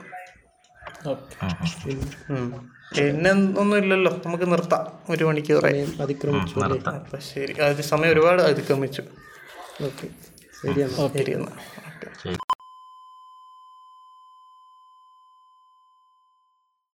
A: പിന്നെ ഒന്നും ഇല്ലല്ലോ. നമുക്ക് നിർത്താം. ഒരു മണിക്കൂർ
B: അതിക്രമിച്ചു
A: ശരി. അത് സമയം ഒരുപാട് അതിക്രമിച്ചു.
B: ഓക്കെ
A: ശരി
C: ശരി